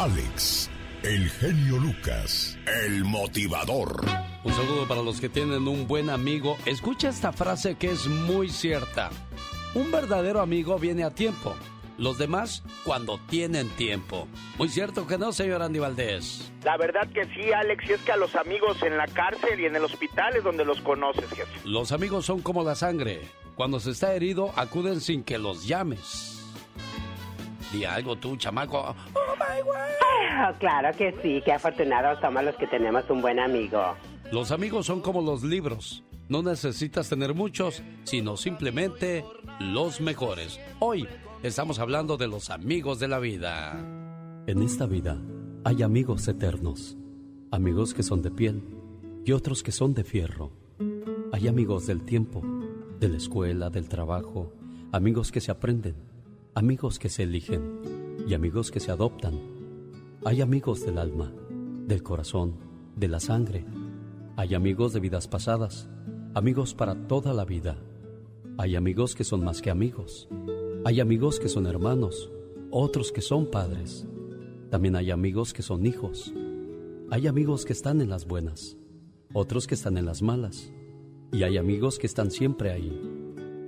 Alex, el genio Lucas, el motivador. Un saludo para los que tienen un buen amigo. Escucha esta frase que es muy cierta. Un verdadero amigo viene a tiempo. Los demás cuando tienen tiempo. Muy cierto que no, señor Andy Valdés. La verdad que sí, Alex, y es que a los amigos en la cárcel y en el hospital es donde los conoces, jefe. Los amigos son como la sangre. Cuando se está herido, acuden sin que los llames. Di algo tú, chamaco. Oh my God. claro que sí, qué afortunados somos los que tenemos un buen amigo. Los amigos son como los libros. No necesitas tener muchos, sino simplemente los mejores. Hoy estamos hablando de los amigos de la vida. En esta vida hay amigos eternos, amigos que son de piel y otros que son de fierro. Hay amigos del tiempo, de la escuela, del trabajo, amigos que se aprenden amigos que se eligen y amigos que se adoptan. Hay amigos del alma, del corazón, de la sangre. Hay amigos de vidas pasadas, amigos para toda la vida. Hay amigos que son más que amigos. Hay amigos que son hermanos, otros que son padres. También hay amigos que son hijos. Hay amigos que están en las buenas, otros que están en las malas. Y hay amigos que están siempre ahí.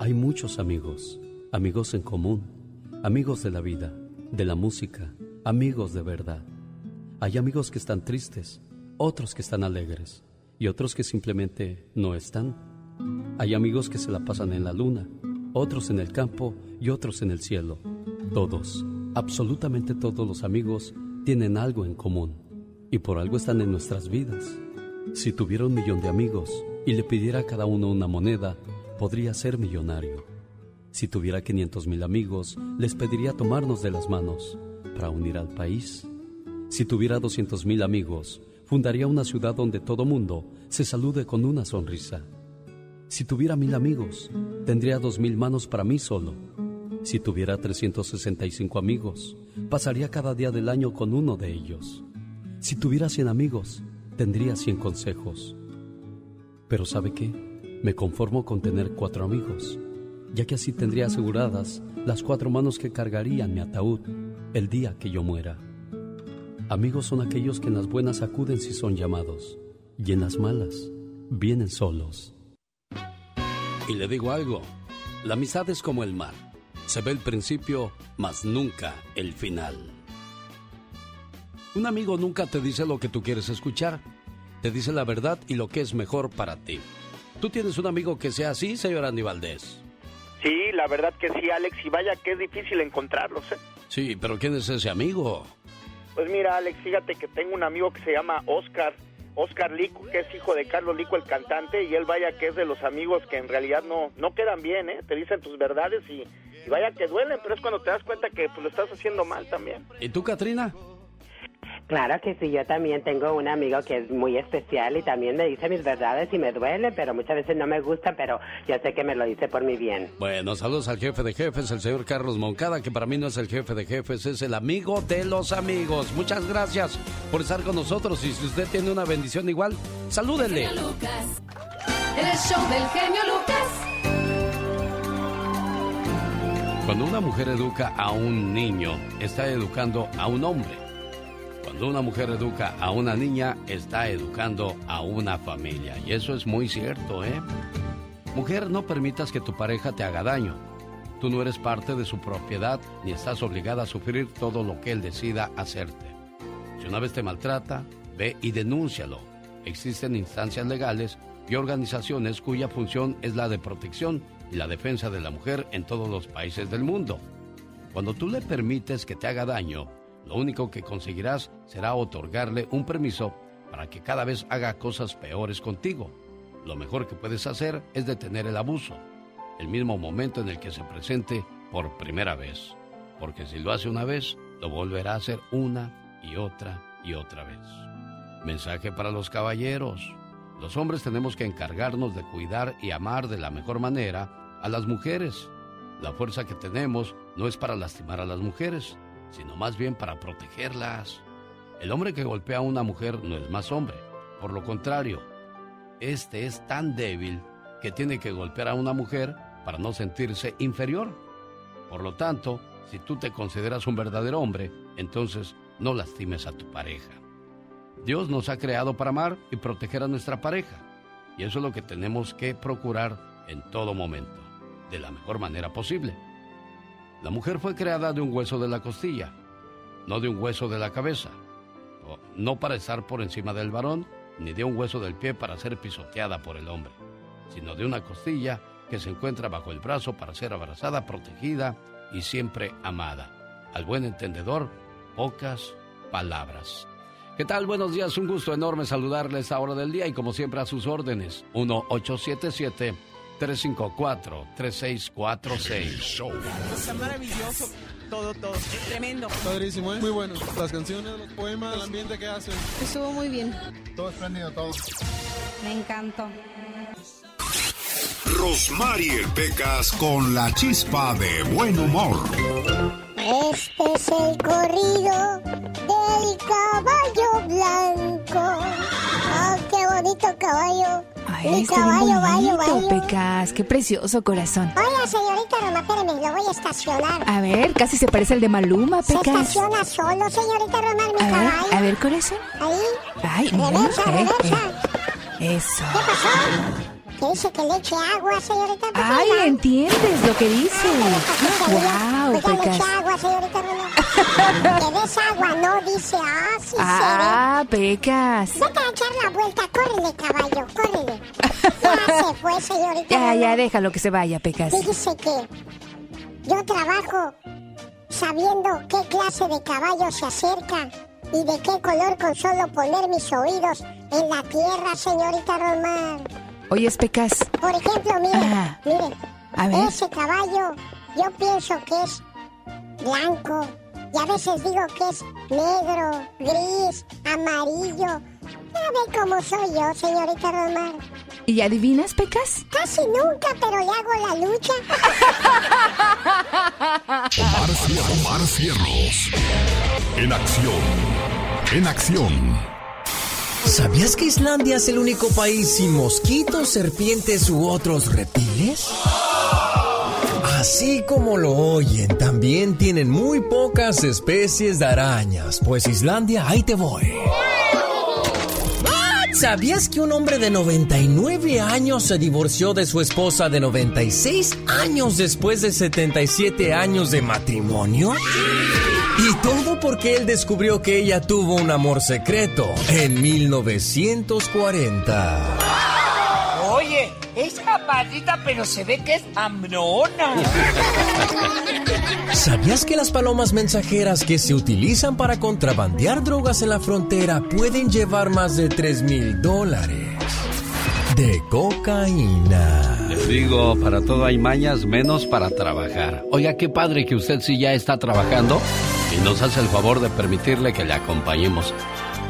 Hay muchos amigos, amigos en común amigos de la vida, de la música, amigos de verdad. Hay amigos que están tristes, otros que están alegres y otros que simplemente no están. Hay amigos que se la pasan en la luna, otros en el campo y otros en el cielo. Todos, absolutamente todos los amigos tienen algo en común y por algo están en nuestras vidas. Si tuviera un millón de amigos y le pidiera a cada uno una moneda, podría ser millonario. Si tuviera 500 mil amigos, les pediría tomarnos de las manos para unir al país. Si tuviera 200 mil amigos, fundaría una ciudad donde todo mundo se salude con una sonrisa. Si tuviera mil amigos, tendría dos mil manos para mí solo. Si tuviera 365 amigos, pasaría cada día del año con uno de ellos. Si tuviera 100 amigos, tendría 100 consejos. Pero ¿sabe qué? Me conformo con tener cuatro amigos ya que así tendría aseguradas las cuatro manos que cargarían mi ataúd el día que yo muera. Amigos son aquellos que en las buenas acuden si son llamados, y en las malas vienen solos. Y le digo algo, la amistad es como el mar, se ve el principio, mas nunca el final. Un amigo nunca te dice lo que tú quieres escuchar, te dice la verdad y lo que es mejor para ti. ¿Tú tienes un amigo que sea así, señor Andy Valdés? Sí, la verdad que sí, Alex, y vaya que es difícil encontrarlos, ¿eh? Sí, pero ¿quién es ese amigo? Pues mira, Alex, fíjate que tengo un amigo que se llama Oscar, Oscar Lico, que es hijo de Carlos Lico, el cantante, y él vaya que es de los amigos que en realidad no, no quedan bien, ¿eh? Te dicen tus verdades y, y vaya que duelen, pero es cuando te das cuenta que pues, lo estás haciendo mal también. ¿Y tú, Katrina? Claro que sí, yo también tengo un amigo que es muy especial y también me dice mis verdades y me duele, pero muchas veces no me gusta, pero yo sé que me lo dice por mi bien. Bueno, saludos al jefe de jefes, el señor Carlos Moncada, que para mí no es el jefe de jefes, es el amigo de los amigos. Muchas gracias por estar con nosotros y si usted tiene una bendición igual, salúdenle. El, Lucas. el show del genio Lucas. Cuando una mujer educa a un niño, está educando a un hombre. Cuando una mujer educa a una niña, está educando a una familia. Y eso es muy cierto, ¿eh? Mujer, no permitas que tu pareja te haga daño. Tú no eres parte de su propiedad ni estás obligada a sufrir todo lo que él decida hacerte. Si una vez te maltrata, ve y denúncialo. Existen instancias legales y organizaciones cuya función es la de protección y la defensa de la mujer en todos los países del mundo. Cuando tú le permites que te haga daño, lo único que conseguirás será otorgarle un permiso para que cada vez haga cosas peores contigo. Lo mejor que puedes hacer es detener el abuso, el mismo momento en el que se presente por primera vez. Porque si lo hace una vez, lo volverá a hacer una y otra y otra vez. Mensaje para los caballeros. Los hombres tenemos que encargarnos de cuidar y amar de la mejor manera a las mujeres. La fuerza que tenemos no es para lastimar a las mujeres, sino más bien para protegerlas. El hombre que golpea a una mujer no es más hombre, por lo contrario, este es tan débil que tiene que golpear a una mujer para no sentirse inferior. Por lo tanto, si tú te consideras un verdadero hombre, entonces no lastimes a tu pareja. Dios nos ha creado para amar y proteger a nuestra pareja. Y eso es lo que tenemos que procurar en todo momento, de la mejor manera posible. La mujer fue creada de un hueso de la costilla, no de un hueso de la cabeza. No para estar por encima del varón, ni de un hueso del pie para ser pisoteada por el hombre, sino de una costilla que se encuentra bajo el brazo para ser abrazada, protegida y siempre amada. Al buen entendedor, pocas palabras. ¿Qué tal? Buenos días, un gusto enorme saludarles a hora del día y como siempre a sus órdenes. 1-877-354-3646. Está maravilloso. Todo, todo. Tremendo. Padrísimo, ¿eh? Muy bueno. Las canciones, los poemas, el ambiente que hacen. Estuvo muy bien. Todo espléndido, todo. Me encantó. Rosmarie Pecas con la chispa de buen humor. Este es el corrido del caballo blanco. ¡Oh, qué bonito caballo! Ay, Mi caballo, bonito, Pecas. Qué precioso corazón. Hola, señorita Roma, espérame, lo voy a estacionar. A ver, casi se parece al de Maluma, Pecas. Se estaciona solo, señorita Roma, mi a caballo. Ver, a ver, corazón. Ahí. Ay, reversa, eh, reversa. Eh. Eso. ¿Qué pasó? Que dice que le eche agua, señorita. Ay, entiendes lo que dice. Wow, Oiga, le eche agua, señorita que des agua, no dice, ah, sí, Ah, Pecas. Vete a echar la vuelta, córrele, caballo, córrele. Ya se fue, señorita. Ya, ya, déjalo que se vaya, Pecas. Dice que yo trabajo sabiendo qué clase de caballo se acerca y de qué color con solo poner mis oídos en la tierra, señorita Román. Oye, Pecas. Por ejemplo, mire, mire. A ver. Ese caballo, yo pienso que es blanco. Y a veces digo que es negro, gris, amarillo. A ver cómo soy yo, señorita Romar. ¿Y adivinas, Pecas? Casi nunca, pero le hago la lucha. Omar, Omar Cierros. En acción. En acción. ¿Sabías que Islandia es el único país sin mosquitos, serpientes u otros reptiles? Así como lo oyen, también tienen muy pocas especies de arañas, pues Islandia, ahí te voy. ¿Sabías que un hombre de 99 años se divorció de su esposa de 96 años después de 77 años de matrimonio? Y todo porque él descubrió que ella tuvo un amor secreto en 1940. Oye, es capacita, pero se ve que es amnona. ¿Sabías que las palomas mensajeras que se utilizan para contrabandear drogas en la frontera pueden llevar más de 3 mil dólares? de cocaína. Les digo, para todo hay mañas, menos para trabajar. Oiga, qué padre que usted sí ya está trabajando y nos hace el favor de permitirle que le acompañemos.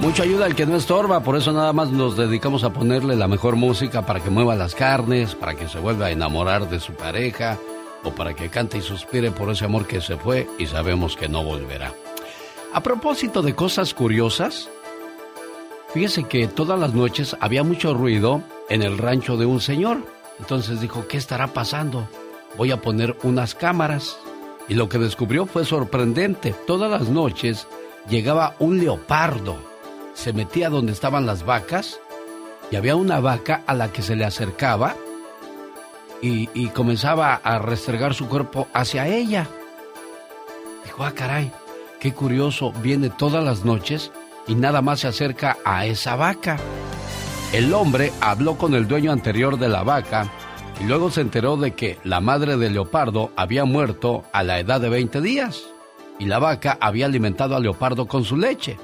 Mucha ayuda al que no estorba, por eso nada más nos dedicamos a ponerle la mejor música para que mueva las carnes, para que se vuelva a enamorar de su pareja o para que cante y suspire por ese amor que se fue y sabemos que no volverá. A propósito de cosas curiosas, fíjese que todas las noches había mucho ruido en el rancho de un señor. Entonces dijo, ¿qué estará pasando? Voy a poner unas cámaras. Y lo que descubrió fue sorprendente. Todas las noches llegaba un leopardo. Se metía donde estaban las vacas y había una vaca a la que se le acercaba y, comenzaba a restregar su cuerpo hacia ella. Dijo, ah, caray, qué curioso, viene todas las noches y nada más se acerca a esa vaca. El hombre habló con el dueño anterior de la vaca y luego se enteró de que la madre de Leopardo había muerto a la edad de 20 días y la vaca había alimentado a Leopardo con su leche.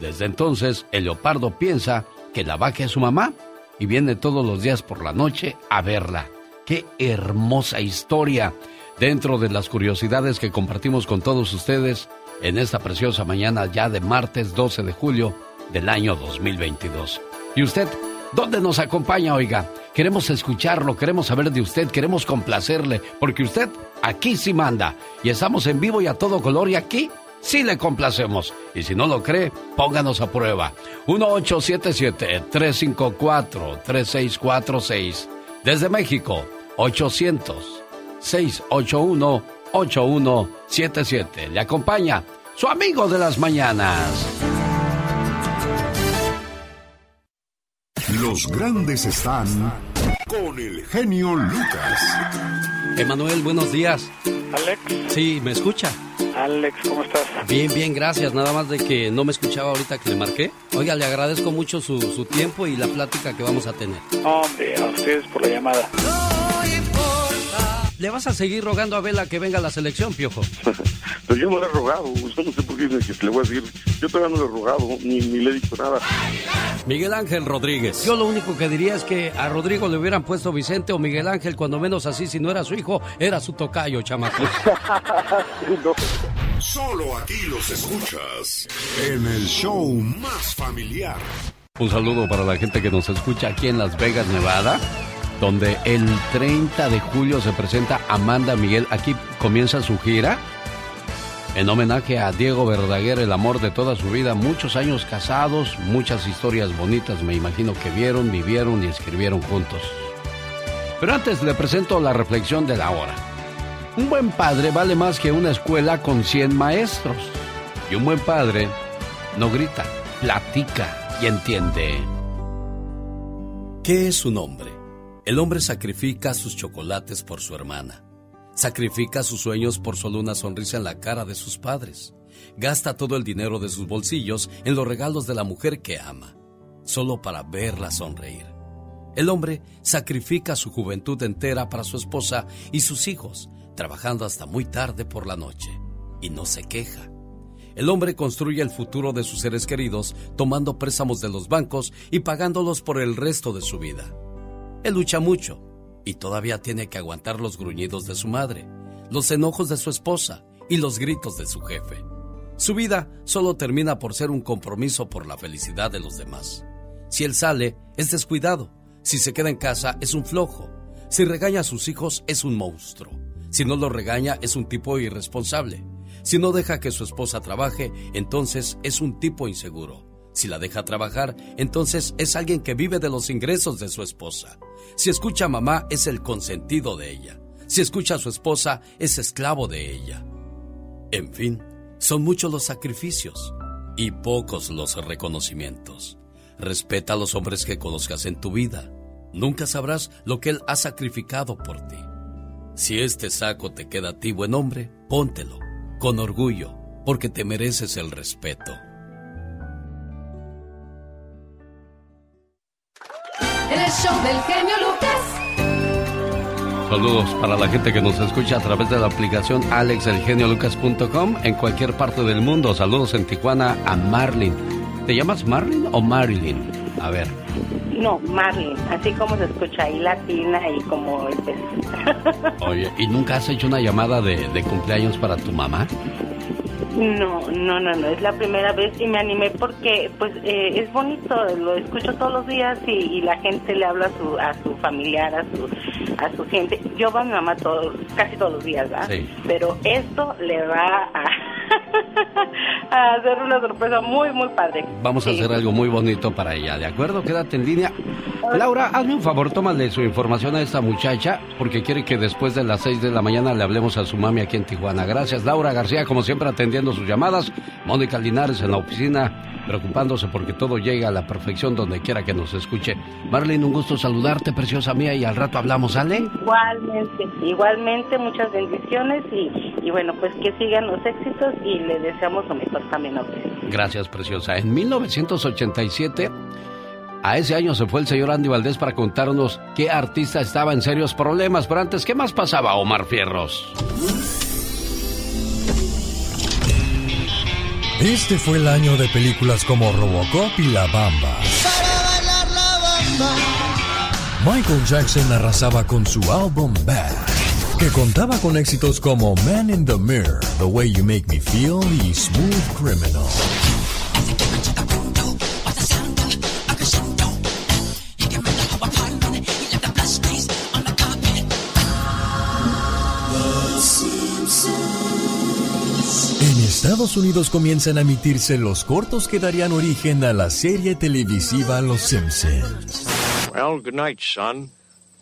Desde entonces, el Leopardo piensa que la vaca es su mamá y viene todos los días por la noche a verla. ¡Qué hermosa historia! Dentro de las curiosidades que compartimos con todos ustedes en esta preciosa mañana ya de martes 12 de julio del año 2022. ¿Y usted dónde nos acompaña, oiga? Queremos escucharlo, queremos saber de usted, queremos complacerle, porque usted aquí sí manda. Y estamos en vivo y a todo color y aquí sí le complacemos. Y si no lo cree, pónganos a prueba. 1877-354-3646. Desde México, 800-681-8177. Le acompaña su amigo de las mañanas. Los grandes están con el genio Lucas. Emanuel, buenos días. Alex. Sí, ¿me escucha? Alex, ¿cómo estás? Bien, bien, gracias. Nada más de que no me escuchaba ahorita que le marqué. Oiga, le agradezco mucho su, su tiempo y la plática que vamos a tener. Hombre, a ustedes por la llamada. ¿Le vas a seguir rogando a Vela que venga a la selección, Piojo? Pero yo no le he rogado, yo no sé por qué le voy a decir. Yo todavía no le he rogado, ni, ni le he dicho nada. Miguel Ángel Rodríguez. Yo lo único que diría es que a Rodrigo le hubieran puesto Vicente o Miguel Ángel, cuando menos así, si no era su hijo, era su tocayo, chamaco. Solo aquí los escuchas en el show más familiar. Un saludo para la gente que nos escucha aquí en Las Vegas, Nevada donde el 30 de julio se presenta Amanda Miguel. Aquí comienza su gira en homenaje a Diego Verdaguer, el amor de toda su vida, muchos años casados, muchas historias bonitas, me imagino que vieron, vivieron y escribieron juntos. Pero antes le presento la reflexión de la hora. Un buen padre vale más que una escuela con 100 maestros. Y un buen padre no grita, platica y entiende. ¿Qué es su nombre? El hombre sacrifica sus chocolates por su hermana. Sacrifica sus sueños por solo una sonrisa en la cara de sus padres. Gasta todo el dinero de sus bolsillos en los regalos de la mujer que ama, solo para verla sonreír. El hombre sacrifica su juventud entera para su esposa y sus hijos, trabajando hasta muy tarde por la noche, y no se queja. El hombre construye el futuro de sus seres queridos tomando préstamos de los bancos y pagándolos por el resto de su vida. Él lucha mucho y todavía tiene que aguantar los gruñidos de su madre, los enojos de su esposa y los gritos de su jefe. Su vida solo termina por ser un compromiso por la felicidad de los demás. Si él sale, es descuidado. Si se queda en casa, es un flojo. Si regaña a sus hijos, es un monstruo. Si no lo regaña, es un tipo irresponsable. Si no deja que su esposa trabaje, entonces es un tipo inseguro. Si la deja trabajar, entonces es alguien que vive de los ingresos de su esposa. Si escucha a mamá, es el consentido de ella. Si escucha a su esposa, es esclavo de ella. En fin, son muchos los sacrificios y pocos los reconocimientos. Respeta a los hombres que conozcas en tu vida. Nunca sabrás lo que él ha sacrificado por ti. Si este saco te queda a ti, buen hombre, póntelo, con orgullo, porque te mereces el respeto. El show del genio Lucas. Saludos para la gente que nos escucha a través de la aplicación alexelgeniolucas.com en cualquier parte del mundo. Saludos en Tijuana a Marlin. ¿Te llamas Marlin o Marilyn? A ver. No, Marlin, así como se escucha ahí latina y como... Pues... Oye, ¿y nunca has hecho una llamada de, de cumpleaños para tu mamá? No, no, no, no, es la primera vez y me animé porque pues eh, es bonito, lo escucho todos los días y, la gente le habla a su, a su familiar, a su, a su gente. Yo va a mi mamá todos, casi todos los días, ¿verdad? Sí. Pero esto le va a, a hacer una sorpresa muy, muy padre. Vamos a hacer algo muy bonito para ella, ¿de acuerdo? Quédate en línea. Laura, hazme un favor, tómale su información a esta muchacha porque quiere que después de las 6 de la mañana le hablemos a su mami aquí en Tijuana. Gracias, Laura García, como siempre atendiendo sus llamadas. Mónica Linares en la oficina, preocupándose porque todo llega a la perfección donde quiera que nos escuche. Marlene, un gusto saludarte, preciosa mía, y al rato hablamos, ¿sale? Igualmente, igualmente, muchas bendiciones y, y bueno, pues que sigan los éxitos y le deseamos lo mejor también a usted. Gracias, preciosa. En 1987 a ese año se fue el señor Andy Valdés para contarnos qué artista estaba en serios problemas. Pero antes, ¿qué más pasaba, Omar Fierros? Este fue el año de películas como Robocop y La Bamba. Para bailar la bamba. Michael Jackson arrasaba con su álbum Bad, que contaba con éxitos como Man in the Mirror, The Way You Make Me Feel y Smooth Criminal. Estados Unidos comienzan a emitirse los cortos que darían origen a la serie televisiva Los Simpsons. Well, good night, son.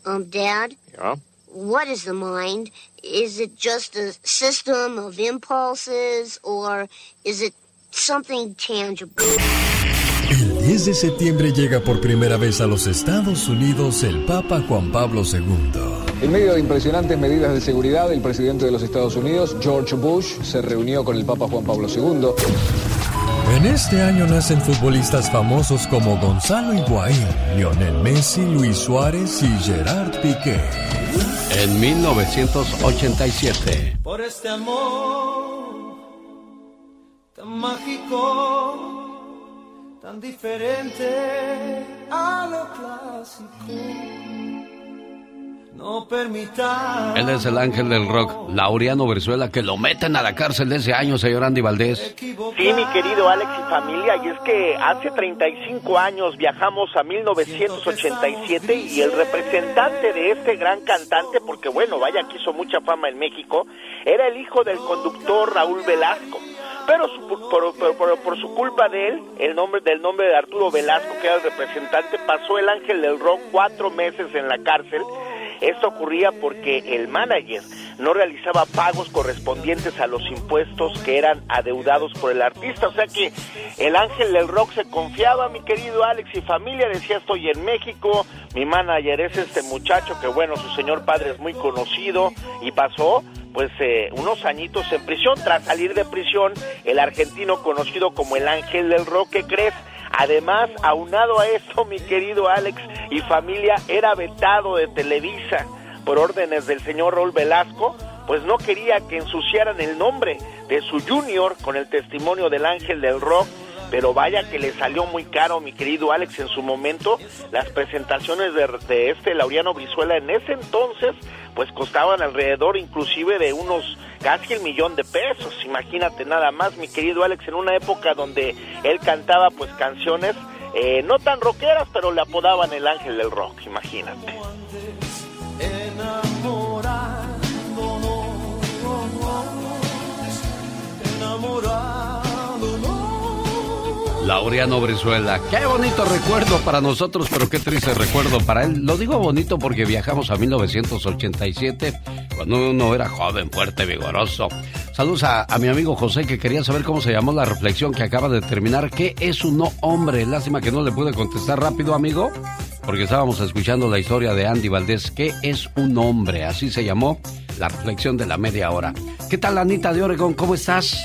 Um, Dad? Yeah? what is the mind? Is it just a system of impulses or is it something tangible? El 10 de septiembre llega por primera vez a los Estados Unidos el Papa Juan Pablo II. En medio de impresionantes medidas de seguridad, el presidente de los Estados Unidos, George Bush, se reunió con el Papa Juan Pablo II. En este año nacen futbolistas famosos como Gonzalo Higuaín, Lionel Messi, Luis Suárez y Gerard Piqué. En 1987. Por este amor tan mágico, tan diferente a lo clásico. No permita. Él es el ángel del rock, Laureano Brizuela, que lo meten a la cárcel de ese año, señor Andy Valdés. Sí, mi querido Alex y familia, y es que hace 35 años viajamos a 1987 y el representante de este gran cantante, porque bueno, vaya que hizo mucha fama en México, era el hijo del conductor Raúl Velasco. Pero su- por, por- por- por su culpa de él, el nombre del nombre de Arturo Velasco, que era el representante, pasó el ángel del rock cuatro meses en la cárcel. Esto ocurría porque el manager no realizaba pagos correspondientes a los impuestos que eran adeudados por el artista. O sea que el ángel del rock se confiaba, mi querido Alex y familia, decía estoy en México, mi manager es este muchacho que bueno, su señor padre es muy conocido y pasó pues eh, unos añitos en prisión. Tras salir de prisión, el argentino conocido como el ángel del rock, ¿qué crees? Además, aunado a esto, mi querido Alex y familia, era vetado de Televisa por órdenes del señor Raúl Velasco, pues no quería que ensuciaran el nombre de su junior con el testimonio del ángel del rock. Pero vaya que le salió muy caro, mi querido Alex, en su momento. Las presentaciones de, este Laureano Brizuela en ese entonces, pues costaban alrededor inclusive de unos casi el millón de pesos. Imagínate nada más, mi querido Alex, en una época donde él cantaba pues canciones eh, no tan rockeras, pero le apodaban el ángel del rock, imagínate. Laureano Brizuela. Qué bonito recuerdo para nosotros, pero qué triste recuerdo para él. Lo digo bonito porque viajamos a 1987, cuando uno era joven, fuerte, vigoroso. Saludos a, mi amigo José que quería saber cómo se llamó la reflexión que acaba de terminar. ¿Qué es un no hombre? Lástima que no le pude contestar rápido, amigo, porque estábamos escuchando la historia de Andy Valdés. ¿Qué es un hombre? Así se llamó la reflexión de la media hora. ¿Qué tal, Anita de Oregón? ¿Cómo estás?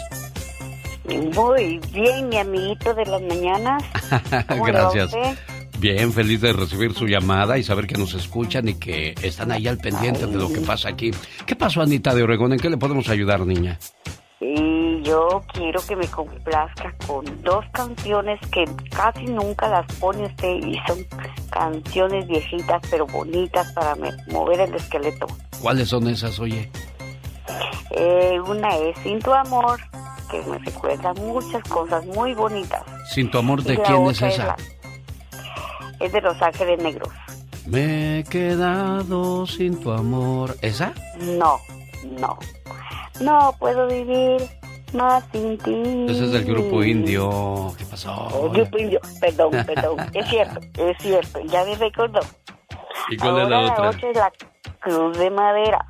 Muy bien, mi amiguito de las mañanas. ¿Cómo le va a Gracias. Bien, feliz de recibir su llamada y saber que nos escuchan y que están ahí al pendiente de lo que pasa aquí. ¿Qué pasó, Anita de Oregón? ¿En qué le podemos ayudar, niña? Y yo quiero que me complazca con dos canciones que casi nunca las pone usted y son canciones viejitas pero bonitas para mover el esqueleto. ¿Cuáles son esas, oye? Eh, una es Sin tu amor, que me recuerda muchas cosas muy bonitas. Sin tu amor, ¿de quién es esa? la- es de Los Ángeles Negros. Me he quedado sin tu amor. ¿Esa? No, no. No puedo vivir más sin ti. Ese es del grupo indio. ¿Qué pasó? El grupo indio. Perdón, perdón. es cierto, es cierto. Ya me recordó. ¿Y cuál es la Ahora otra? es la Cruz de Madera.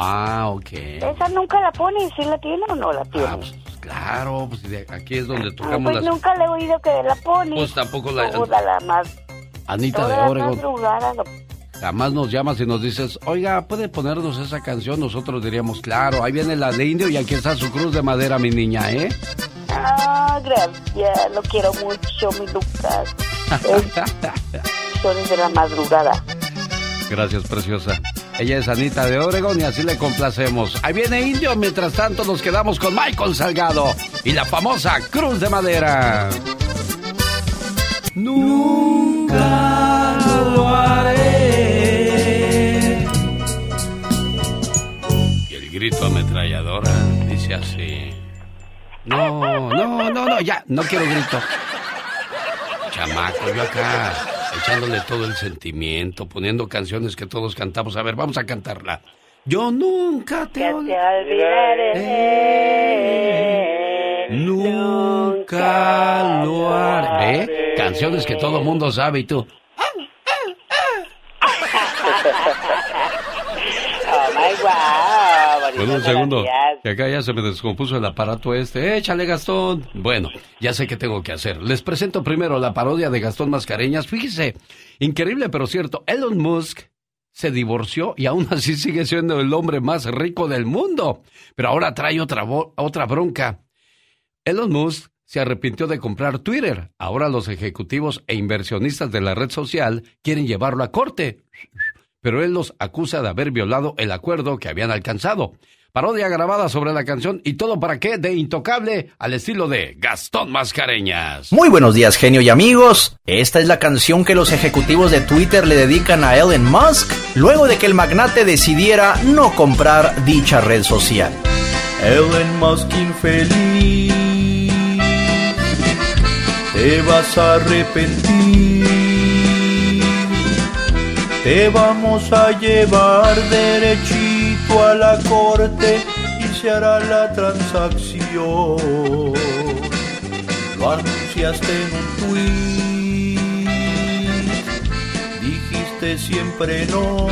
Ah, ok. Esa nunca la pone. ¿Sí la tiene o no la tiene? Ah, pues, claro, pues de- aquí es donde Ah, tocamos pues las... nunca le he oído que la pone. Pues tampoco la... Toda la más. Anita de toda madrugada lo- Jamás nos llamas y nos dices, oiga, ¿puede ponernos esa canción? Nosotros diríamos, claro, ahí viene la de indio y aquí está su cruz de madera, mi niña, ¿eh? Ah, gracias. Lo quiero mucho, mi Lucas. Son de la madrugada. Gracias, preciosa. Ella es Anita de Oregón y así le complacemos. Ahí viene Indio, mientras tanto nos quedamos con Michael Salgado y la famosa Cruz de Madera. Nunca lo haré. Y el grito ametralladora dice así. No, no, no, no, ya, no quiero grito. Chamaco, yo acá echándole todo el sentimiento, poniendo canciones que todos cantamos. A ver, vamos a cantarla. Yo nunca te olvidaré. Nunca lo haré. Canciones que todo mundo sabe y tú. guau. Bueno, un segundo. Que acá ya se me descompuso el aparato este. Échale, Gastón. Bueno, ya sé qué tengo que hacer. Les presento primero la parodia de Gastón Mascareñas. Fíjese, increíble pero cierto. Elon Musk se divorció y aún así sigue siendo el hombre más rico del mundo. Pero ahora trae otra, otra bronca. Elon Musk se arrepintió de comprar Twitter. Ahora los ejecutivos e inversionistas de la red social quieren llevarlo a corte. Pero él los acusa de haber violado el acuerdo que habían alcanzado. Parodia grabada sobre la canción y todo para qué de intocable al estilo de Gastón Mascareñas. Muy buenos días, genio y amigos. Esta es la canción que los ejecutivos de Twitter le dedican a Elon Musk luego de que el magnate decidiera no comprar dicha red social. Elon Musk infeliz te vas a arrepentir. Te vamos a llevar derechito a la corte y se hará la transacción. Lo anunciaste en un tweet, dijiste siempre no.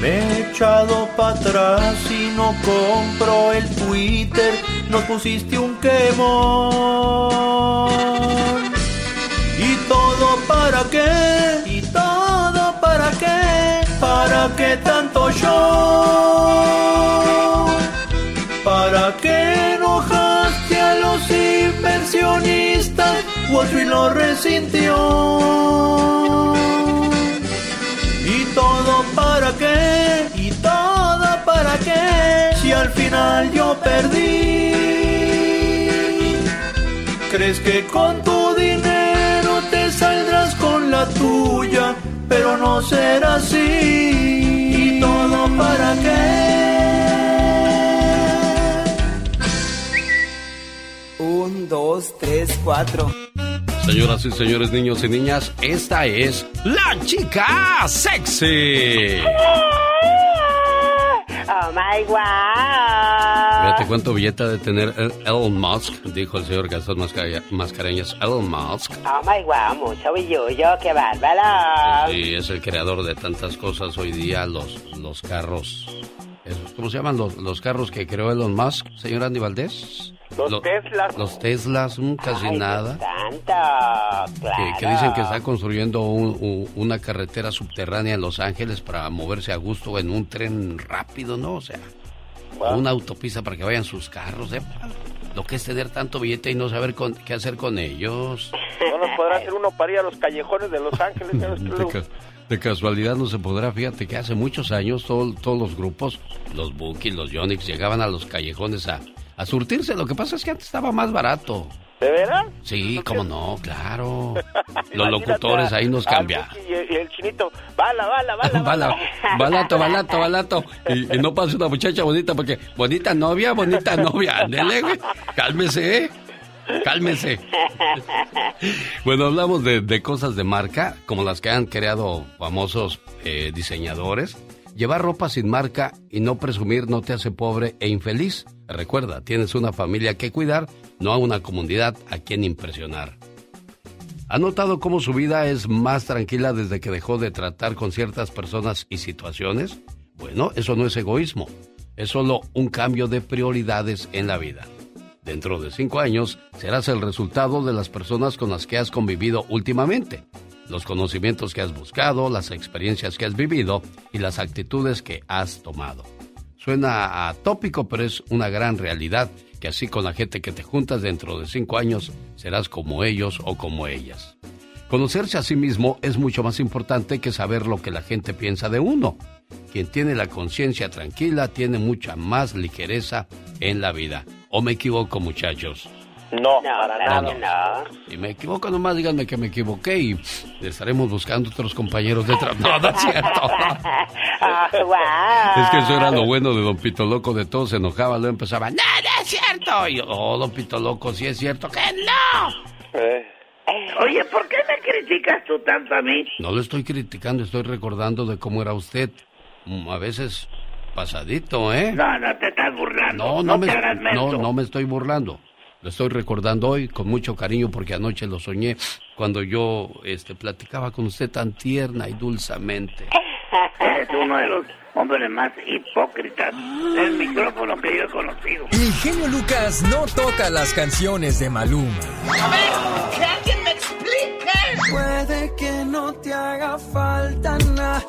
Me he echado para atrás y no compro el Twitter nos pusiste un quemón. ¿Y todo para qué? ¿Y todo para qué? ¿Para qué tanto show? ¿Para qué enojaste a los inversionistas? Wall Street lo resintió. ¿Y todo para qué? ¿Y todo para qué? Si al final yo perdí. Crees que con tu dinero tuya, pero no será así. ¿Y todo para qué? Un, dos, tres, cuatro. Señoras y señores, niños y niñas, esta es la chica sexy. Oh my wow. Fíjate cuánto billete de tener Elon Musk, dijo el señor Gastón Mascareñas. Elon Musk. Oh my wow, mucho billullo, qué bárbaro. Sí, es el creador de tantas cosas hoy día, los, los carros. ¿Cómo se llaman los, los carros que creó Elon Musk, señor Andy Valdés? Los Teslas. Los Teslas, mm, casi Ay, nada. Claro. Que, que, dicen que está construyendo un, un, una carretera subterránea en Los Ángeles para moverse a gusto en un tren rápido, ¿no? O sea, una autopista para que vayan sus carros, ¿eh? Lo que es tener tanto billete y no saber con, qué hacer con ellos. No nos podrá hacer uno para ir a los callejones de Los Ángeles. de, casualidad no se podrá, fíjate que hace muchos años todo, todos los grupos, los Bookies, los Yonix, llegaban a los callejones a, a surtirse. Lo que pasa es que antes estaba más barato. ¿De veras? Sí, cómo no, claro. Los locutores ahí nos cambian. Y, el chinito, bala, bala, bala. bala, balato, balato, balato. Y, y, no pase una muchacha bonita porque bonita novia, bonita novia. Ándele, güey. Cálmese, ¿eh? Cálmese. Bueno, hablamos de, de, cosas de marca, como las que han creado famosos eh, diseñadores. Llevar ropa sin marca y no presumir no te hace pobre e infeliz. Recuerda, tienes una familia que cuidar, no a una comunidad a quien impresionar. ¿Ha notado cómo su vida es más tranquila desde que dejó de tratar con ciertas personas y situaciones? Bueno, eso no es egoísmo, es solo un cambio de prioridades en la vida. Dentro de cinco años serás el resultado de las personas con las que has convivido últimamente, los conocimientos que has buscado, las experiencias que has vivido y las actitudes que has tomado. Suena atópico, pero es una gran realidad que así con la gente que te juntas dentro de cinco años serás como ellos o como ellas. Conocerse a sí mismo es mucho más importante que saber lo que la gente piensa de uno. Quien tiene la conciencia tranquila tiene mucha más ligereza en la vida. ¿O me equivoco, muchachos? No, para nada. No, no. Si me equivoco, nomás díganme que me equivoqué y estaremos buscando otros compañeros de trabajo. No, no es cierto. oh, wow. Es que eso era lo bueno de Don Pito Loco, de todo se enojaba, luego empezaba, no, no es cierto. Y yo, oh, Don Pito Loco, sí es cierto, que no. Eh. Oye, ¿por qué me criticas tú tanto a mí? No lo estoy criticando, estoy recordando de cómo era usted. A veces pasadito, ¿eh? No, no te estás burlando. No, no, no me, no, no me estoy burlando. Lo estoy recordando hoy con mucho cariño porque anoche lo soñé cuando yo este, platicaba con usted tan tierna y dulcemente. Es uno de los hombres más hipócritas del micrófono que yo he conocido. El genio Lucas no toca las canciones de Maluma. A ver, que alguien me explique. Puede que no te haga falta nada,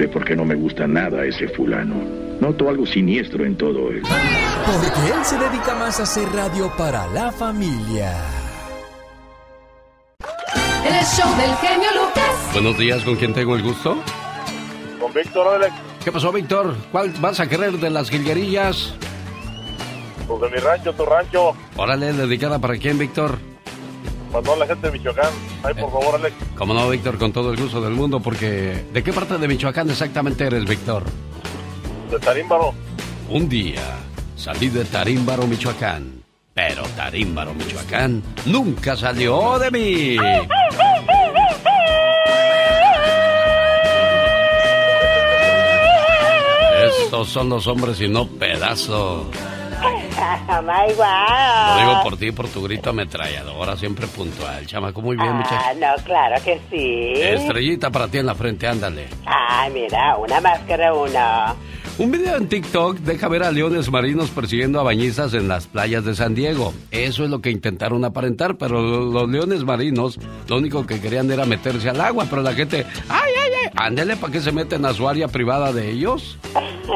sé por qué no me gusta nada ese fulano. Noto algo siniestro en todo él. Porque él se dedica más a hacer radio para la familia. El show del genio Lucas. Buenos días, ¿con quién tengo el gusto? Con Víctor Alex. ¿Qué pasó, Víctor? ¿Cuál vas a querer de las jilguerillas? Pues de mi rancho, tu rancho. Órale, dedicada para quién, Víctor. Para toda la gente de Michoacán. Ay, por favor, Alex. Como no, Víctor, con todo el gusto del mundo, porque ¿de qué parte de Michoacán exactamente eres, Víctor? De Tarímbaro. Un día salí de Tarímbaro, Michoacán, pero Tarímbaro, Michoacán nunca salió de mí. Estos son los hombres y no pedazos. Lo digo por ti, por tu grito ametralladora, siempre puntual. Chamaco, muy bien, Ah, muchacho. no, claro que sí. Estrellita para ti en la frente, ándale. Ay, mira, una máscara uno. Un video en TikTok deja ver a leones marinos persiguiendo a bañistas en las playas de San Diego. Eso es lo que intentaron aparentar, pero los leones marinos lo único que querían era meterse al agua, pero la gente, ¡ay, Ándele, ¿para qué se meten a su área privada de ellos?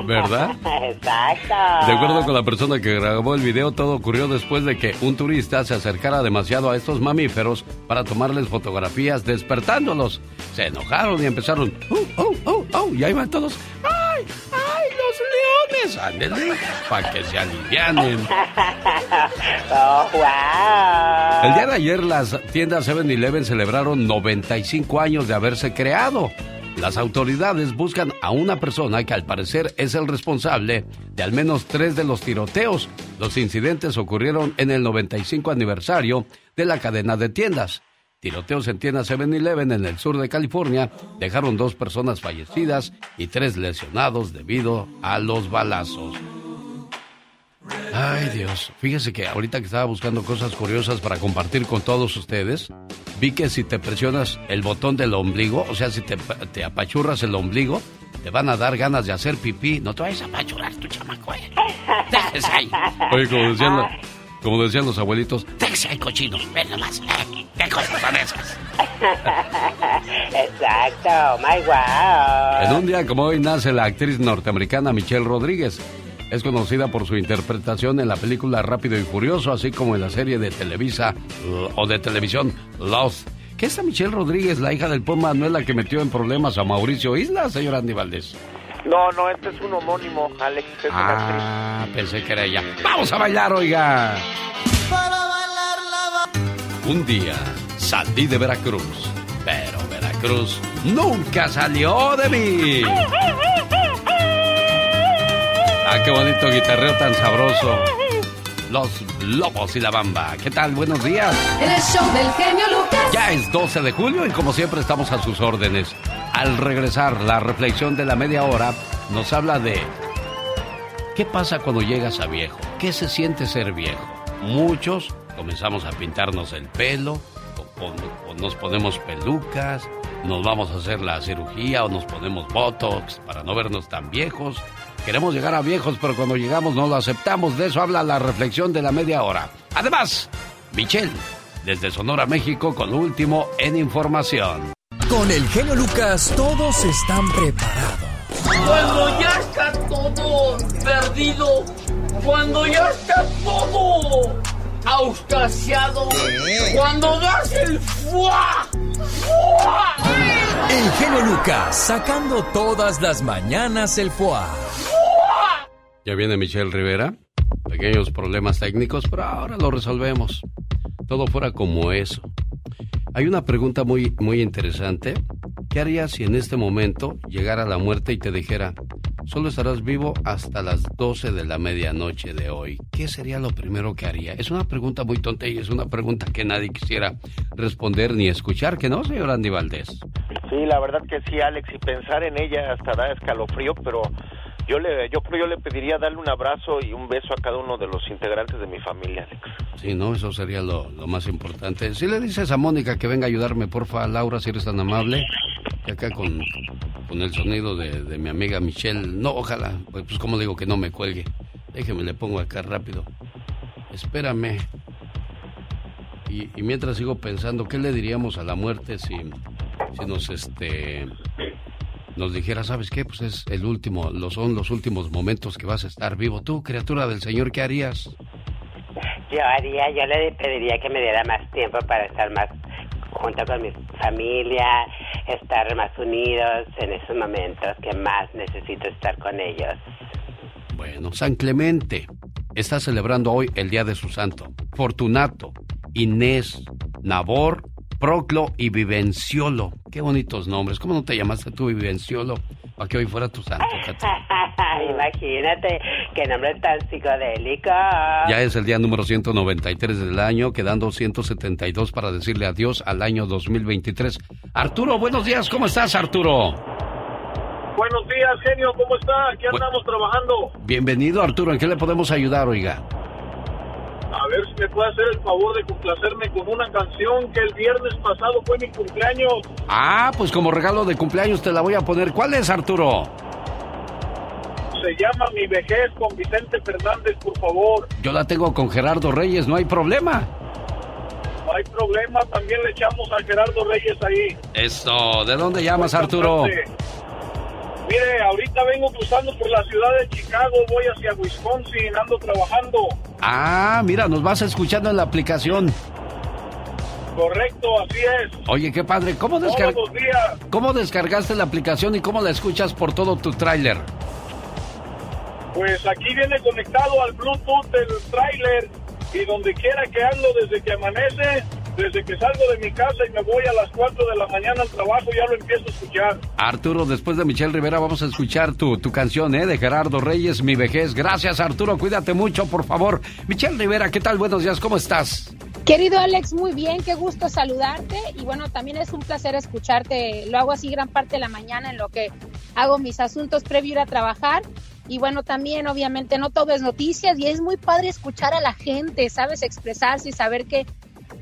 ¿Verdad? Exacto. De acuerdo con la persona que grabó el video, todo ocurrió después de que un turista se acercara demasiado a estos mamíferos para tomarles fotografías despertándolos. Se enojaron y empezaron, ¡oh, oh, oh, oh! Y ahí van todos, ¡ay, ay, los leones! Ándele, para que se alivianen. oh, wow. El día de ayer las tiendas 7-Eleven celebraron 95 años de haberse creado. Las autoridades buscan a una persona que al parecer es el responsable de al menos tres de los tiroteos. Los incidentes ocurrieron en el 95 aniversario de la cadena de tiendas. Tiroteos en tiendas 7-Eleven en el sur de California dejaron dos personas fallecidas y tres lesionados debido a los balazos. Ay Dios, fíjese que ahorita que estaba buscando cosas curiosas para compartir con todos ustedes, vi que si te presionas el botón del ombligo, o sea, si te, te apachurras el ombligo, te van a dar ganas de hacer pipí. No te vayas a apachurrar tu chamaco. eh. Déjese ahí. Oye, como decían, la- como decían los abuelitos, déjese ahí cochino, ven nomás. eh, ¿Qué cosas son esas? Exacto, my wow. En un día como hoy nace la actriz norteamericana Michelle Rodríguez. Es conocida por su interpretación en la película Rápido y Furioso, así como en la serie de Televisa o de televisión Lost. ¿Qué esta Michelle Rodríguez, la hija del Puma, no es la que metió en problemas a Mauricio Isla, señor Andy Valdés? No, no, este es un homónimo, Alex. Es una actriz. Ah, pensé que era ella. ¡Vamos a bailar, oiga! Un día salí de Veracruz, pero Veracruz nunca salió de mí. Ah, qué bonito guitarreo tan sabroso. Los Lobos y la Bamba. ¿Qué tal? Buenos días. El show del genio Lucas. Ya es 12 de julio y como siempre estamos a sus órdenes. Al regresar, la reflexión de la media hora nos habla de ¿qué pasa cuando llegas a viejo? ¿Qué se siente ser viejo? Muchos comenzamos a pintarnos el pelo, o, o- o nos ponemos pelucas, nos vamos a hacer la cirugía o nos ponemos botox para no vernos tan viejos. Queremos llegar a viejos, pero cuando llegamos no lo aceptamos. De eso habla la reflexión de la media hora. Además, Michelle, desde Sonora, México, con lo último en información. Con el genio Lucas todos están preparados. Cuando ya está todo perdido, cuando ya está todo auscasiado, cuando das el fuá, fuá, El genio Lucas sacando todas las mañanas el foie. Ya viene Michelle Rivera. Pequeños problemas técnicos, pero ahora lo resolvemos. Todo fuera como eso. Hay una pregunta muy, muy interesante. ¿Qué harías si en este momento llegara la muerte y te dijera, solo estarás vivo hasta las 12 de la medianoche de hoy? ¿Qué sería lo primero que haría? Es una pregunta muy tonta y es una pregunta que nadie quisiera responder ni escuchar, ¿que no, señor Andy Valdés? Sí, la verdad que sí, Alex, y pensar en ella hasta da escalofrío, pero yo le, yo creo yo le pediría darle un abrazo y un beso a cada uno de los integrantes de mi familia, Alex. Sí, no, eso sería lo, lo más importante. Si le dices a Mónica que venga a ayudarme, porfa, Laura, si eres tan amable, y acá con, con el sonido de, de mi amiga Michelle, no, ojalá, pues, pues como digo que no me cuelgue, déjeme, le pongo acá rápido. Espérame. Y, y mientras sigo pensando, ¿qué le diríamos a la muerte si, si nos, este, nos dijera, ¿sabes qué? Pues es el último, lo son los últimos momentos que vas a estar vivo. Tú, criatura del Señor, ¿qué harías? Yo haría, yo le pediría que me diera más tiempo para estar más junto con mi familia, estar más unidos en esos momentos que más necesito estar con ellos. Bueno, San Clemente está celebrando hoy el Día de su Santo. Fortunato, Inés, Nabor, Proclo y Vivenciolo. Qué bonitos nombres. ¿Cómo no te llamaste tú Vivenciolo? Para que hoy fuera tu santo. Imagínate, qué nombre tan psicodélico. Ya es el día número 193 del año, quedando 172 para decirle adiós al año 2023. Arturo, buenos días. ¿Cómo estás, Arturo? Buenos días, genio, ¿cómo está? Aquí andamos trabajando. Bienvenido, Arturo. ¿En qué le podemos ayudar, oiga? A ver si me puede hacer el favor de complacerme con una canción que el viernes pasado fue mi cumpleaños. Ah, pues como regalo de cumpleaños te la voy a poner. ¿Cuál es, Arturo? Se llama Mi vejez con Vicente Fernández, por favor. Yo la tengo con Gerardo Reyes, no hay problema. No hay problema, también le echamos a Gerardo Reyes ahí. Eso, ¿de dónde llamas, Arturo? Mire, ahorita vengo cruzando por la ciudad de Chicago, voy hacia Wisconsin, ando trabajando. Ah, mira, nos vas escuchando en la aplicación. Correcto, así es. Oye, qué padre. ¿Cómo, descar-. ¿Cómo descargaste la aplicación y cómo la escuchas por todo tu tráiler? Pues aquí viene conectado al Bluetooth del tráiler y donde quiera que ando desde que amanece, desde que salgo de mi casa y me voy a las 4 de la mañana al trabajo, ya lo empiezo a escuchar. Arturo, después de Michelle Rivera vamos a escuchar tu, tu canción, ¿eh? De Gerardo Reyes, Mi Vejez. Gracias, Arturo. Cuídate mucho, por favor. Michelle Rivera, ¿qué tal? Buenos días, ¿cómo estás? Querido Alex, muy bien, qué gusto saludarte y bueno, también es un placer escucharte. Lo hago así gran parte de la mañana en lo que hago mis asuntos previo a ir a trabajar. Y bueno, también obviamente no todo es noticias y es muy padre escuchar a la gente, sabes, expresarse y saber que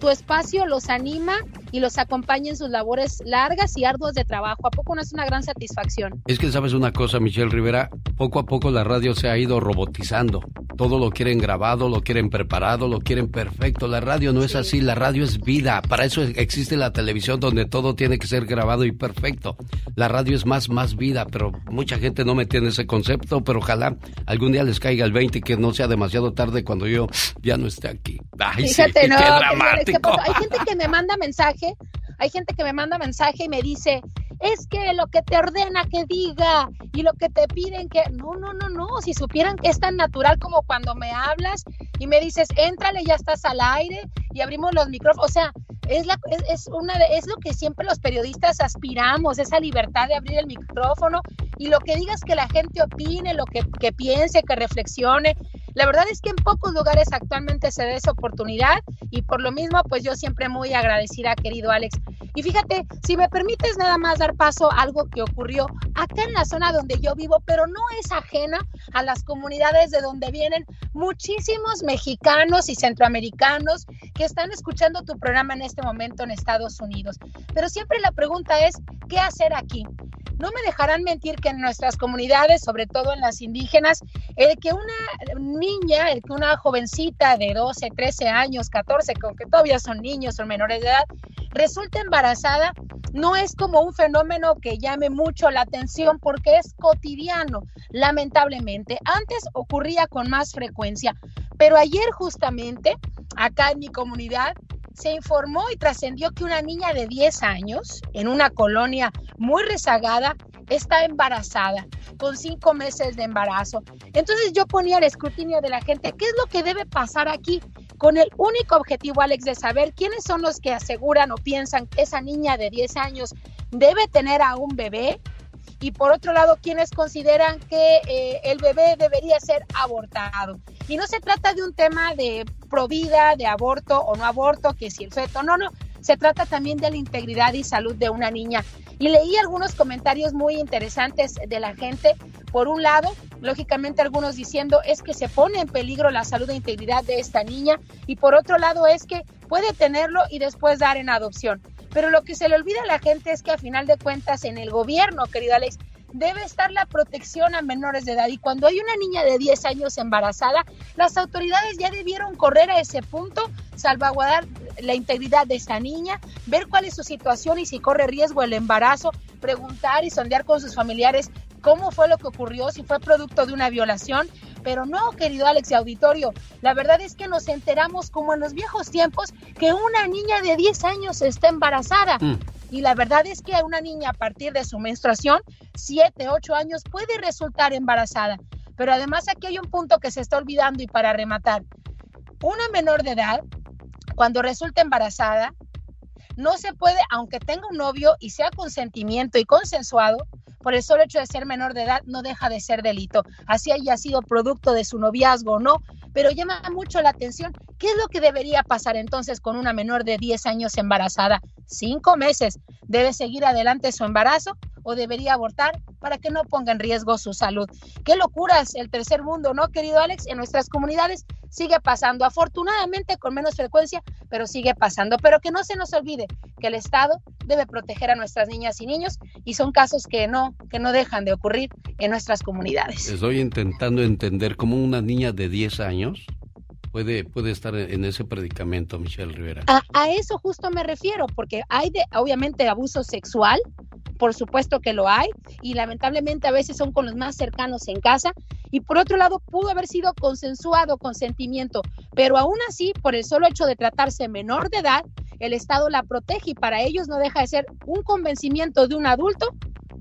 tu espacio los anima y los acompaña en sus labores largas y arduas de trabajo. ¿A poco no es una gran satisfacción? Es que sabes una cosa, Michelle Rivera, poco a poco la radio se ha ido robotizando. Todo lo quieren grabado, lo quieren preparado, lo quieren perfecto. La radio no es así, la radio es vida. Para eso existe la televisión donde todo tiene que ser grabado y perfecto. La radio es más, más vida, pero mucha gente no me tiene ese concepto, pero ojalá algún día les caiga el 20 y que no sea demasiado tarde cuando yo ya no esté aquí. Ay, sí, Fíjate, no, qué dramático. ¿qué pasa? Hay gente que me manda mensaje, hay gente que me manda mensaje y me dice, es que lo que te ordena que diga y lo que te piden que... No, no, no, no, si supieran que es tan natural como cuando me hablas y me dices, éntrale, ya estás al aire y abrimos los micrófonos. O sea, es, es, una es lo que siempre los periodistas aspiramos, esa libertad de abrir el micrófono y lo que digas que la gente opine, lo que, que piense, que reflexione. La verdad es que en pocos lugares actualmente se da esa oportunidad y por lo mismo, pues yo siempre muy agradecida, querido Alex. Y fíjate, si me permites nada más dar paso a algo que ocurrió acá en la zona donde yo vivo, pero no es ajena a las comunidades de donde vienen muchísimos mexicanos y centroamericanos que están escuchando tu programa en este momento en Estados Unidos. Pero siempre la pregunta es, ¿qué hacer aquí? No me dejarán mentir que en nuestras comunidades, sobre todo en las indígenas, el que una niña, el que una jovencita de 12, 13 años, 14, con que todavía son niños, son menores de edad, resulta embarazada, no es como un fenómeno que llame mucho la atención porque es cotidiano, lamentablemente. Antes ocurría con más frecuencia, pero ayer justamente, acá en mi comunidad, se informó y trascendió que una niña de 10 años, en una colonia muy rezagada, está embarazada, con cinco meses de embarazo. Entonces yo ponía el escrutinio de la gente, ¿qué es lo que debe pasar aquí? Con el único objetivo, Alex, de saber quiénes son los que aseguran o piensan que esa niña de 10 años debe tener a un bebé, y por otro lado, quienes consideran que eh, el bebé debería ser abortado. Y no se trata de un tema de provida, de aborto o no aborto, que si el feto, no, no, se trata también de la integridad y salud de una niña. Y leí algunos comentarios muy interesantes de la gente. Por un lado, lógicamente algunos diciendo es que se pone en peligro la salud e integridad de esta niña y por otro lado es que puede tenerlo y después dar en adopción. Pero lo que se le olvida a la gente es que a final de cuentas en el gobierno, querido Alex, debe estar la protección a menores de edad. Y cuando hay una niña de 10 años embarazada, las autoridades ya debieron correr a ese punto, salvaguardar la integridad de esta niña, ver cuál es su situación y si corre riesgo el embarazo, preguntar y sondear con sus familiares cómo fue lo que ocurrió, si fue producto de una violación. Pero no, querido Alex y auditorio, la verdad es que nos enteramos como en los viejos tiempos que una niña de 10 años está embarazada. Mm. Y la verdad es que una niña a partir de su menstruación, 7, 8 años, puede resultar embarazada. Pero además aquí hay un punto que se está olvidando y para rematar. Una menor de edad, cuando resulta embarazada, no se puede, aunque tenga un novio y sea consentimiento y consensuado, por el solo hecho de ser menor de edad no deja de ser delito, así haya sido producto de su noviazgo o no, pero llama mucho la atención. ¿Qué es lo que debería pasar entonces con una menor de 10 años embarazada? Cinco meses. ¿Debe seguir adelante su embarazo o debería abortar para que no ponga en riesgo su salud? Qué locuras el tercer mundo, ¿no, querido Alex? En nuestras comunidades sigue pasando, afortunadamente con menos frecuencia, pero sigue pasando. Pero que no se nos olvide que el Estado debe proteger a nuestras niñas y niños y son casos que no, que no dejan de ocurrir en nuestras comunidades. Estoy intentando entender cómo una niña de 10 años puede, puede estar en ese predicamento, Michelle Rivera. A, eso justo me refiero, porque hay de, obviamente abuso sexual, por supuesto que lo hay, y lamentablemente a veces son con los más cercanos en casa, y por otro lado pudo haber sido consensuado, consentimiento, pero aún así, por el solo hecho de tratarse menor de edad, el Estado la protege y para ellos no deja de ser un convencimiento de un adulto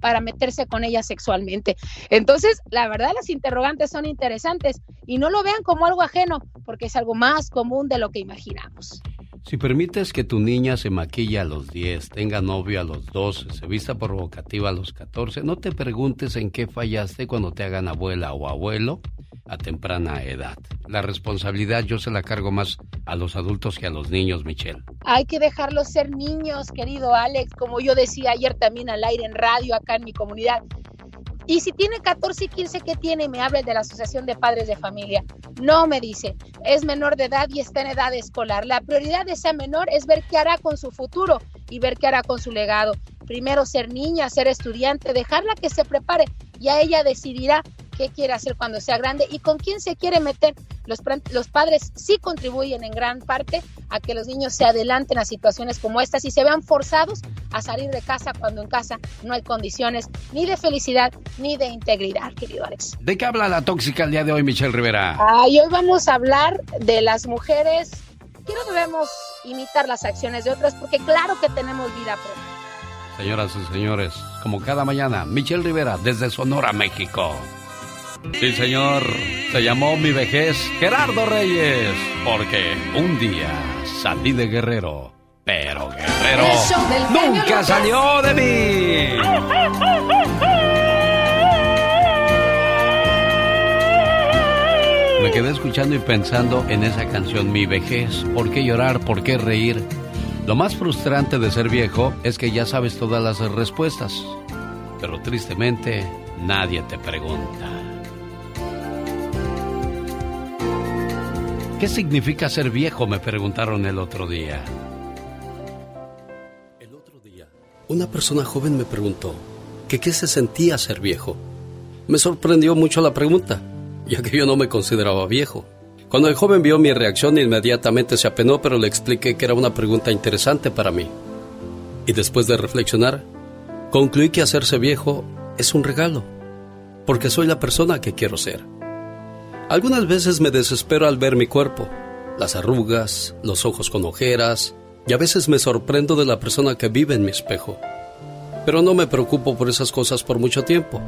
para meterse con ella sexualmente. Entonces, la verdad, las interrogantes son interesantes y no lo vean como algo ajeno, porque es algo más común de lo que imaginamos. Si permites que tu niña se maquille a los 10, tenga novio a los 12, se vista provocativa a los 14, no te preguntes en qué fallaste cuando te hagan abuela o abuelo a temprana edad. La responsabilidad yo se la cargo más a los adultos que a los niños, Michelle. Hay que dejarlos ser niños, querido Alex, como yo decía ayer también al aire en radio acá en mi comunidad. Y si tiene 14 y 15, ¿qué tiene? Me habla de la Asociación de Padres de Familia. No, me dice, es menor de edad y está en edad escolar. La prioridad de ese menor es ver qué hará con su futuro y ver qué hará con su legado. Primero ser niña, ser estudiante, dejarla que se prepare. y a ella decidirá qué quiere hacer cuando sea grande y con quién se quiere meter. Los, los padres sí contribuyen en gran parte a que los niños se adelanten a situaciones como estas y se vean forzados a salir de casa cuando en casa no hay condiciones ni de felicidad ni de integridad, querido Alex. ¿De qué habla la tóxica el día de hoy, Michelle Rivera? hoy vamos a hablar de las mujeres que no debemos imitar las acciones de otras porque claro que tenemos vida propia. Señoras y señores, como cada mañana, Michelle Rivera desde Sonora, México. Sí, señor. Se llamó mi vejez Gerardo Reyes. Porque un día salí de Guerrero. Pero Guerrero nunca salió de mí. Me quedé escuchando y pensando en esa canción Mi vejez. ¿Por qué llorar? ¿Por qué reír? Lo más frustrante de ser viejo es que ya sabes todas las respuestas. Pero tristemente nadie te pregunta. ¿Qué significa ser viejo? Me preguntaron el otro día. El otro día, una persona joven me preguntó que qué se sentía ser viejo. Me sorprendió mucho la pregunta, ya que yo no me consideraba viejo. Cuando el joven vio mi reacción, inmediatamente se apenó, pero le expliqué que era una pregunta interesante para mí. Y después de reflexionar, concluí que hacerse viejo es un regalo, porque soy la persona que quiero ser. Algunas veces me desespero al ver mi cuerpo, las arrugas, los ojos con ojeras, y a veces me sorprendo de la persona que vive en mi espejo. Pero no me preocupo por esas cosas por mucho tiempo,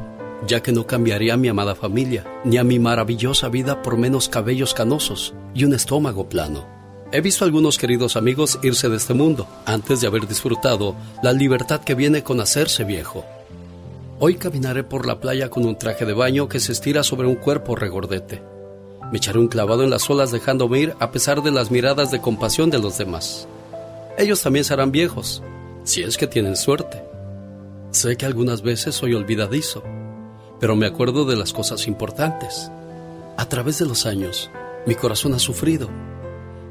ya que no cambiaría a mi amada familia, ni a mi maravillosa vida por menos cabellos canosos y un estómago plano. He visto a algunos queridos amigos irse de este mundo antes de haber disfrutado la libertad que viene con hacerse viejo. Hoy caminaré por la playa con un traje de baño que se estira sobre un cuerpo regordete me echaré un clavado en las olas dejándome ir a pesar de las miradas de compasión de los demás. Ellos también serán viejos, si es que tienen suerte. Sé que algunas veces soy olvidadizo, pero me acuerdo de las cosas importantes. A través de los años, mi corazón ha sufrido,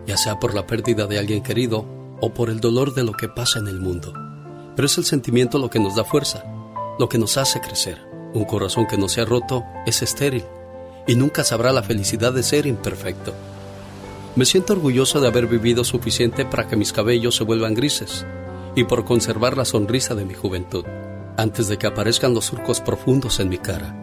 ya sea por la pérdida de alguien querido o por el dolor de lo que pasa en el mundo. Pero es el sentimiento lo que nos da fuerza, lo que nos hace crecer. Un corazón que no se ha roto es estéril y nunca sabrá la felicidad de ser imperfecto. Me siento orgulloso de haber vivido suficiente para que mis cabellos se vuelvan grises y por conservar la sonrisa de mi juventud, antes de que aparezcan los surcos profundos en mi cara.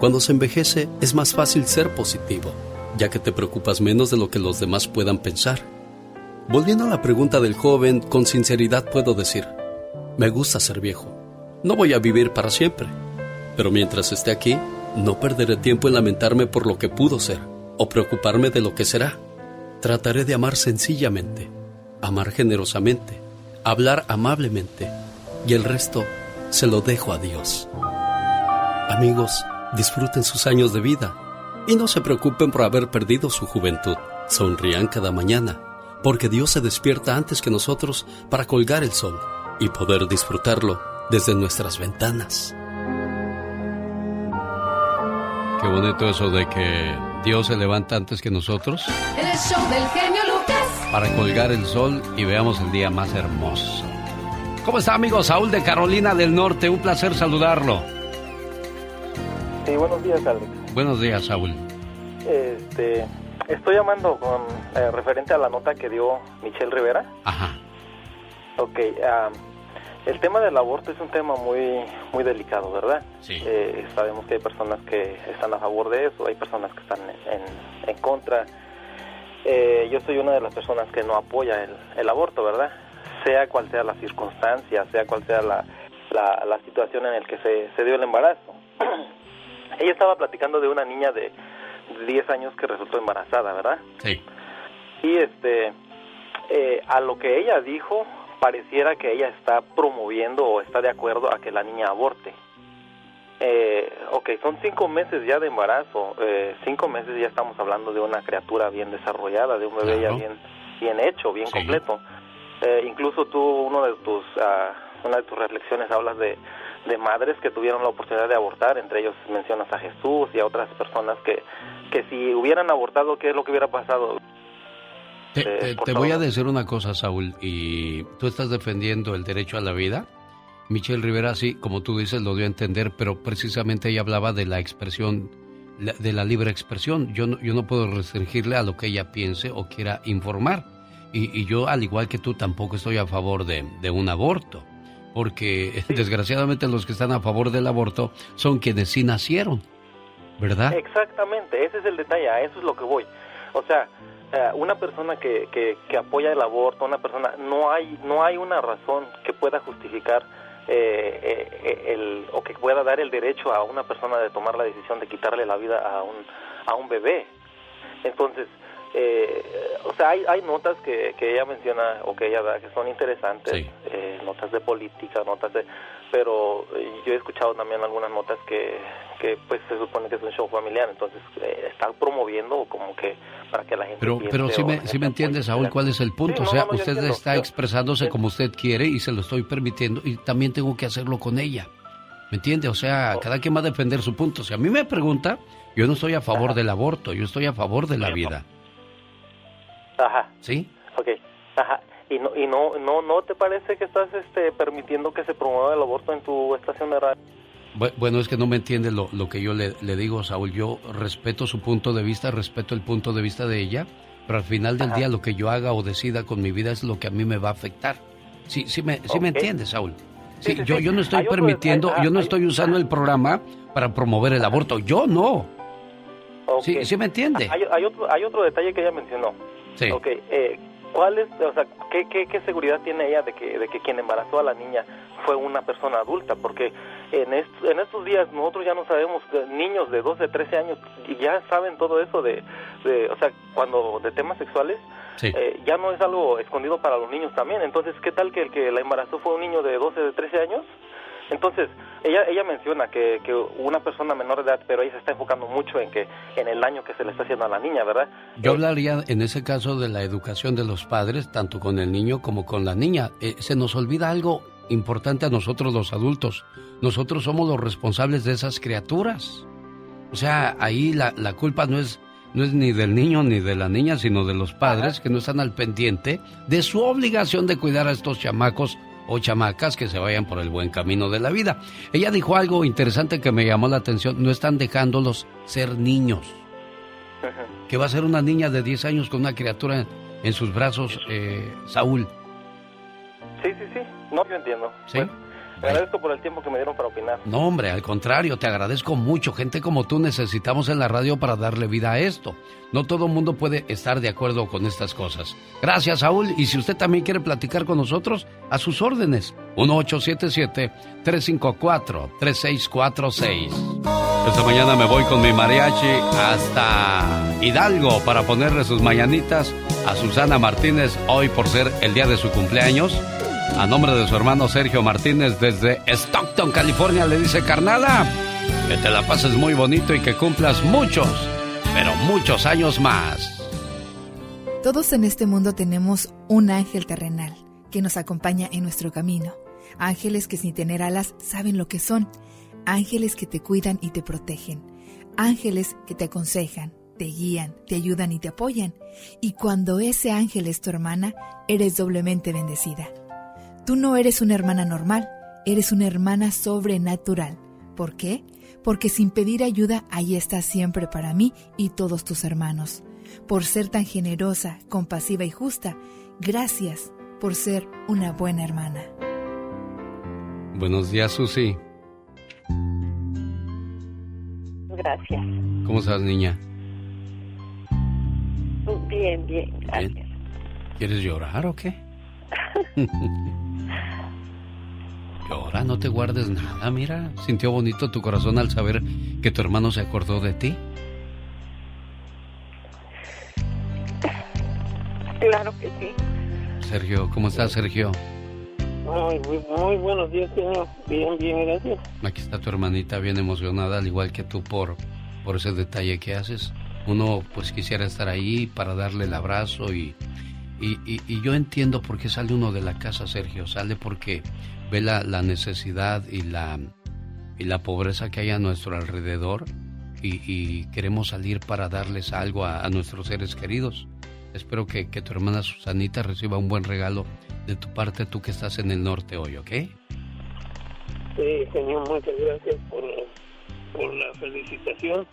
Cuando se envejece es más fácil ser positivo, ya que te preocupas menos de lo que los demás puedan pensar. Volviendo a la pregunta del joven, con sinceridad puedo decir, me gusta ser viejo. No voy a vivir para siempre, pero mientras esté aquí, no perderé tiempo en lamentarme por lo que pudo ser o preocuparme de lo que será. Trataré de amar sencillamente, amar generosamente, hablar amablemente y el resto se lo dejo a Dios. Amigos, disfruten sus años de vida y no se preocupen por haber perdido su juventud. Sonrían cada mañana, porque Dios se despierta antes que nosotros para colgar el sol y poder disfrutarlo desde nuestras ventanas. Qué bonito eso de que Dios se levanta antes que nosotros. El show del genio Lucas. Para colgar el sol y veamos el día más hermoso. ¿Cómo está, amigo Saúl de Carolina del Norte? Un placer saludarlo. Sí, buenos días, Alex. Buenos días, Saúl. Este, estoy llamando con eh, referente a la nota que dio Michelle Rivera. Ajá. Ok, ah, el tema del aborto es un tema muy muy delicado, ¿verdad? Sí. Eh, sabemos que hay personas que están a favor de eso, hay personas que están en, en contra. Eh, yo soy una de las personas que no apoya el, el aborto, ¿verdad? Sea cual sea la circunstancia, sea cual sea la, la, la situación en la que se, se dio el embarazo. Ella estaba platicando de una niña de 10 años que resultó embarazada, ¿verdad? Sí. Y este, eh, a lo que ella dijo, pareciera que ella está promoviendo o está de acuerdo a que la niña aborte. Eh, ok, son cinco meses ya de embarazo, eh, cinco meses ya estamos hablando de una criatura bien desarrollada, de un bebé ya bien, bien hecho, bien completo. Eh, incluso tú, uno de tus, ah, una de tus reflexiones hablas de, de madres que tuvieron la oportunidad de abortar, entre ellos mencionas a Jesús y a otras personas que, que si hubieran abortado, ¿qué es lo que hubiera pasado? Te, Eh, te- voy a decir una cosa, Saúl, y tú estás defendiendo el derecho a la vida. Michelle Rivera, sí, como tú dices, lo dio a entender, pero precisamente ella hablaba de la expresión, de la libre expresión. Yo no, yo no puedo restringirle a lo que ella piense o quiera informar. Y, y yo, al igual que tú, tampoco estoy a favor de, de un aborto, porque desgraciadamente los que están a favor del aborto son quienes sí nacieron, ¿verdad? Exactamente, ese es el detalle, a eso es lo que voy. O sea, una persona que, que, que apoya el aborto, una persona, no hay, no hay una razón que pueda justificar eh, eh, el, o que pueda dar el derecho a una persona de tomar la decisión de quitarle la vida a un, a un bebé. Entonces, eh, o sea, hay, hay notas que, que ella menciona o que ella da que son interesantes, eh, notas de política, notas de... Pero eh, yo he escuchado también algunas notas que, que pues se supone que es un show familiar, entonces eh, están promoviendo como que para que la gente Pero, pero sí me, sí me entiende, Saúl, cuál es el punto. Sí, o sea, no, no, yo usted entiendo. está Yo- expresándose como usted quiere y se lo estoy permitiendo y también tengo que hacerlo con ella. ¿Me entiende? O Oh. sea, cada quien va a defender su punto. Si a mí me pregunta, yo no estoy a favor del aborto, yo estoy a favor de la vida. Ajá. ¿Sí? Ok. Ajá. ¿Y no, y no, no, no te parece que estás este, permitiendo que se promueva el aborto en tu estación de radio? Bu- Bueno, es que no me entiende lo, lo que yo le, le digo, Saúl. Yo respeto su punto de vista, respeto el punto de vista de ella, pero al final del día lo que yo haga o decida con mi vida es lo que a mí me va a afectar. Sí, sí me, sí me entiende, Saúl. Sí, Sí, sí, yo, yo no estoy otro- permitiendo, yo no estoy usando el programa para promover el aborto. Yo no. Ok. Sí, sí me entiende. Hay, hay otro, hay otro detalle que ella mencionó. Sí. Ok, eh, ¿cuál es, o sea, qué, qué, qué seguridad tiene ella de que, de que quien embarazó a la niña fue una persona adulta? Porque en, est- en estos días nosotros ya no sabemos, eh, niños de 12, 13 años ya saben todo eso de, de o sea, cuando de temas sexuales, Sí. eh, ya no es algo escondido para los niños también. Entonces, ¿qué tal que el que la embarazó fue un niño de 12, de 13 años? Entonces, ella ella menciona que, que una persona menor de edad, pero ella se está enfocando mucho en que en el daño que se le está haciendo a la niña, ¿verdad? Yo hablaría en ese caso de la educación de los padres, tanto con el niño como con la niña. Eh, se nos olvida algo importante a nosotros los adultos. Nosotros somos los responsables de esas criaturas. O sea, ahí la, la culpa no es, no es ni del niño ni de la niña, sino de los padres que no están al pendiente de su obligación de cuidar a estos chamacos o chamacas que se vayan por el buen camino de la vida. Ella dijo algo interesante que me llamó la atención, no están dejándolos ser niños. ¿Qué va a ser una niña de 10 años con una criatura en sus brazos, eh, Saúl? Sí, sí, sí. No, yo entiendo. Sí. Bueno, agradezco por el tiempo que me dieron para opinar. No, hombre, al contrario, te agradezco mucho. Gente como tú necesitamos en la radio para darle vida a esto. No todo el mundo puede estar de acuerdo con estas cosas. Gracias, Saúl. Y si usted también quiere platicar con nosotros, a sus órdenes. 1877-354-3646. Esta mañana me voy con mi mariachi hasta Hidalgo para ponerle sus mañanitas a Susana Martínez hoy por ser el día de su cumpleaños. A nombre de su hermano Sergio Martínez desde Stockton, California, le dice, carnala, que te la pases muy bonito y que cumplas muchos, pero muchos años más. Todos en este mundo tenemos un ángel terrenal que nos acompaña en nuestro camino. Ángeles que sin tener alas saben lo que son. Ángeles que te cuidan y te protegen. Ángeles que te aconsejan, te guían, te ayudan y te apoyan. Y cuando ese ángel es tu hermana, eres doblemente bendecida. Tú no eres una hermana normal, eres una hermana sobrenatural. ¿Por qué? Porque sin pedir ayuda, ahí estás siempre para mí y todos tus hermanos. Por ser tan generosa, compasiva y justa, gracias por ser una buena hermana. Buenos días, Susi. Gracias. ¿Cómo estás, niña? Bien, bien, gracias. ¿Quieres llorar o qué? Llora, no te guardes nada, mira. ¿Sintió bonito tu corazón al saber que tu hermano se acordó de ti? Claro que sí. Sergio, ¿cómo estás, Sergio? Muy, muy, muy buenos días, señor. Bien, bien, gracias. Aquí está tu hermanita bien emocionada, al igual que tú, por, por ese detalle que haces. Uno, pues, quisiera estar ahí para darle el abrazo y, y, y, y yo entiendo por qué sale uno de la casa, Sergio. Sale porque ve la, necesidad y la, y la pobreza que hay a nuestro alrededor y, queremos salir para darles algo a, nuestros seres queridos. Espero que, que, tu hermana Susanita reciba un buen regalo de tu parte, tú que estás en el norte hoy, ¿ok? Sí, señor, muchas gracias por, por la felicitación.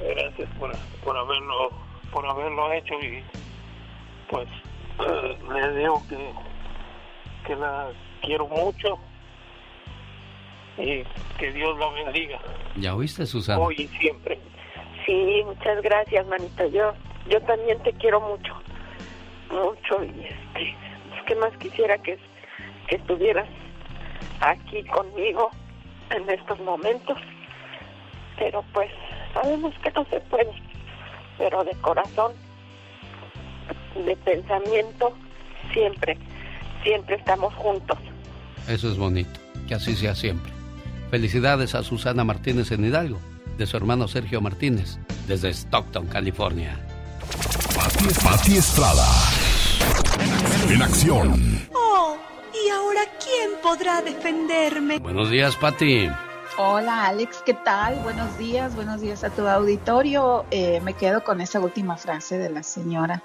Gracias por, por haberlo por haberlo hecho y pues le digo que, que la quiero mucho y que Dios la bendiga. ¿Ya oíste, Susana? Hoy y siempre. Sí, muchas gracias, manita. Yo, yo también te quiero mucho, mucho. Y este, pues, ¿qué más quisiera que, que estuvieras aquí conmigo en estos momentos? Pero pues sabemos que no se puede. Pero de corazón, de pensamiento, siempre, siempre estamos juntos. Eso es bonito, que así sea siempre. Felicidades a Susana Martínez en Hidalgo de su hermano Sergio Martínez, desde Stockton, California. Pati, Pati Estrada. En acción. Oh, ¿y ahora quién podrá defenderme? Buenos días, Pati. Hola, Alex, ¿qué tal? Buenos días, buenos días a tu auditorio. Eh, me quedo con esa última frase de la señora.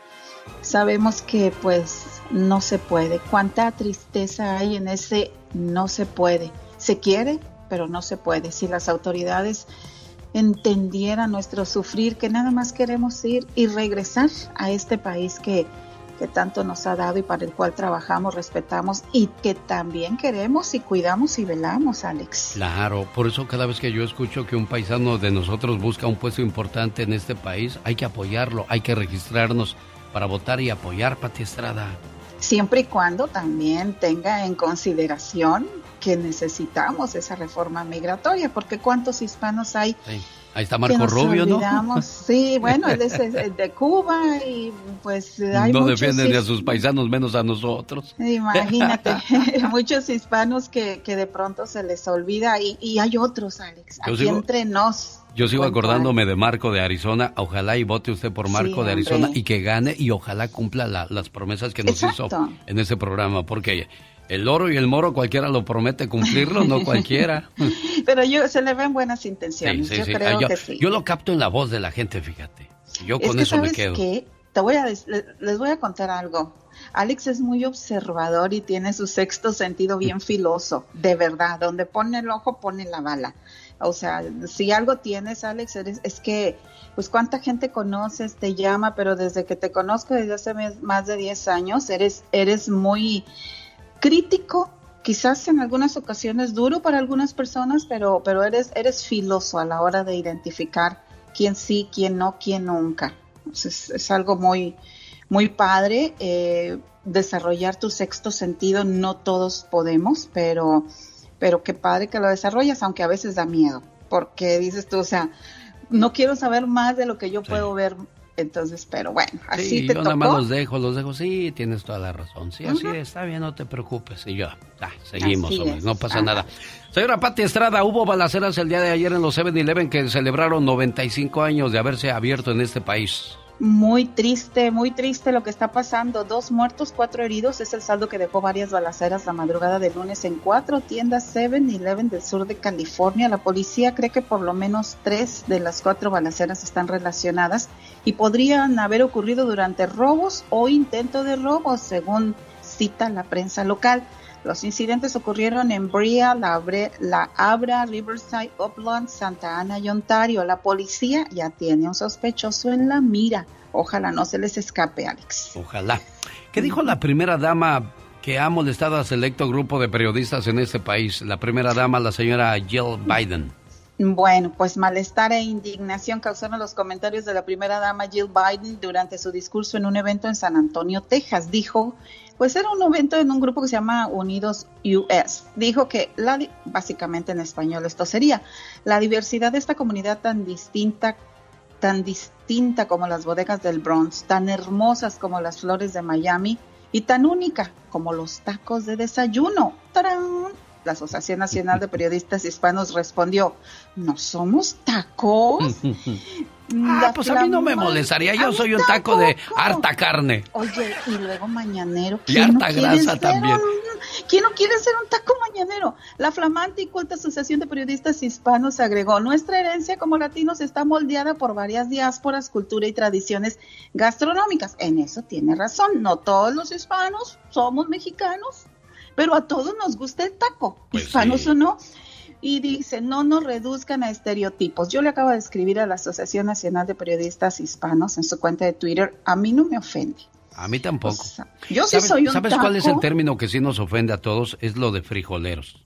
Sabemos que pues no se puede. Cuánta tristeza hay en ese no se puede. Se quiere, pero no se puede. Si las autoridades entendiera nuestro sufrir, que nada más queremos ir y regresar a este país que, que tanto nos ha dado y para el cual trabajamos, respetamos y que también queremos y cuidamos y velamos, Alex. Claro, por eso cada vez que yo escucho que un paisano de nosotros busca un puesto importante en este país, hay que apoyarlo, hay que registrarnos para votar y apoyar, Pati Estrada. Siempre y cuando también tenga en consideración que necesitamos esa reforma migratoria, porque cuántos hispanos hay. Sí. Ahí está Marco Rubio, olvidamos. ¿no? Sí, bueno, él es de Cuba y pues hay No muchos defienden a sus paisanos menos a nosotros. Imagínate, muchos hispanos que, que de pronto se les olvida y, y hay otros, Alex, Yo aquí sigo- entre nos. Yo sigo acordándome de Marco de Arizona. Ojalá y vote usted por Marco de Arizona y que gane y ojalá cumpla las promesas que nos hizo en ese programa. Porque el oro y el moro cualquiera lo promete cumplirlo, no cualquiera. Pero yo se le ven buenas intenciones. yo creo yo, que sí. Yo lo capto en la voz de la gente, fíjate. Yo con eso me quedo. Te voy a, les voy a contar algo. Alex es muy observador y tiene su sexto sentido bien filoso, de verdad. Donde pone el ojo, pone la bala. O sea, si algo tienes, Alex, es que, pues, cuánta gente conoces, te llama, pero desde que te conozco desde hace más de 10 años, eres, eres muy crítico, quizás en algunas ocasiones duro para algunas personas, pero, pero eres, eres filoso a la hora de identificar quién sí, quién no, quién nunca. es, algo muy, muy padre. Eh, desarrollar tu sexto sentido, no todos podemos, pero, pero qué padre que lo desarrollas, aunque a veces da miedo, porque dices tú, o sea, no quiero saber más de lo que yo puedo ver entonces, pero bueno, así sí, te yo nada más los dejo, los dejo. Sí, tienes toda la razón. Sí, así está bien, no te preocupes. Y yo, ah, seguimos, no pasa nada. Señora Pati Estrada, hubo balaceras el día de ayer en los 7-Eleven que celebraron 95 años de haberse abierto en este país. Muy triste, muy triste lo que está pasando. Dos muertos, cuatro heridos. Es el saldo que dejó varias balaceras la madrugada de lunes en cuatro tiendas 7-Eleven del sur de California. La policía cree que por lo menos tres de las cuatro balaceras están relacionadas y podrían haber ocurrido durante robos o intento de robos, según cita la prensa local. Los incidentes ocurrieron en Bria, la, la, Abra, Riverside, Upland, Santa Ana y Ontario. La policía ya tiene un sospechoso en la mira. Ojalá no se les escape, Alex. Ojalá. ¿Qué dijo la primera dama que ha molestado a selecto grupo de periodistas en este país? La primera dama, la señora Jill Biden. Bueno, pues malestar e indignación causaron los comentarios de la primera dama Jill Biden durante su discurso en un evento en San Antonio, Texas. Dijo pues era un evento en un grupo que se llama Unidos US. Dijo que, la, básicamente en español esto sería, la diversidad de esta comunidad tan distinta, tan distinta como las bodegas del Bronx, tan hermosas como las flores de Miami y tan única como los tacos de desayuno. ¡Tarán! La Asociación Nacional de Periodistas Hispanos respondió, ¿no somos tacos? Ah, pues a mí no me molestaría. Yo soy un taco de harta carne. Oye, y luego mañanero. Y harta grasa también. ¿Quién no quiere ser un taco mañanero? La flamante y culta Asociación de Periodistas Hispanos agregó, nuestra herencia como latinos está moldeada por varias diásporas, cultura y tradiciones gastronómicas. En eso tiene razón. No todos los hispanos somos mexicanos, pero a todos nos gusta el taco, pues hispanos o no y dice, no nos reduzcan a estereotipos. Yo le acabo de escribir a la Asociación Nacional de Periodistas Hispanos en su cuenta de Twitter, a mí no me ofende. A mí tampoco. yo sí soy un ¿Sabes cuál es el término que sí nos ofende a todos? Es lo de frijoleros.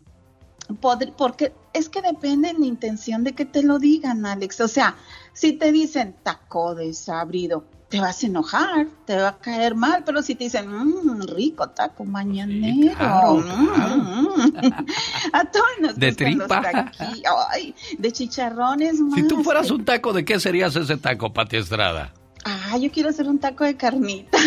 porque es que depende de la intención de que te lo digan, Alex. O sea, si te dicen taco desabrido, te vas a enojar, te va a caer mal, pero si te dicen, mmm, rico taco mañanero, mm, a todos nos de tripa. Ay, de chicharrones. Si tú fueras un taco, ¿de qué serías ese taco, Pati Estrada? Ah, yo quiero hacer un taco de carnita.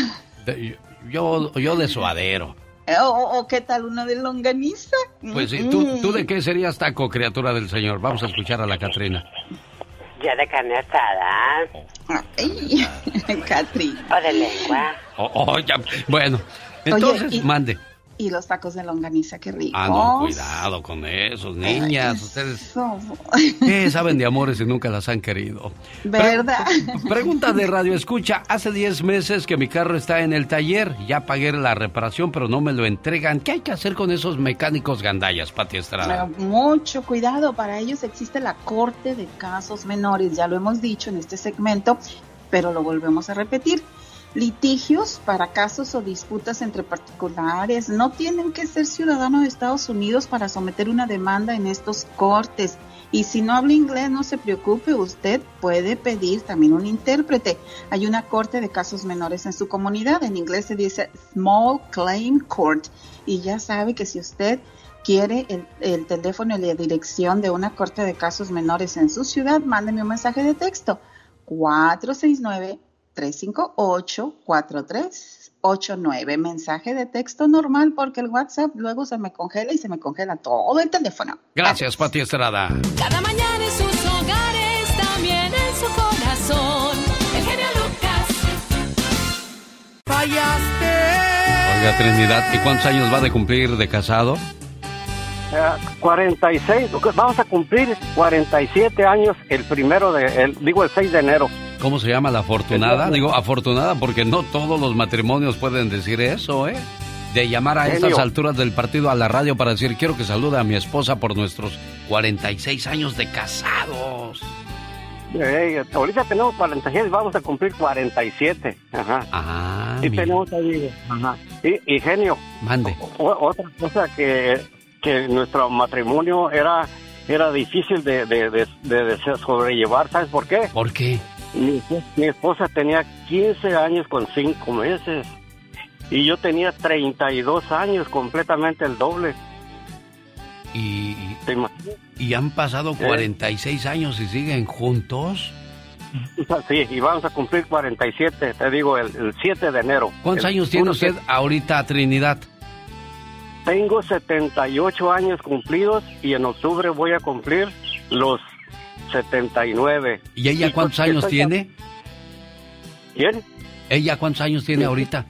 yo, yo de suadero. O, qué tal uno de longaniza. Pues sí, ¿tú, ¿tú de qué serías taco, criatura del Señor? Vamos a escuchar a la Catrina ya de carne asada. Ay, Catri. O de lengua. Oh, oh, ya. Bueno, entonces mande. Y los tacos de longaniza, qué rico. Ah, no, cuidado con esos, niñas. Ustedes ¿qué saben de amores y nunca las han querido. ¿Verdad? pregunta de radio escucha. Hace 10 meses que mi carro está en el taller. Ya pagué la reparación, pero no me lo entregan. ¿Qué hay que hacer con esos mecánicos gandallas, Pati Estrada? Mucho cuidado. Para ellos existe la corte de casos menores. Ya lo hemos dicho en este segmento, pero lo volvemos a repetir litigios para casos o disputas entre particulares. No tienen que ser ciudadanos de Estados Unidos para someter una demanda en estos cortes. Y si no habla inglés, no se preocupe, usted puede pedir también un intérprete. Hay una corte de casos menores en su comunidad. En inglés se dice Small Claim Court. Y ya sabe que si usted quiere el, el teléfono y la dirección de una corte de casos menores en su ciudad, mándeme un mensaje de texto. 469 358-4389. Mensaje de texto normal porque el WhatsApp luego se me congela y se me congela todo el teléfono. Gracias, Pati Estrada. Cada mañana en sus hogares también en su corazón. El genio Lucas. Fallaste. Oiga, Trinidad, ¿y cuántos años va de cumplir de casado? 46, vamos a cumplir 47 años el primero de, el, digo el 6 de enero. ¿Cómo se llama la afortunada? Digo afortunada porque no todos los matrimonios pueden decir eso, ¿eh? De llamar a estas alturas del partido a la radio para decir quiero que salude a mi esposa por nuestros 46 años de casados. ahorita tenemos 46, vamos a cumplir 47. Ajá. Ah, y tenemos ahí, ajá. Y, genio. Mande. otra cosa que que nuestro matrimonio era, era difícil de, de, sobrellevar. ¿Sabes por qué? ¿Por qué? Mi, esposa tenía 15 años con 5 meses y yo tenía 32 años, completamente el doble. ¿Y, ¿y han pasado 46 años y siguen juntos? Sí, y vamos a cumplir 47, te digo, el, 7 de enero. ¿Cuántos años tiene usted ahorita, Trinidad? Tengo 78 años cumplidos y en octubre voy a cumplir los 79. ¿Y ella cuántos años tiene? ¿Quién? ¿Ella cuántos años tiene ahorita?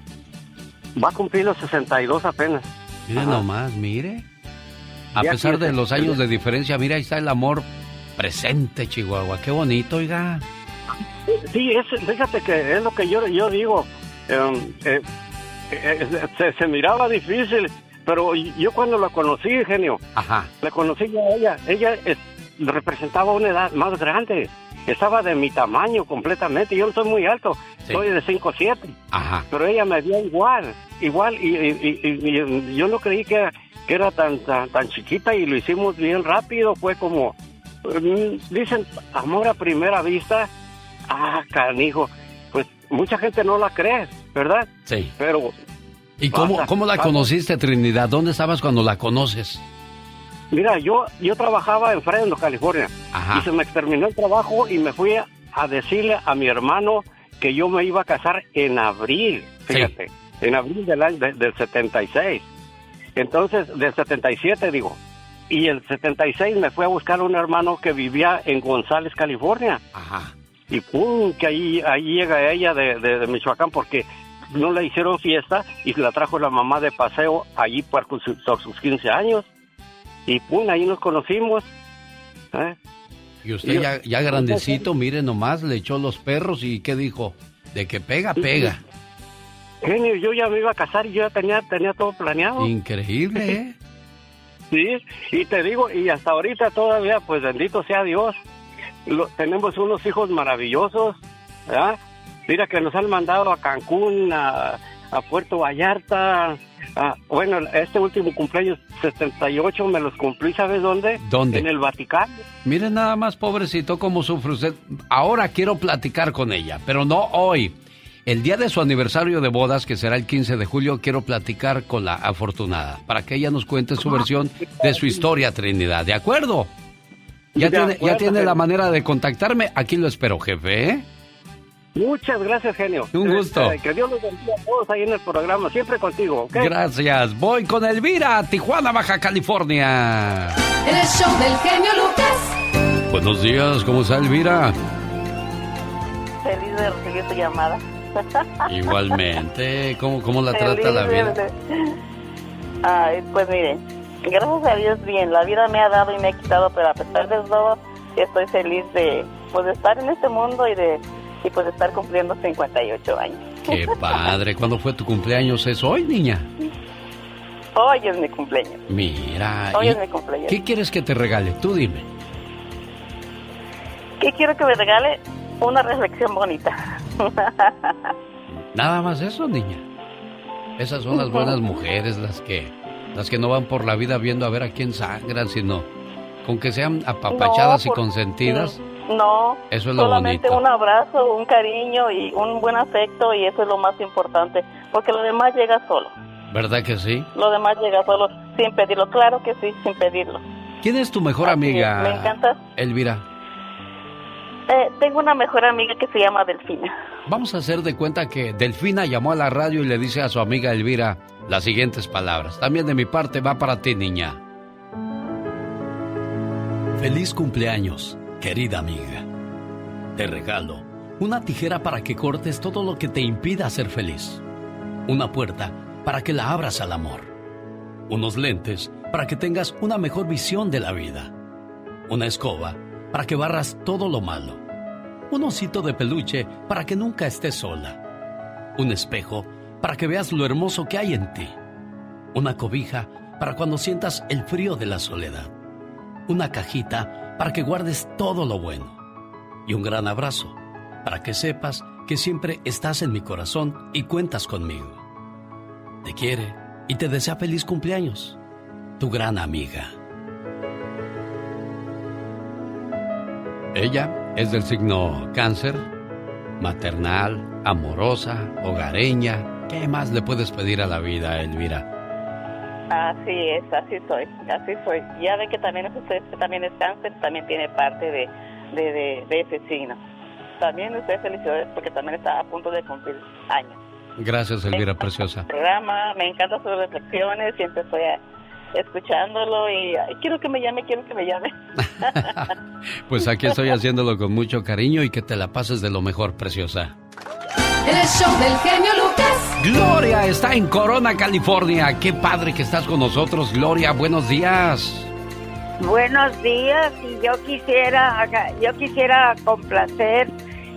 Va a cumplir los 62 apenas. Mire nomás, mire. A pesar de los años de diferencia, mira, ahí está el amor presente, Chihuahua. Qué bonito, oiga. Sí, es, fíjate que es lo que yo, yo digo. Em, eh, eh, se, se, miraba difícil pero yo cuando la conocí, genio, Ajá. la conocí a ella, ella representaba una edad más grande. Estaba de mi tamaño completamente. Yo no soy muy alto, soy de 5'7". Ajá. Pero ella me dio igual, igual. Y, yo no creí que, que era tan, tan, tan chiquita y lo hicimos bien rápido. Fue como, mm, dicen, amor a primera vista. Ah, canijo. Pues mucha gente no la cree, ¿verdad? Sí. Pero ¿Y cómo, cómo la conociste, Trinidad? ¿Dónde estabas cuando la conoces? Mira, yo, yo trabajaba en Fresno, California. Y se me terminó el trabajo y me fui a, decirle a mi hermano que yo me iba a casar en abril, fíjate, en abril del, año, del 76. Entonces, del 77 digo. Y el 76 me fui a buscar un hermano que vivía en González, California. Ajá. Y pum, que ahí, ahí llega ella de, de Michoacán porque no le hicieron fiesta y la trajo la mamá de paseo allí por sus, 15 años. Y pum, ahí nos conocimos. ¿eh? Y usted ya, grandecito, mire nomás, le echó los perros y ¿qué dijo? De que pega, pega. Genio, yo ya me iba a casar y yo ya tenía, tenía todo planeado. Increíble, ¿eh? sí, y te digo, y hasta ahorita todavía, pues bendito sea Dios, tenemos unos hijos maravillosos, ¿verdad? Mira que nos han mandado a Cancún, a, Puerto Vallarta. Bueno, este último cumpleaños 78 me los cumplí, ¿sabes dónde? ¿Dónde? En el Vaticano. Miren nada más, pobrecito, cómo sufre usted. Ahora quiero platicar con ella, pero no hoy. El día de su aniversario de bodas, que será el 15 de julio, quiero platicar con la afortunada para que ella nos cuente su versión de su historia, Trinidad. ¿De acuerdo? Ya, tiene, ya tiene la manera de contactarme. Aquí lo espero, jefe. ¿eh? Muchas gracias, genio. Un gusto. Este, que Dios los bendiga a todos ahí en el programa. Siempre contigo, ¿ok? Gracias. Voy con Elvira, Tijuana, Baja California. El show del genio Lucas. Buenos días, ¿cómo está Elvira? Feliz de recibir tu llamada. Igualmente. ¿Cómo, cómo la trata la vida? Ay, pues mire, gracias a Dios bien. La vida me ha dado y me ha quitado, pero a pesar de todo, estoy feliz de, pues, de estar en este mundo y de y pues estar cumpliendo 58 años. Qué padre. ¿Cuándo fue tu cumpleaños? ¿Es hoy, niña? Hoy es mi cumpleaños. Mira. Hoy es mi cumpleaños. ¿Qué quieres que te regale? Tú dime. ¿Qué quiero que me regale? Una reflexión bonita. Nada más eso, niña. Esas son las buenas mujeres, las que las que no van por la vida viendo a ver a quién sangran, sino con que sean apapachadas y consentidas. No, eso es lo solamente un abrazo, un cariño y un buen afecto y eso es lo más importante, porque lo demás llega solo. ¿Verdad que sí? Lo demás llega solo, sin pedirlo, claro que sí, sin pedirlo. ¿Quién es tu mejor amiga? Me encanta. Elvira. Eh, tengo una mejor amiga que se llama Delfina. Vamos a hacer de cuenta que Delfina llamó a la radio y le dice a su amiga Elvira las siguientes palabras. También de mi parte va para ti, niña. Feliz cumpleaños querida amiga. Te regalo una tijera para que cortes todo lo que te impida ser feliz. Una puerta para que la abras al amor. Unos lentes para que tengas una mejor visión de la vida. Una escoba para que barras todo lo malo. Un osito de peluche para que nunca estés sola. Un espejo para que veas lo hermoso que hay en ti. Una cobija para cuando sientas el frío de la soledad. Una cajita para que guardes todo lo bueno. Y un gran abrazo para que sepas que siempre estás en mi corazón y cuentas conmigo. Te quiere y te desea feliz cumpleaños. Tu gran amiga. Ella es del signo cáncer, maternal, amorosa, hogareña. ¿Qué más le puedes pedir a la vida, Elvira? Así es, así soy, así soy. Ya ve que también usted también es cáncer, también tiene parte de, de, de, ese signo. También usted felicidades porque también está a punto de cumplir años. Gracias, Elvira, preciosa. Programa, me encantan sus reflexiones, siempre estoy escuchándolo y quiero que me llame, quiero que me llame. pues aquí estoy haciéndolo con mucho cariño y que te la pases de lo mejor, preciosa. El show del genio Lucas. Gloria está en Corona, California. Qué padre que estás con nosotros, Gloria. Buenos días. Buenos días y yo quisiera, yo quisiera complacer,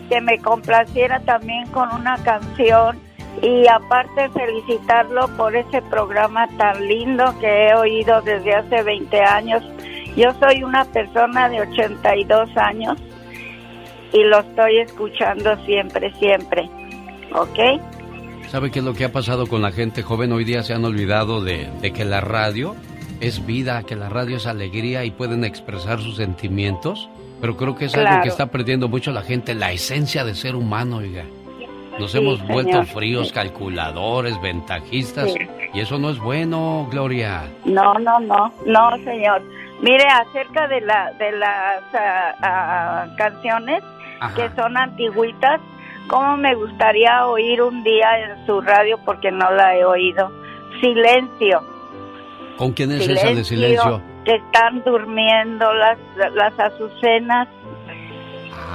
que me complaciera también con una canción y aparte felicitarlo por ese programa tan lindo que he oído desde hace 20 años. Yo soy una persona de 82 años y lo estoy escuchando siempre, siempre. ¿Ok? ¿Sabe qué es lo que ha pasado con la gente joven? Hoy día se han olvidado de, que la radio es vida, que la radio es alegría y pueden expresar sus sentimientos. Pero creo que es algo que está perdiendo mucho la gente, la esencia de ser humano, oiga. Nos hemos vuelto fríos, calculadores, ventajistas, y eso no es bueno, Gloria. No, no, no, no, señor. Mire, acerca de la de las ah, ah, canciones que son antiguitas, cómo me gustaría oír un día en su radio porque no la he oído. Silencio. ¿Con quién es esa de silencio? Que están durmiendo las las azucenas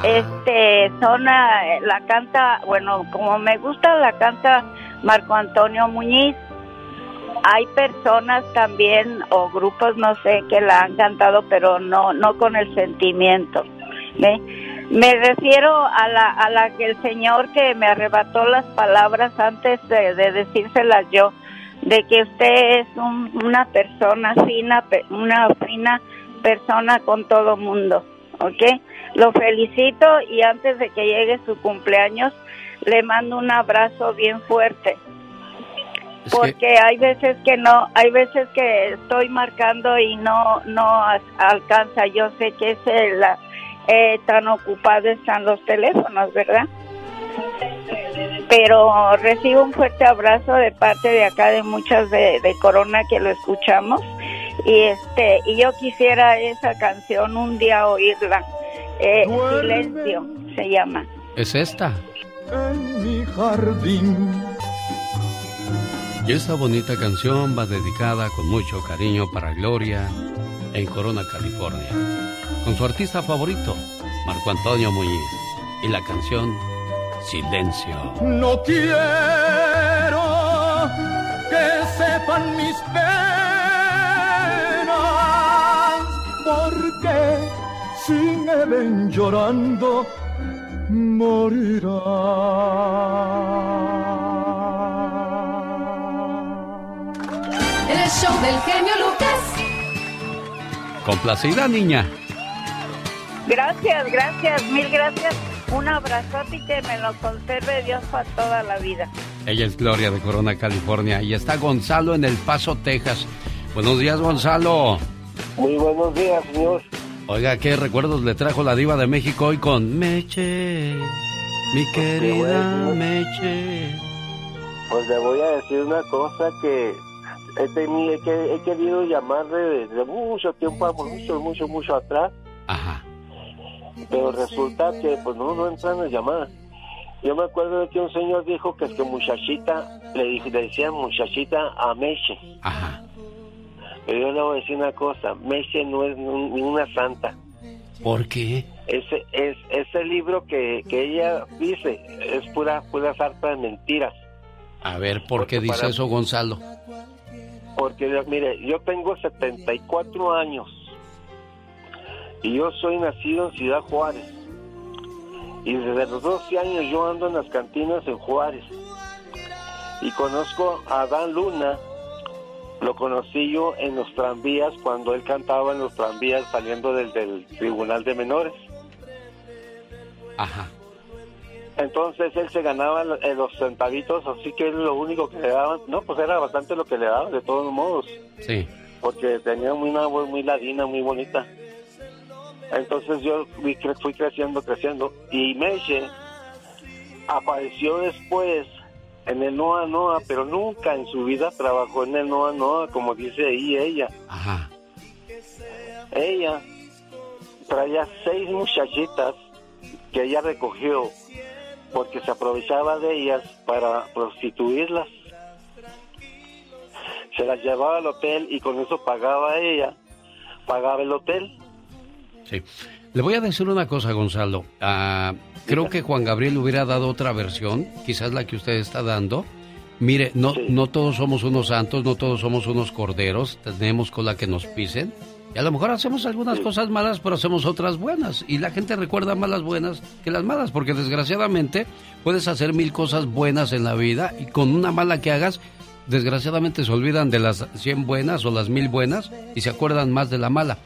este, zona, la canta, bueno, como me gusta, la canta Marco Antonio Muñiz. Hay personas también o grupos, no sé, que la han cantado, pero no, no con el sentimiento. Me refiero a la, a la que el Señor que me arrebató las palabras antes de, decírselas yo, de que usted es una persona fina, una fina persona con todo mundo, ¿ok? Lo felicito y antes de que llegue su cumpleaños le mando un abrazo bien fuerte. porque hay veces que no, hay veces que estoy marcando y no no alcanza. Yo sé que es el, eh, tan ocupado están los teléfonos, ¿verdad? Pero recibo un fuerte abrazo de parte de acá de muchas de, de Corona que lo escuchamos y este y yo quisiera esa canción un día oírla eh, silencio se llama. ¿Es esta? En mi jardín. Y esta bonita canción va dedicada con mucho cariño para Gloria en Corona, California, con su artista favorito, Marco Antonio Muñiz, y la canción Silencio. No quiero que sepan mis penas, porque si me ven llorando, morirá. El show del genio Lucas. Complacida, niña. Gracias, gracias, mil gracias. Un abrazote y que me lo conserve Dios para toda la vida. Ella es Gloria de Corona, California. Y está Gonzalo en El Paso, Texas. Buenos días, Gonzalo. Muy buenos días, señor. Oiga, ¿qué recuerdos le trajo la diva de México hoy con Meche? Mi querida Meche. Pues le voy a decir una cosa que he, he, querido llamarle desde mucho tiempo, mucho, mucho, mucho atrás. Ajá. Pero resulta que pues no, no entran a llamar. Yo me acuerdo de que un señor dijo que es que muchachita, le, le decía muchachita a Meche. Ajá. Pero yo le voy a decir una cosa, Messi no es ninguna santa. ¿Por qué? Ese, es, ese libro que, que ella dice es pura, pura sarta de mentiras. A ver, ¿por qué dice eso Gonzalo? Porque, mire, yo tengo 74 años y yo soy nacido en Ciudad Juárez. Y desde los 12 años yo ando en las cantinas en Juárez. Y conozco a Dan Luna, lo conocí yo en los tranvías cuando él cantaba en los tranvías saliendo del, del Tribunal de Menores. Ajá. Entonces él se ganaba los centavitos, así que lo único que le daban, no, pues era bastante lo que le daban, de todos modos. Sí. Porque tenía una voz muy ladina, muy bonita. Entonces yo fui, creciendo, creciendo. Y Meche apareció después en el Noa Noa, pero nunca en su vida trabajó en el Noa Noa, como dice ahí ella. Ajá. Ella traía seis muchachitas que ella recogió porque se aprovechaba de ellas para prostituirlas. Se las llevaba al hotel y con eso pagaba ella, pagaba el hotel. Sí. Le voy a decir una cosa, Gonzalo. Ah, creo que Juan Gabriel hubiera dado otra versión, quizás la que usted está dando. Mire, no, no todos somos unos santos, no todos somos unos corderos, tenemos cola que nos pisen. Y a lo mejor hacemos algunas cosas malas, pero hacemos otras buenas. Y la gente recuerda más las buenas que las malas, porque desgraciadamente puedes hacer mil cosas buenas en la vida y con una mala que hagas, desgraciadamente se olvidan de las cien buenas o las mil buenas y se acuerdan más de la mala.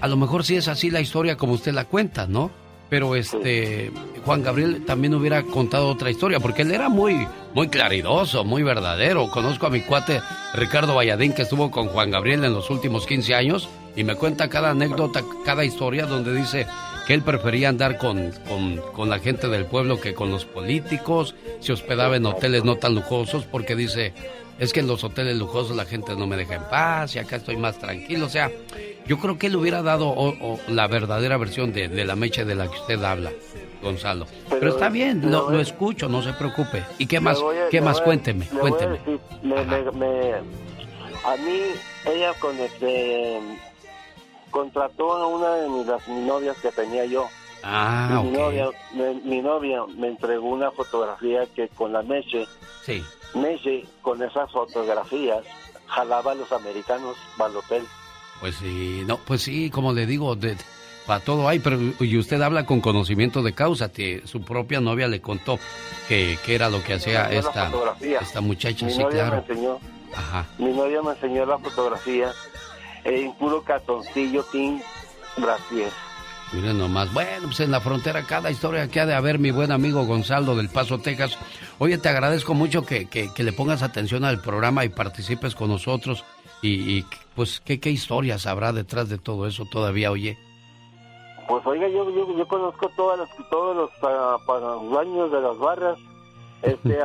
A lo mejor sí es así la historia como usted la cuenta, ¿no? Pero este Juan Gabriel también hubiera contado otra historia, porque él era muy, muy claridoso, muy verdadero. Conozco a mi cuate Ricardo Valladín que estuvo con Juan Gabriel en los últimos 15 años y me cuenta cada anécdota, cada historia donde dice que él prefería andar con, con, con, la gente del pueblo que con los políticos, se hospedaba en hoteles no tan lujosos porque dice, es que en los hoteles lujosos la gente no me deja en paz y acá estoy más tranquilo. O sea, yo creo que él hubiera dado la verdadera versión de, la mecha de la que usted habla, Gonzalo. Pero, está bien, lo, escucho, no se preocupe. ¿Y qué más? ¿Qué más? cuénteme, cuénteme. A, mí, ella con este, contrató a una de mis, las, novias que tenía yo. Ah, mi, novia, mi, novia me entregó una fotografía que con la Meche, sí. Meche con esas fotografías jalaba a los americanos para el hotel. Pues sí, no, pues sí, como le digo, de, para todo hay, pero y usted habla con conocimiento de causa, que su propia novia le contó que, era lo que hacía esta, esta muchacha, mi sí, novia claro. Me enseñó, Ajá. Mi novia me enseñó la fotografía en puro catoncillo Team Brasil. Miren nomás, bueno, pues en la frontera cada historia que ha de haber mi buen amigo Gonzalo del Paso, Texas. Oye, te agradezco mucho que, que, que le pongas atención al programa y participes con nosotros. Y, pues, ¿qué, ¿qué historias habrá detrás de todo eso todavía, oye? Pues oiga, yo, yo, yo conozco todas las, todos los para, de las barras. Este,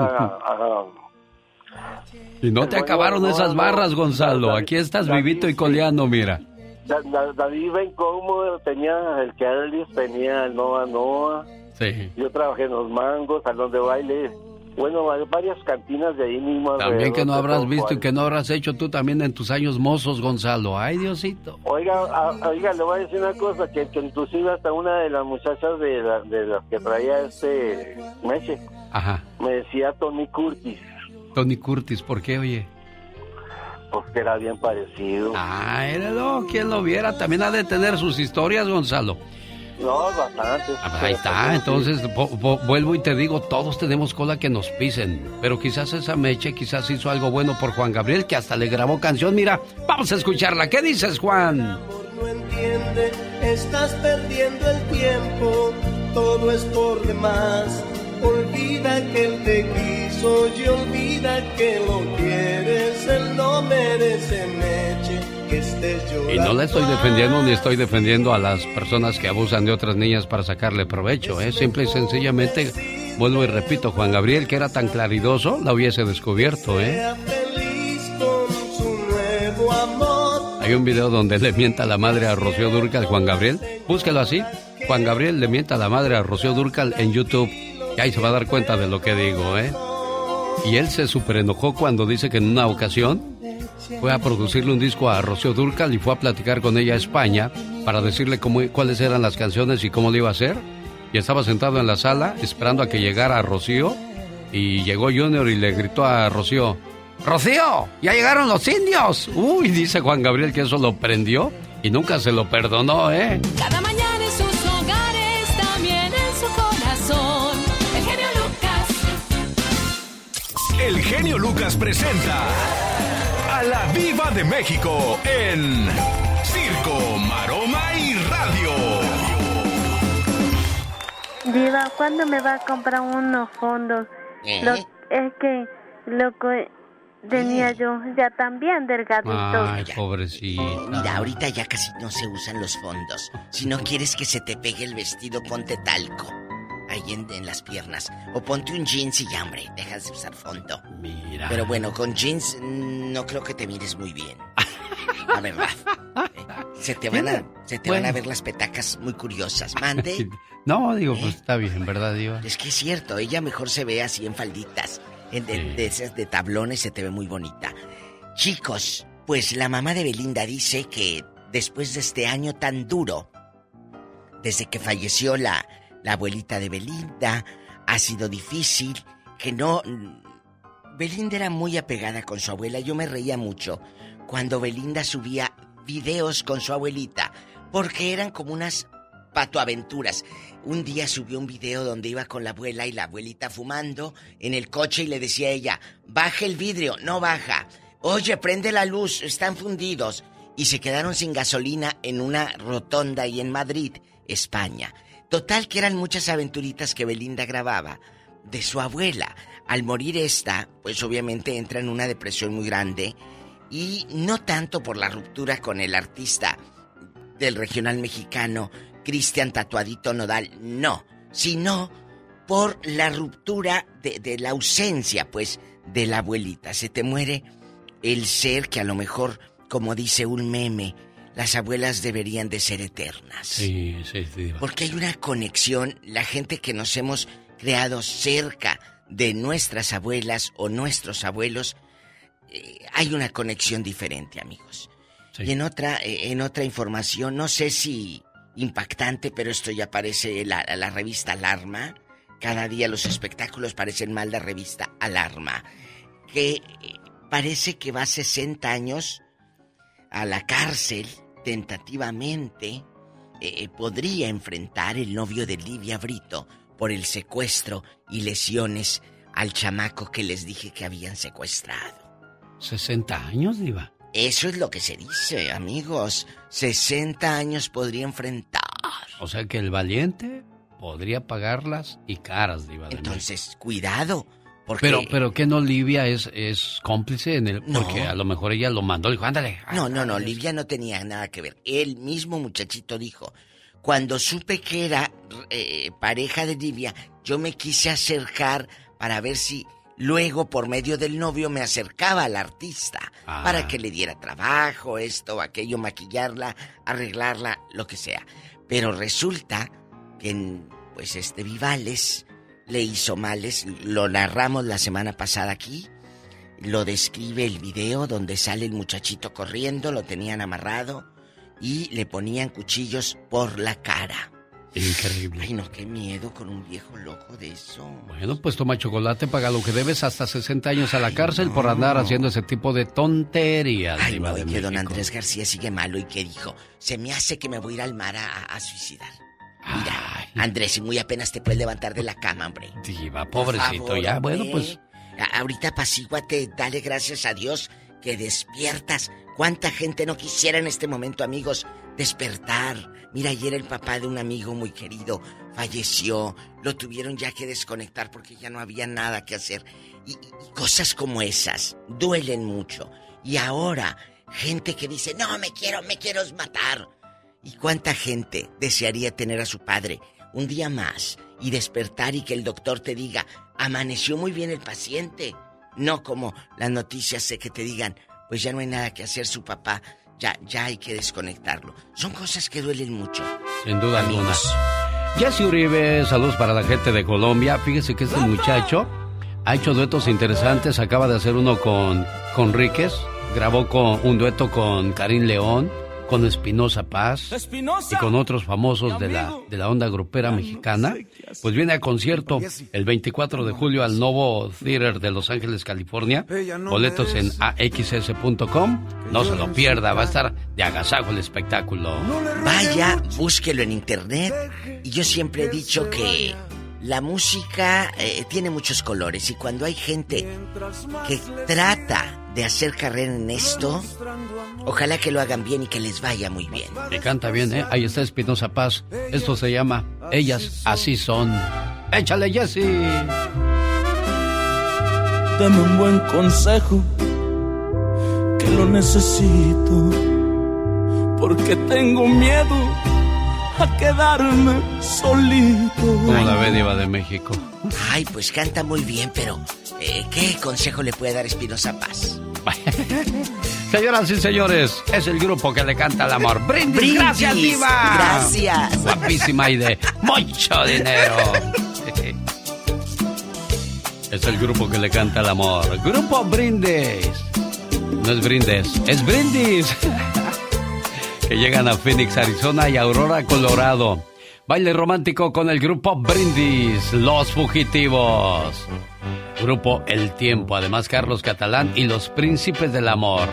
y no te acabaron esas barras, Gonzalo. Aquí estás vivito y coleando, mira. David cómo tenía el que Elvis tenía el Noa Noa. Sí. Yo trabajé en los mangos, salón de baile. Bueno, hay varias cantinas de ahí mismo. También que no habrás visto y que no habrás hecho tú también en tus años mozos, Gonzalo. Ay, Diosito. Oiga, oiga, le voy a decir una cosa, que, inclusive hasta una de las muchachas de, de las que traía este Meche, Ajá. me decía Tony Curtis. Tony Curtis, ¿por qué, oye? Pues que era bien parecido. Ah, lo quien lo viera. También ha de tener sus historias, Gonzalo. No, bastante. Ah, ahí está, entonces vuelvo y te digo, todos tenemos cola que nos pisen, pero quizás esa Meche quizás hizo algo bueno por Juan Gabriel que hasta le grabó canción. Mira, vamos a escucharla. ¿Qué dices, Juan? No entiende, estás perdiendo el tiempo, todo es por demás. Olvida que él te quiso y olvida que lo quieres, él no merece Meche y no la estoy defendiendo ni estoy defendiendo a las personas que abusan de otras niñas para sacarle provecho. ¿eh? Simple y sencillamente, vuelvo y repito, Juan Gabriel, que era tan claridoso, la hubiese descubierto. ¿eh? Hay un video donde le mienta a la madre a Rocío Durcal, Juan Gabriel. Búsquelo así. Juan Gabriel le mienta a la madre a Rocío Durcal en YouTube. Y ahí se va a dar cuenta de lo que digo, ¿eh? Y él se super enojó cuando dice que en una ocasión fue a producirle un disco a Rocío Durcal y fue a platicar con ella a España para decirle cómo, cuáles eran las canciones y cómo le iba a hacer. Y estaba sentado en la sala esperando a que llegara Rocío y llegó Junior y le gritó a Rocío, Rocío, ya llegaron los indios. Uy, dice Juan Gabriel que eso lo prendió y nunca se lo perdonó, ¿eh? Cada mañana El genio Lucas presenta a la Viva de México en Circo, Maroma y Radio. Diva, ¿cuándo me va a comprar unos fondos? ¿Eh? Lo- es que lo que tenía yo ya también delgadito. Ay, pobrecita. Mira, ahorita ya casi no se usan los fondos. Si no quieres que se te pegue el vestido, ponte talco. Ahí en, en las piernas. O ponte un jeans y ya, hombre, dejas de usar fondo. Mira. Pero bueno, con jeans mm, no creo que te mires muy bien. La verdad. Eh, Se te van a, se te van a ver las petacas muy curiosas. Mande. No, digo, pues está bien, ¿verdad, Diva? Es que es cierto, ella mejor se ve así en falditas. En, de, de esas de tablones se te ve muy bonita. Chicos, pues la mamá de Belinda dice que después de este año tan duro, desde que falleció la, la abuelita de Belinda, ha sido difícil, que no... Belinda era muy apegada con su abuela, yo me reía mucho cuando Belinda subía videos con su abuelita, porque eran como unas patoaventuras. Un día subió un video donde iba con la abuela y la abuelita fumando en el coche y le decía a ella, baja el vidrio, no baja. Oye, prende la luz, están fundidos. Y se quedaron sin gasolina en una rotonda y en Madrid, España. Total que eran muchas aventuritas que Belinda grababa de su abuela. Al morir esta, pues obviamente entra en una depresión muy grande y no tanto por la ruptura con el artista del regional mexicano, Cristian Tatuadito Nodal, no, sino por la ruptura de, de la ausencia, pues, de la abuelita. Se te muere el ser que a lo mejor, como dice un meme, las abuelas deberían de ser eternas. Sí, sí, Diva. Porque hay una conexión, la gente que nos hemos creado cerca de nuestras abuelas o nuestros abuelos, eh, hay una conexión diferente, amigos. Y en otra, eh, en otra información, no sé si impactante, pero esto ya aparece en la, la revista Alarma. Cada día los espectáculos parecen mal la revista Alarma. Que eh, parece que va 60 años a la cárcel, tentativamente, eh, podría enfrentar el novio de Livia Brito por el secuestro y lesiones al chamaco que les dije que habían secuestrado. 60 años, Diva. Eso es lo que se dice, amigos. 60 años podría enfrentar. O sea que el valiente podría pagarlas y caras, Diva. de Entonces, cuidado. Porque... Pero, pero que no Livia es, es cómplice en el. Porque a lo mejor ella lo mandó, dijo, ándale. No, no, no, Livia no tenía nada que ver. El mismo muchachito dijo, cuando supe que era eh, pareja de Livia, yo me quise acercar para ver si luego por medio del novio me acercaba al artista Ah. para que le diera trabajo, esto, aquello, maquillarla, arreglarla, lo que sea. Pero resulta que pues este Vivales le hizo males, lo narramos la semana pasada aquí. Lo describe el video donde sale el muchachito corriendo, lo tenían amarrado y le ponían cuchillos por la cara. Increíble. Ay, no, qué miedo con un viejo loco de eso. Bueno, pues toma chocolate, paga lo que debes hasta 60 años a la cárcel por andar haciendo ese tipo de tonterías. Ay, no, y que don. Andrés García sigue malo y que dijo, se me hace que me voy a ir al mar a, a suicidar. Mira, Andrés, y muy apenas te puedes levantar de la cama, hombre. Diva, pobrecito, favor, ya, bueno, pues. Ahorita apacíguate, dale gracias a Dios que despiertas. ¿Cuánta gente no quisiera en este momento, amigos, despertar? Mira, ayer el papá de un amigo muy querido falleció. Lo tuvieron ya que desconectar porque ya no había nada que hacer. Y cosas como esas duelen mucho. Y ahora, gente que dice, no, me quiero, me quiero matar. ¿Y cuánta gente desearía tener a su padre un día más y despertar y que el doctor te diga, amaneció muy bien el paciente? No como las noticias de que te digan, pues ya no hay nada que hacer su papá, ya, ya hay que desconectarlo. Son cosas que duelen mucho. Sin duda alguna. Jesse Uribe, saludos para la gente de Colombia. Fíjese que este muchacho ha hecho duetos interesantes. Acaba de hacer uno con, con Ríquez, grabó con un dueto con Karim León, con Espinosa Paz y con otros famosos de la, de la onda grupera mexicana, pues viene a concierto el 24 de julio al Novo Theater de Los Ángeles, California. Boletos en axs.com. No se lo pierda, va a estar de agasajo el espectáculo. Vaya, búsquelo en internet. Y yo siempre he dicho que la música eh, tiene muchos colores y cuando hay gente que trata de hacer carrera en esto, ojalá que lo hagan bien y que les vaya muy bien. Y canta bien, ¿eh? Ahí está Espinosa Paz. Esto se llama Ellas Así Son. Échale, Jesse. Dame un buen consejo, que lo necesito, porque tengo miedo a quedarme solito. Como la ve Diva de México. Ay, pues canta muy bien, pero eh, ¿qué consejo le puede dar Espinosa Paz? Señoras y señores, es el grupo que le canta el amor. ¡Brindis! ¡Gracias, Diva! Gracias. Guapísima y de mucho dinero. Es el grupo que le canta el amor. Grupo Brindis. No es Brindis, es Brindis. que llegan a Phoenix, Arizona y Aurora, Colorado. Baile romántico con el grupo Brindis, Los Fugitivos. Grupo El Tiempo, además Carlos Catalán y Los Príncipes del Amor.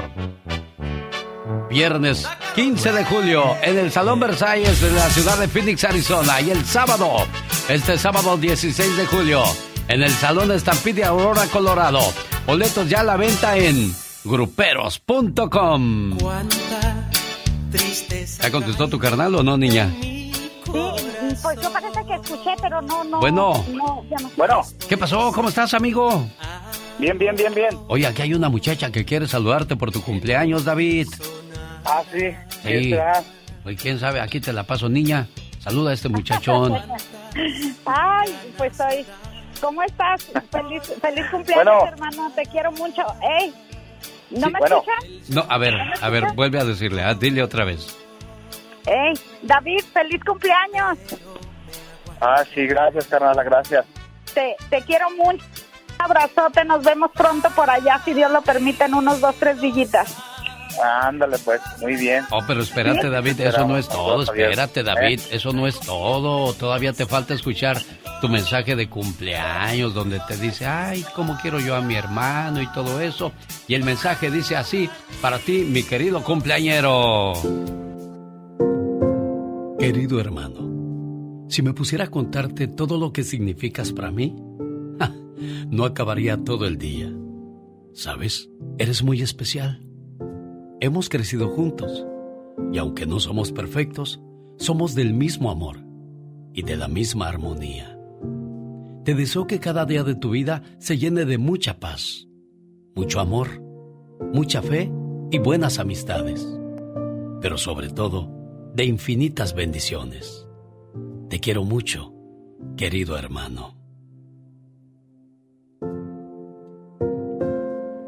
Viernes 15 de julio en el Salón Versalles de la ciudad de Phoenix, Arizona. Y el sábado, este sábado 16 de julio, en el Salón Estampide Aurora, Colorado. Boletos ya a la venta en gruperos.com. ¿Ya contestó tu carnal o no, niña? Sí, pues yo parece que escuché, pero no, no. Bueno. No, ya no. Bueno. ¿Qué pasó? ¿Cómo estás, amigo? Bien, bien, bien, bien. Oye, aquí hay una muchacha que quiere saludarte por tu cumpleaños, David. Ah, sí. Sí. Oye, quién sabe, aquí te la paso, niña. Saluda a este muchachón. Ay, pues soy. ¿Cómo estás? Feliz, feliz cumpleaños, Bueno. hermano. Te quiero mucho. ¡Ey! ¿No Sí, me bueno. escuchas? No, a ver, a ver, vuelve a decirle, ah, dile otra vez. ¡Ey! David, feliz cumpleaños. Ah, sí, gracias, carnal, gracias. Te, te quiero mucho. Un abrazote. Nos vemos pronto por allá, si Dios lo permite, en unos dos, tres villitas. Ándale, pues, muy bien. Oh, pero espérate, David, eso no es todo. Espérate, David, eso no es todo. Todavía te falta escuchar tu mensaje de cumpleaños donde te dice, ay, cómo quiero yo a mi hermano y todo eso. Y el mensaje dice así, para ti, mi querido cumpleañero. Querido hermano, si me pusiera a contarte todo lo que significas para mí, no acabaría todo el día. ¿Sabes? Eres muy especial. Hemos crecido juntos y aunque no somos perfectos, somos del mismo amor y de la misma armonía. Te deseo que cada día de tu vida se llene de mucha paz, mucho amor, mucha fe y buenas amistades, pero sobre todo de infinitas bendiciones. Te quiero mucho, querido hermano.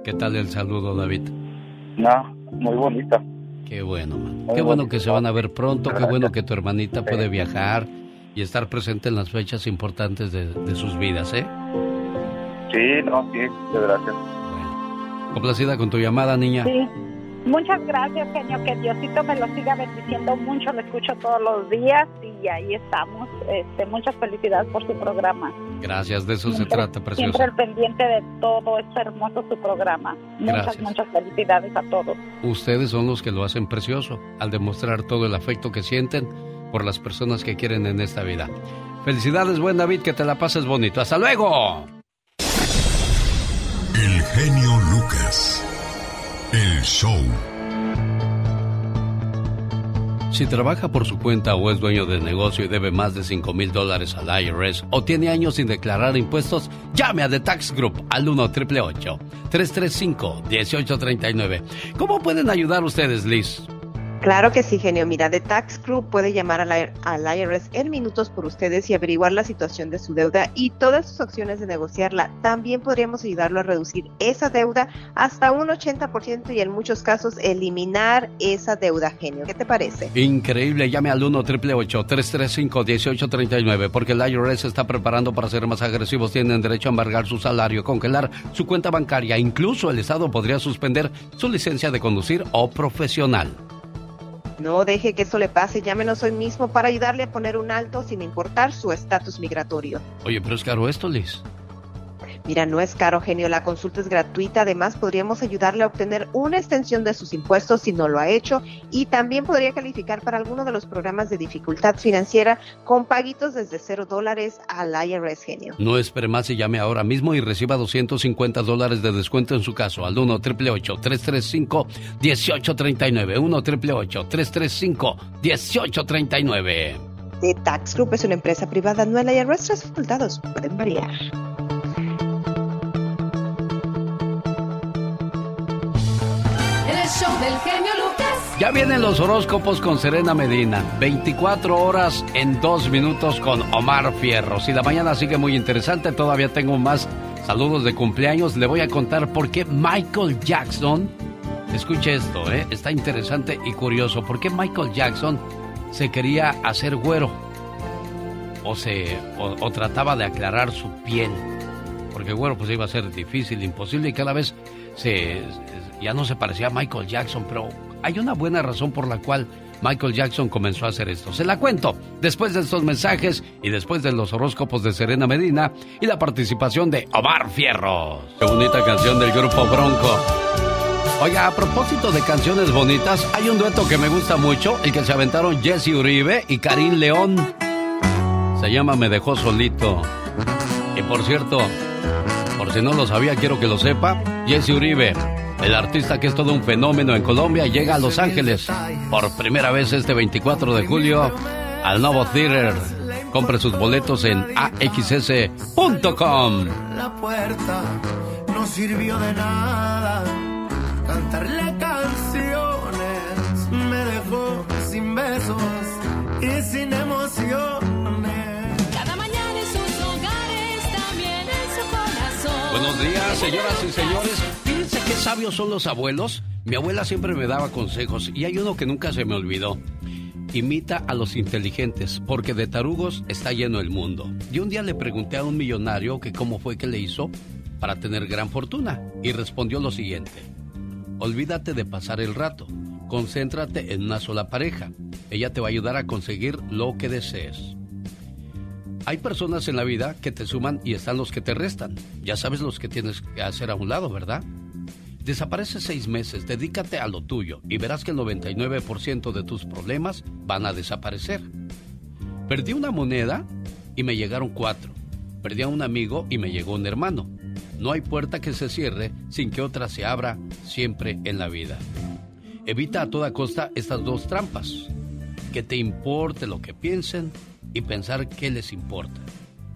¿Qué tal el saludo, David? No, muy bonita. Qué bueno, man. Qué bueno que se van a ver pronto, qué bueno que tu hermanita puede viajar y estar presente en las fechas importantes de, de sus vidas, ¿eh? Sí, no, sí, muchas gracias. Complacida con tu llamada, niña. Sí. Muchas gracias, genio. Que Diosito me lo siga bendiciendo mucho. Lo escucho todos los días y ahí estamos. Este, muchas felicidades por su programa. Gracias, de eso se Siempre- trata, Siempre preciosa. el pendiente de todo. Es hermoso su programa. Muchas, Gracias. muchas felicidades a todos. Ustedes son los que lo hacen precioso al demostrar todo el afecto que sienten por las personas que quieren en esta vida. Felicidades, buen David, que te la pases bonito. ¡Hasta luego! El genio Lucas. El show. Si trabaja por su cuenta o es dueño de negocio y debe más de 5 mil dólares al IRS o tiene años sin declarar impuestos, llame a The Tax Group al 1 888 335 1839 ¿Cómo pueden ayudar ustedes, Liz? Claro que sí, genio. Mira, The Tax Crew puede llamar al IRS en minutos por ustedes y averiguar la situación de su deuda y todas sus acciones de negociarla. También podríamos ayudarlo a reducir esa deuda hasta un 80% y en muchos casos eliminar esa deuda, genio. ¿Qué te parece? Increíble. Llame al 1 335 1839 porque el IRS está preparando para ser más agresivos. Tienen derecho a embargar su salario, congelar su cuenta bancaria. Incluso el Estado podría suspender su licencia de conducir o profesional. No deje que eso le pase, llámenos hoy mismo para ayudarle a poner un alto sin importar su estatus migratorio. Oye, pero es caro esto, Liz. Mira, no es caro, genio, la consulta es gratuita. Además, podríamos ayudarle a obtener una extensión de sus impuestos si no lo ha hecho y también podría calificar para alguno de los programas de dificultad financiera con paguitos desde cero dólares al IRS, genio. No espere más y llame ahora mismo y reciba 250 dólares de descuento en su caso al 1 335 1839 1 335 1839 The Tax Group es una empresa privada, no el IRS. Resultados pueden variar. Del. Ya vienen los horóscopos con Serena Medina. 24 horas en 2 minutos con Omar Fierro. Si la mañana sigue muy interesante, todavía tengo más saludos de cumpleaños. Le voy a contar por qué Michael Jackson. Escuche esto, ¿eh? está interesante y curioso. ¿Por qué Michael Jackson se quería hacer güero? O, se, o trataba de aclarar su piel. Porque güero pues iba a ser difícil, imposible y cada vez se, ya no se parecía a Michael Jackson, pero hay una buena razón por la cual Michael Jackson comenzó a hacer esto. Se la cuento después de estos mensajes y después de los horóscopos de Serena Medina y la participación de Omar Fierros. Qué bonita canción del grupo Bronco. Oiga, a propósito de canciones bonitas, hay un dueto que me gusta mucho, el que se aventaron Jesse Uribe y Karim León. Se llama Me dejó solito. Y por cierto, por si no lo sabía, quiero que lo sepa, Jesse Uribe el artista que es todo un fenómeno en Colombia llega a Los Ángeles por primera vez este 24 de julio al Novo Theater. Compre sus boletos en axs.com. La puerta no sirvió de nada. Cantarle canciones me dejó sin besos y sin emociones. Buenos días, señoras y señores qué sabios son los abuelos? Mi abuela siempre me daba consejos y hay uno que nunca se me olvidó. Imita a los inteligentes, porque de tarugos está lleno el mundo. Y un día le pregunté a un millonario que cómo fue que le hizo para tener gran fortuna y respondió lo siguiente. Olvídate de pasar el rato, concéntrate en una sola pareja. Ella te va a ayudar a conseguir lo que desees. Hay personas en la vida que te suman y están los que te restan. Ya sabes los que tienes que hacer a un lado, ¿verdad? Desaparece seis meses, dedícate a lo tuyo y verás que el 99% de tus problemas van a desaparecer. Perdí una moneda y me llegaron cuatro. Perdí a un amigo y me llegó un hermano. No hay puerta que se cierre sin que otra se abra siempre en la vida. Evita a toda costa estas dos trampas. Que te importe lo que piensen y pensar qué les importa.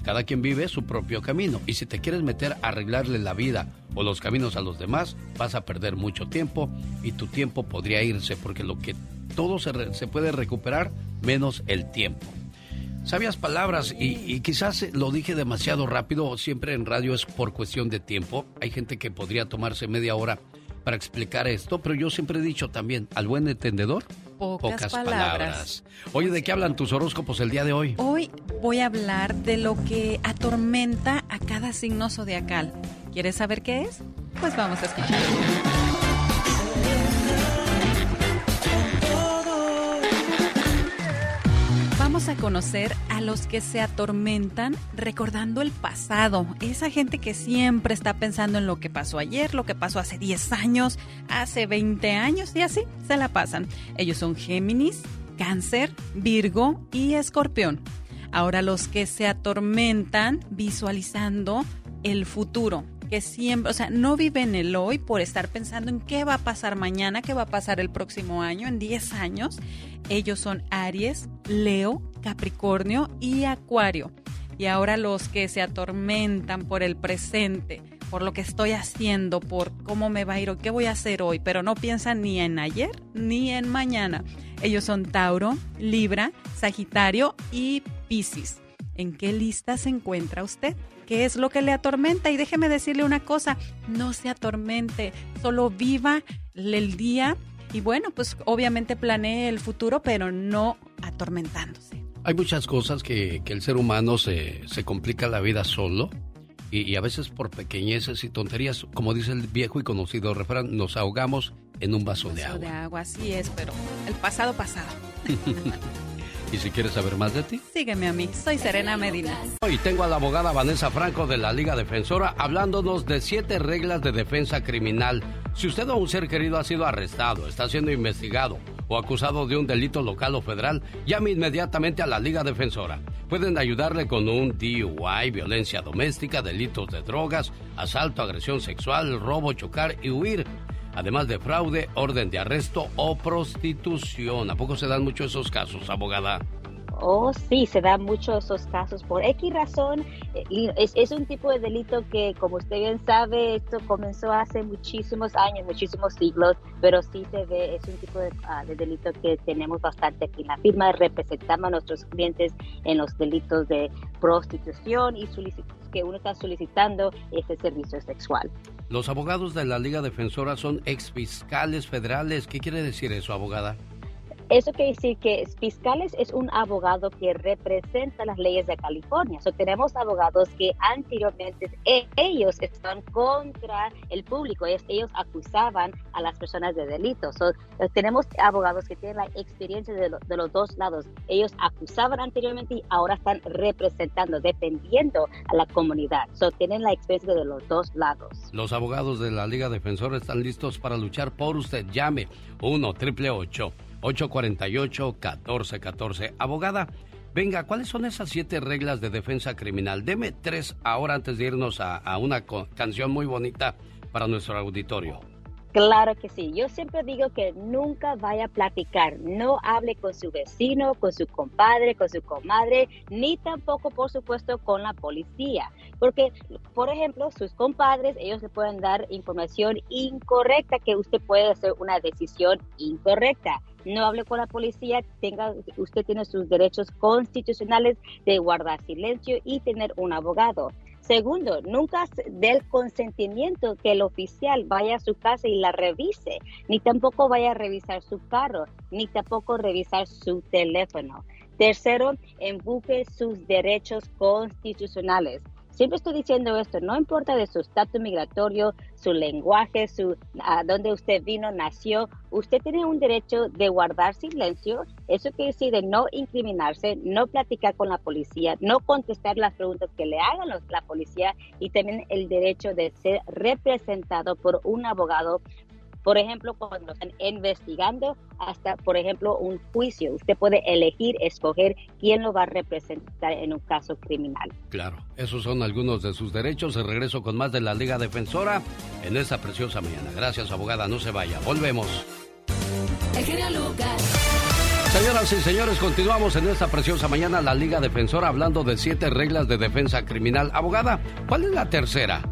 Cada quien vive su propio camino y si te quieres meter a arreglarle la vida o los caminos a los demás, vas a perder mucho tiempo y tu tiempo podría irse porque lo que todo se, puede recuperar menos el tiempo. Sabias palabras y, y, quizás lo dije demasiado rápido, siempre en radio es por cuestión de tiempo. Hay gente que podría tomarse media hora para explicar esto, pero yo siempre he dicho también, al buen entendedor, pocas, palabras. Oye, ¿de qué hablan tus horóscopos el día de hoy? Hoy voy a hablar de lo que atormenta a cada signo zodiacal. ¿Quieres saber qué es? Pues vamos a escuchar. Vamos a conocer a los que se atormentan recordando el pasado. Esa gente que siempre está pensando en lo que pasó ayer, lo que pasó hace 10 años, hace 20 años y así se la pasan. Ellos son Géminis, Cáncer, Virgo y Escorpión. Ahora los que se atormentan visualizando el futuro, que siempre, o sea, no viven el hoy por estar pensando en qué va a pasar mañana, qué va a pasar el próximo año, en 10 años. Ellos son Aries, Leo, Capricornio y Acuario. Y ahora los que se atormentan por el presente, por lo que estoy haciendo, por cómo me va a ir o qué voy a hacer hoy, pero no piensan ni en ayer ni en mañana. Ellos son Tauro, Libra, Sagitario y Piscis. ¿En qué lista se encuentra usted? ¿Qué es lo que le atormenta? Y déjeme decirle una cosa, no se atormente, solo viva el día y bueno, pues obviamente planee el futuro, pero no atormentándose. Hay muchas cosas que, el ser humano se, se complica la vida solo y, a veces por pequeñeces y tonterías, como dice el viejo y conocido refrán, nos ahogamos en un vaso, de agua. de agua, así es, pero el pasado pasado. ¿Y si quieres saber más de ti? Sígueme a mí, soy Serena Medina. Hoy tengo a la abogada Vanessa Franco de la Liga Defensora hablándonos de siete reglas de defensa criminal. Si usted o un ser querido ha sido arrestado, está siendo investigado o acusado de un delito local o federal, llame inmediatamente a la Liga Defensora. Pueden ayudarle con un DUI, violencia doméstica, delitos de drogas, asalto, agresión sexual, robo, chocar y huir además de fraude, orden de arresto o prostitución. ¿A poco se dan mucho esos casos, abogada? Oh, sí, se dan muchos esos casos por X razón. Eh, es, un tipo de delito que, como usted bien sabe, esto comenzó hace muchísimos años, muchísimos siglos, pero sí se ve, es un tipo de, ah, de delito que tenemos bastante aquí en la firma. Representamos a nuestros clientes en los delitos de prostitución y que uno está solicitando ese servicio sexual. Los abogados de la Liga Defensora son ex fiscales federales. ¿Qué quiere decir eso, abogada? Eso quiere decir que fiscales es un abogado que representa las leyes de California. So, tenemos abogados que anteriormente ellos están contra el público, ellos, ellos, acusaban a las personas de delitos. So, tenemos abogados que tienen la experiencia de, de, los dos lados. Ellos acusaban anteriormente y ahora están representando, defendiendo a la comunidad. So, tienen la experiencia de los dos lados. Los abogados de la Liga Defensora están listos para luchar por usted. Llame 1 triple 848-1414. Abogada, venga, ¿cuáles son esas siete reglas de defensa criminal? Deme tres ahora antes de irnos a, a una canción muy bonita para nuestro auditorio. Claro que sí. Yo siempre digo que nunca vaya a platicar. No hable con su vecino, con su compadre, con su comadre, ni tampoco, por supuesto, con la policía. Porque, por ejemplo, sus compadres, ellos le pueden dar información incorrecta que usted puede hacer una decisión incorrecta no hable con la policía, tenga, usted tiene sus derechos constitucionales de guardar silencio y tener un abogado. Segundo, nunca dé el consentimiento que el oficial vaya a su casa y la revise, ni tampoco vaya a revisar su carro, ni tampoco revisar su teléfono. Tercero, embuque sus derechos constitucionales. Siempre estoy diciendo esto, no importa de su estatus migratorio, su lenguaje, su a dónde usted vino, nació, usted tiene un derecho de guardar silencio. Eso quiere decir de no incriminarse, no platicar con la policía, no contestar las preguntas que le hagan la policía y también el derecho de ser representado por un abogado por ejemplo, cuando están investigando hasta, por ejemplo, un juicio, usted puede elegir, escoger quién lo va a representar en un caso criminal. Claro, esos son algunos de sus derechos. regreso con más de la Liga Defensora en esta preciosa mañana. Gracias, abogada. No se vaya. Volvemos. Señoras y señores, continuamos en esta preciosa mañana la Liga Defensora hablando de siete reglas de defensa criminal. Abogada, ¿cuál es la tercera?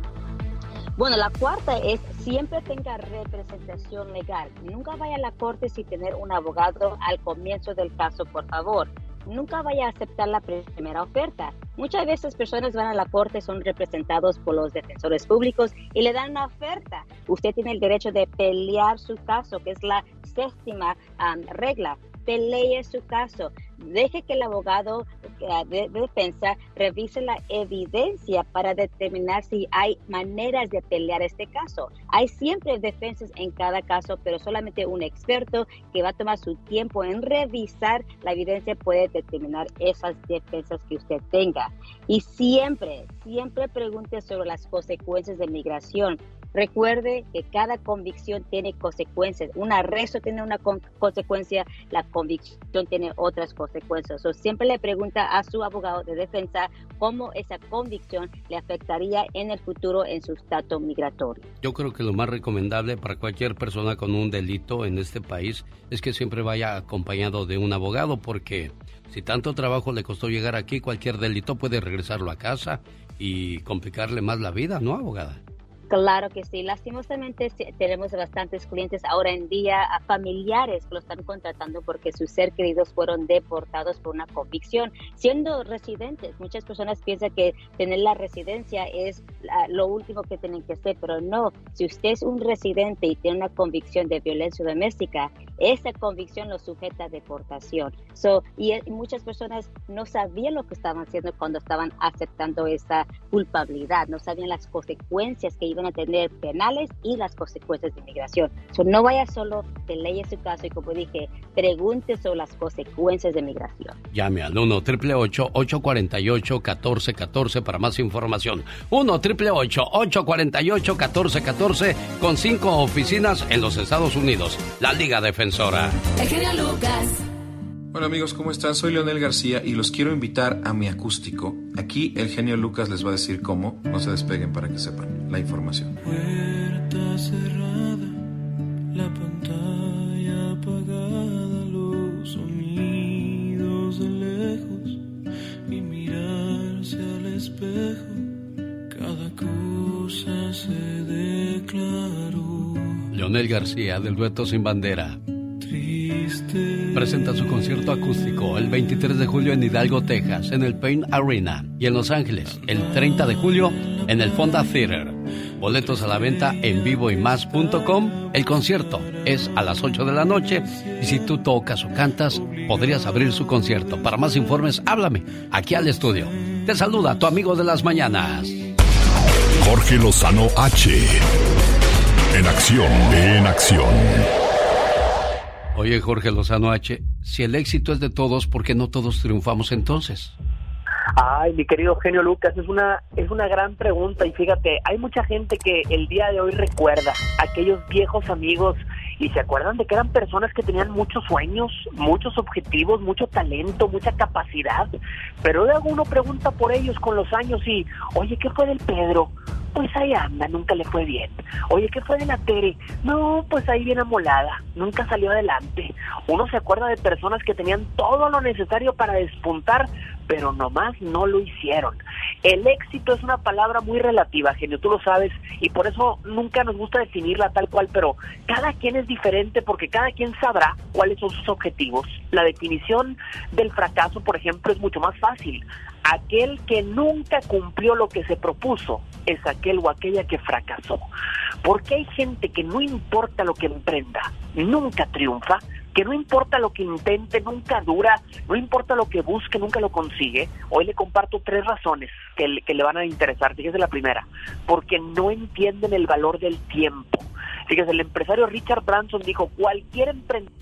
Bueno, la cuarta es siempre tenga representación legal. Nunca vaya a la corte sin tener un abogado al comienzo del caso, por favor. Nunca vaya a aceptar la primera oferta. Muchas veces personas van a la corte, son representados por los defensores públicos y le dan una oferta. Usted tiene el derecho de pelear su caso, que es la séptima regla pelee su caso. Deje que el abogado eh, de, defensa revise la evidencia para determinar si hay maneras de pelear este caso. Hay siempre defensas en cada caso, pero solamente un experto que va a tomar su tiempo en revisar la evidencia puede determinar esas defensas que usted tenga. Y siempre, siempre pregunte sobre las consecuencias de migración. Recuerde que cada convicción tiene consecuencias. Un arresto tiene una consecuencia, la convicción tiene otras consecuencias. O siempre le pregunta a su abogado de defensa cómo esa convicción le afectaría en el futuro en su estatus migratorio. Yo creo que lo más recomendable para cualquier persona con un delito en este país es que siempre vaya acompañado de un abogado porque si tanto trabajo le costó llegar aquí, cualquier delito puede regresarlo a casa y complicarle más la vida, ¿no, abogada? Claro que sí. Lastimosamente tenemos bastantes clientes ahora en día, a familiares que lo están contratando porque sus ser queridos fueron deportados por una convicción. Siendo residentes, muchas personas piensan que tener la residencia es lo último que tienen que hacer, pero no. Si usted es un residente y tiene una convicción de violencia doméstica, esa convicción lo sujeta a deportación. So, y, y muchas personas no sabían lo que estaban haciendo cuando estaban aceptando esa culpabilidad, no sabían las consecuencias que iban a tener penales y las consecuencias de inmigración. no vaya solo, te leye su caso y como dije, pregunte sobre las consecuencias de inmigración. Llame al 1 888 848 1414 para más información. 1 888 848 1414 con cinco oficinas en los Estados Unidos. La Liga Defensora. El Lucas. Hola amigos, ¿cómo están? Soy Leonel García y los quiero invitar a mi acústico. Aquí el genio Lucas les va a decir cómo. No se despeguen para que sepan la información. Puerta cerrada, la pantalla apagada, los sonidos de lejos y mirarse al espejo. Cada cosa se declaró. Leonel García del dueto Sin Bandera Presenta su concierto acústico el 23 de julio en Hidalgo, Texas, en el Pain Arena. Y en Los Ángeles, el 30 de julio, en el Fonda Theater. Boletos a la venta en vivoymas.com. El concierto es a las 8 de la noche. Y si tú tocas o cantas, podrías abrir su concierto. Para más informes, háblame aquí al estudio. Te saluda tu amigo de las mañanas. Jorge Lozano H. En acción, en acción. Oye, Jorge Lozano H., si el éxito es de todos, ¿por qué no todos triunfamos entonces? Ay, mi querido genio Lucas, es una es una gran pregunta y fíjate, hay mucha gente que el día de hoy recuerda aquellos viejos amigos y se acuerdan de que eran personas que tenían muchos sueños, muchos objetivos, mucho talento, mucha capacidad, pero luego uno pregunta por ellos con los años y, oye, ¿qué fue del Pedro? Pues ahí anda, nunca le fue bien. Oye, ¿qué fue de la Tere? No, pues ahí viene amolada, nunca salió adelante. Uno se acuerda de personas que tenían todo lo necesario para despuntar, pero nomás no lo hicieron. El éxito es una palabra muy relativa, genio, tú lo sabes, y por eso nunca nos gusta definirla tal cual, pero cada quien es diferente porque cada quien sabrá cuáles son sus objetivos. La definición del fracaso, por ejemplo, es mucho más fácil. Aquel que nunca cumplió lo que se propuso es aquel o aquella que fracasó. Porque hay gente que no importa lo que emprenda, nunca triunfa, que no importa lo que intente, nunca dura, no importa lo que busque, nunca lo consigue. Hoy le comparto tres razones que le, que le van a interesar. Fíjese la primera, porque no entienden el valor del tiempo. Fíjese, el empresario Richard Branson dijo, cualquier emprendedor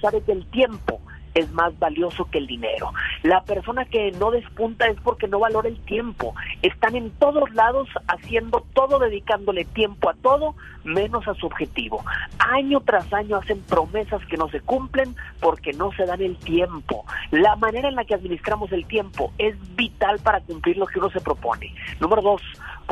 sabe que el tiempo es más valioso que el dinero. La persona que no despunta es porque no valora el tiempo. Están en todos lados haciendo todo, dedicándole tiempo a todo, menos a su objetivo. Año tras año hacen promesas que no se cumplen porque no se dan el tiempo. La manera en la que administramos el tiempo es vital para cumplir lo que uno se propone. Número dos,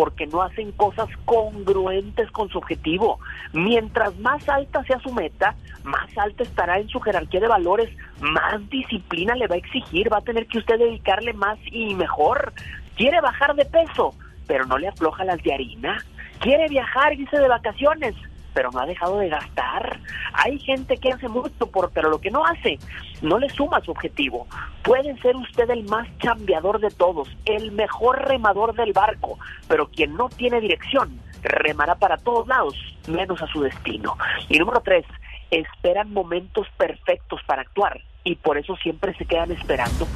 porque no hacen cosas congruentes con su objetivo. Mientras más alta sea su meta, más alta estará en su jerarquía de valores, más disciplina le va a exigir, va a tener que usted dedicarle más y mejor. Quiere bajar de peso, pero no le afloja las de harina. Quiere viajar, irse de vacaciones, pero no ha dejado de gastar. Hay gente que hace mucho, por, pero lo que no hace no le suma su objetivo. Puede ser usted el más chambeador de todos, el mejor remador del barco, pero quien no tiene dirección remará para todos lados, menos a su destino. Y número tres, esperan momentos perfectos para actuar y por eso siempre se quedan esperando.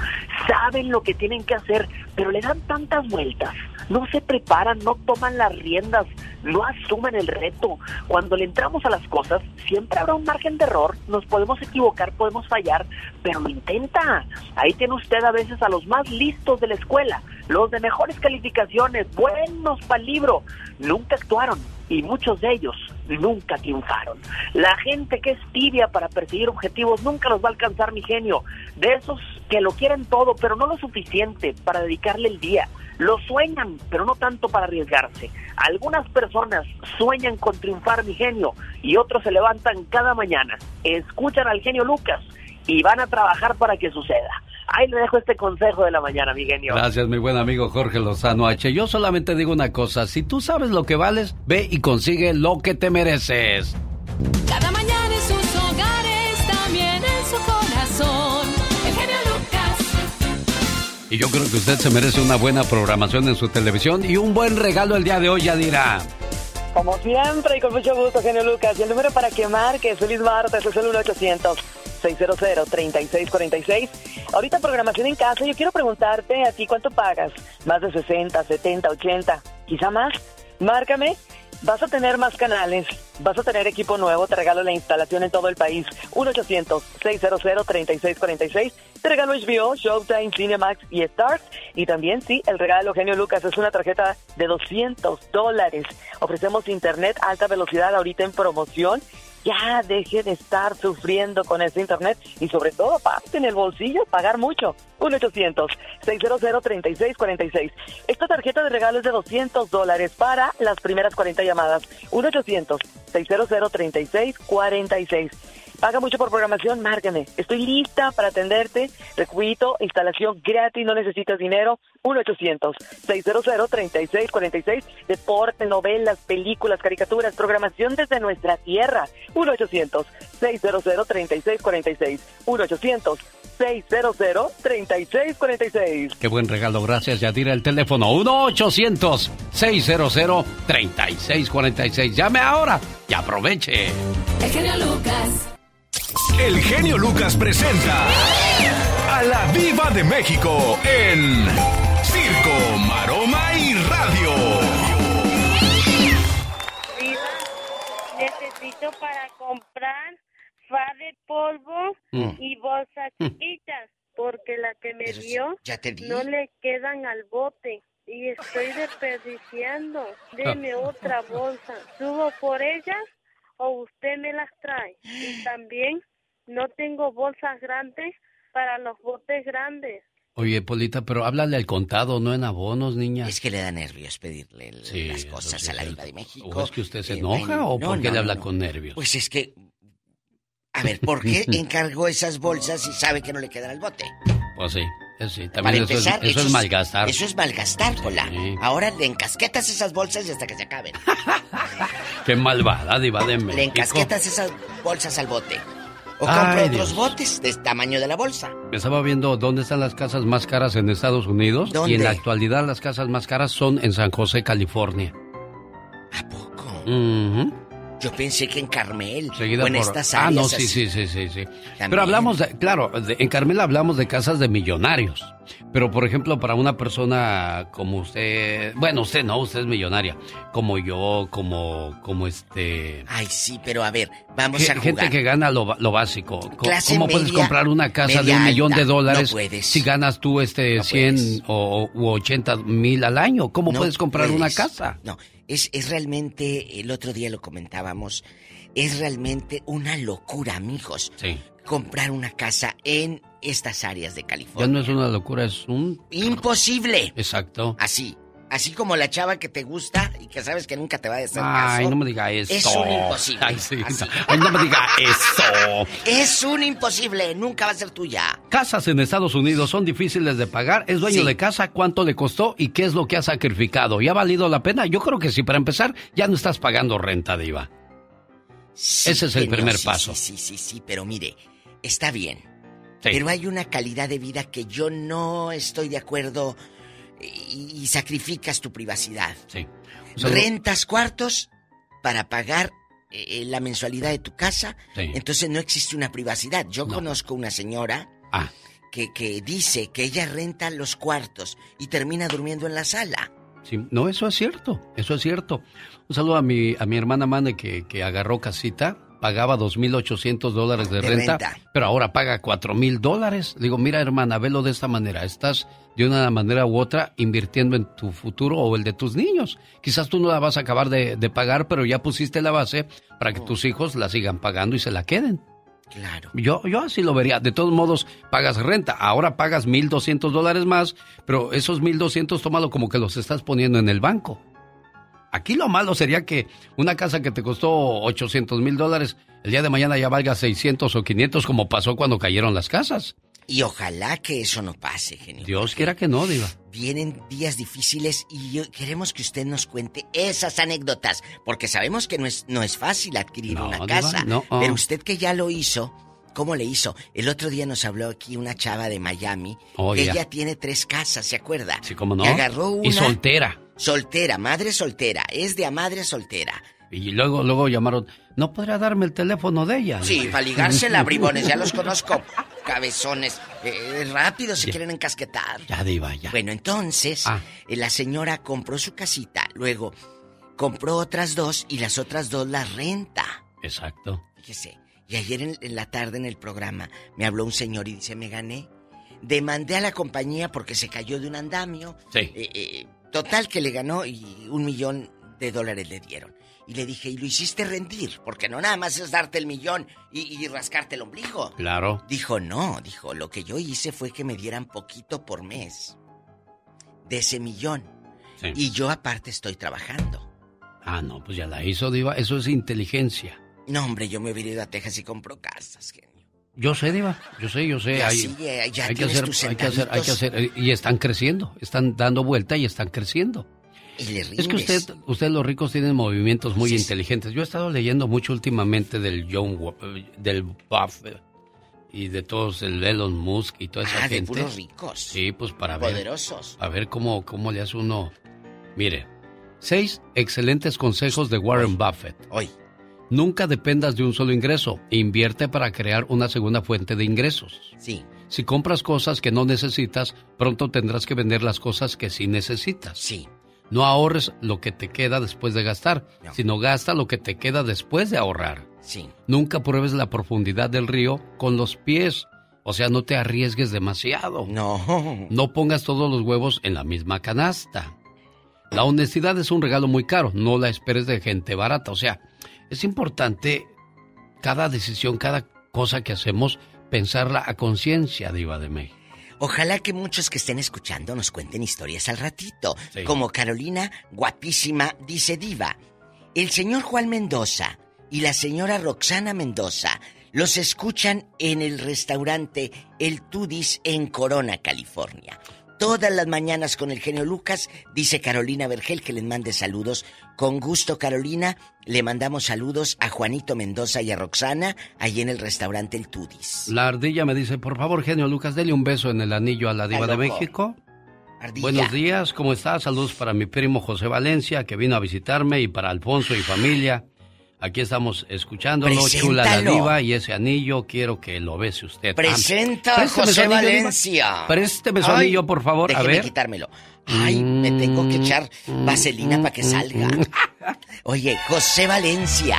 Saben lo que tienen que hacer, pero le dan tantas vueltas. No se preparan, no toman las riendas, no asumen el reto. Cuando le entramos a las cosas, siempre habrá un margen de error. Nos podemos equivocar, podemos fallar, pero lo intenta. Ahí tiene usted a veces a los más listos de la escuela, los de mejores calificaciones, buenos para el libro. Nunca actuaron y muchos de ellos nunca triunfaron. La gente que es tibia para perseguir objetivos nunca los va a alcanzar mi genio. De esos que lo quieren todo, pero no lo suficiente para dedicarle el día. Lo sueñan, pero no tanto para arriesgarse. Algunas personas sueñan con triunfar mi genio y otros se levantan cada mañana, escuchan al genio Lucas y van a trabajar para que suceda. Ahí le dejo este consejo de la mañana, mi genio. Gracias, mi buen amigo Jorge Lozano H. Yo solamente digo una cosa, si tú sabes lo que vales, ve y consigue lo que te mereces. Cada Y yo creo que usted se merece una buena programación en su televisión y un buen regalo el día de hoy, ya dirá. Como siempre y con mucho gusto, genio Lucas. Y el número para que marques, feliz martes, es el 1-800-600-3646. Ahorita programación en casa, yo quiero preguntarte a ti cuánto pagas. ¿Más de 60, 70, 80? ¿Quizá más? Márcame. Vas a tener más canales, vas a tener equipo nuevo, te regalo la instalación en todo el país. 1-800-600-3646. Te regalo HBO, Showtime, Cinemax y Stars. Y también, sí, el regalo Genio Lucas es una tarjeta de 200 dólares. Ofrecemos internet alta velocidad ahorita en promoción ya deje de estar sufriendo con ese internet y sobre todo, parte en el bolsillo, pagar mucho. 1-800-600-3646. Esta tarjeta de regalo es de 200 dólares para las primeras 40 llamadas. 1-800-600-3646. Paga mucho por programación, márgame. Estoy lista para atenderte. Recuito, instalación gratis, no necesitas dinero. 1-800-600-3646. Deporte, novelas, películas, caricaturas, programación desde nuestra tierra. 1-800-600-3646. 1-800-600-3646. Qué buen regalo, gracias Yadira. El teléfono 1-800-600-3646. Llame ahora y aproveche. El genio Lucas. El genio Lucas presenta a la Viva de México en Circo, Maroma y Radio. Necesito para comprar fa de polvo Mm. y bolsas chiquitas, porque la que me dio ya te di. no le quedan al bote y estoy desperdiciando. Deme otra bolsa. ¿Subo por ellas o usted me las trae? Y también no tengo bolsas grandes para los botes grandes. Oye, Polita, pero háblale al contado, no en abonos, niña. Es que le da nervios pedirle el- Sí, las cosas sí, a la diva de México. ¿O es que usted se Eh, enoja o no, por qué no, le habla no. con nervios? Pues es que... A ver, ¿por qué encargó esas bolsas y sabe que no le quedan al bote? Pues sí, sí. Para eso, empezar, es, eso es malgastar. Eso es malgastar, Pola. Ahora le encasquetas esas bolsas y hasta que se acaben. Qué malvada, diva de México. Le encasquetas esas bolsas al bote. O compra otros Dios. botes de tamaño de la bolsa. Estaba viendo dónde están las casas más caras en Estados Unidos. ¿Dónde? Y en la actualidad las casas más caras son en San José, California. ¿A poco? Ujú. Yo pensé que en Carmel Seguida o en por- estas Ah, áreas no, sí, así. sí, sí, sí, sí. Pero hablamos de, claro, de- en Carmel hablamos de casas de millonarios. Pero, por ejemplo, para una persona como usted, bueno, usted no, usted es millonaria, como yo, como, como este... Ay, sí, pero a ver, vamos a jugar. Gente que gana lo, lo básico. Co- Clase ¿Cómo puedes comprar una casa de un millón de dólares No puedes. si ganas tú este 100 o, u 80 mil al año? ¿Cómo No puedes comprar una casa? No, es, es realmente, el otro día lo comentábamos, es realmente una locura, amigos. Sí. Comprar una casa en estas áreas de Ya California. no es una locura, es un... Imposible. Exacto. Así. Así como la chava que te gusta y que sabes que nunca te va a hacer Ay, caso. no me diga eso. Es un imposible. Ay, sí. Así. Ay, no me diga eso. Es un imposible. Nunca va a ser tuya. Casas en Estados Unidos son difíciles de pagar. ¿Es dueño Sí. de casa? ¿Cuánto le costó? ¿Y qué es lo que ha sacrificado? ¿Y ha valido la pena? Yo creo que sí. Para empezar, ya no estás pagando renta, Diva. Sí, Ese es el primer sí, paso. Sí, sí, sí, sí, pero mire, está bien. Sí. Pero hay una calidad de vida que yo no estoy de acuerdo y, y sacrificas tu privacidad. Sí. Rentas cuartos para pagar eh, la mensualidad de tu casa. Sí. Entonces no existe una privacidad. Yo conozco una señora Ah. que, que dice que ella renta los cuartos y termina durmiendo en la sala. Sí, no, eso es cierto, eso es cierto. Un saludo a mi, a mi hermana Mane que, que agarró casita, pagaba 2.800 dólares de, De renta, renta. pero ahora paga 4.000 dólares. Digo, mira hermana, velo de esta manera, estás de una manera u otra invirtiendo en tu futuro o el de tus niños. Quizás tú no la vas a acabar de, de pagar, pero ya pusiste la base para que tus hijos la sigan pagando y se la queden. Claro. Yo, yo así lo vería. De todos modos, pagas renta. Ahora pagas 1.200 dólares más, pero esos 1.200 tómalo como que los estás poniendo en el banco. Aquí lo malo sería que una casa que te costó 800 mil dólares, el día de mañana ya valga 600 o 500 como pasó cuando cayeron las casas. Y ojalá que eso no pase, genio. Dios quiera que no, Diva. Vienen días difíciles y yo- queremos que usted nos cuente esas anécdotas, porque sabemos que no es, no es fácil adquirir No, una Diva, casa. no. Pero usted que ya lo hizo, ¿cómo le hizo? El otro día nos habló aquí una chava de Miami, Oh, que ella tiene tres casas, ¿se acuerda? Sí, cómo no. Que agarró una... Y soltera. Soltera, madre soltera, es de a madre soltera. Y luego, luego llamaron, ¿no podrá darme el teléfono de ella? Sí, para ligársela, bribones, ya los conozco. Cabezones, eh, rápido se Ya. quieren encasquetar. Ya, Diva, ya. Bueno, entonces, Ah. eh, la señora compró su casita, luego compró otras dos y las otras dos las renta. Exacto. Fíjese, y ayer en, en la tarde en el programa me habló un señor y dice, me gané. Demandé a la compañía porque se cayó de un andamio. Sí. Eh, eh, total que le ganó y un millón de dólares le dieron. Y le dije, ¿y lo hiciste rendir? Porque no nada más es darte el millón y, y rascarte el ombligo. Claro. Dijo, no, dijo, lo que yo hice fue que me dieran poquito por mes de ese millón. Sí. Y yo aparte estoy trabajando. Ah, no, pues ya la hizo, Diva. Eso es inteligencia. No, hombre, yo me hubiera ido a Texas y compro casas. genio. Yo sé, Diva. Yo sé, yo sé. Hay, eh, ya hay que hacer, hay que hacer, hay que hacer. eh, Y están creciendo. Están dando vuelta y están creciendo. Y Es que usted, usted los ricos tienen movimientos muy inteligentes. Yo he estado leyendo mucho últimamente del John, eh, del Buffett y de todos el Elon Musk y toda esa Ah, de gente. puros ricos. Sí, pues para ver. Poderosos. A ver cómo, cómo le hace uno. Mire, seis excelentes consejos de Warren Buffett. Hoy. Nunca dependas de un solo ingreso. Invierte para crear una segunda fuente de ingresos. Sí. Si compras cosas que no necesitas, pronto tendrás que vender las cosas que sí necesitas. Sí. No ahorres lo que te queda después de gastar, sino gasta lo que te queda después de ahorrar. Sí. Nunca pruebes la profundidad del río con los pies. O sea, no te arriesgues demasiado. No. No pongas todos los huevos en la misma canasta. La honestidad es un regalo muy caro, no la esperes de gente barata. O sea, es importante cada decisión, cada cosa que hacemos, pensarla a conciencia, Diva de México. Ojalá que muchos que estén escuchando nos cuenten historias al ratito. Sí. Como Carolina, guapísima, dice Diva. El señor Juan Mendoza y la señora Roxana Mendoza los escuchan en el restaurante El Tudis en Corona, California. Todas las mañanas con el genio Lucas, dice Carolina Vergel que les mande saludos. Con gusto, Carolina, le mandamos saludos a Juanito Mendoza y a Roxana, allí en el restaurante El Tudis. La ardilla me dice, por favor, genio Lucas, dele un beso en el anillo a la Diva de. México. Ardilla. Buenos días, ¿cómo estás? Saludos para mi primo José Valencia, que vino a visitarme, y para Alfonso y familia. Aquí estamos escuchándolo, chula la diva, y ese anillo quiero que lo bese usted. Presenta a José anillo, Diva. Valencia. Présteme su Ay, anillo, por favor, a déjeme ver. Mm, quitármelo. Ay, me tengo que echar vaselina para que salga. Oye, José Valencia,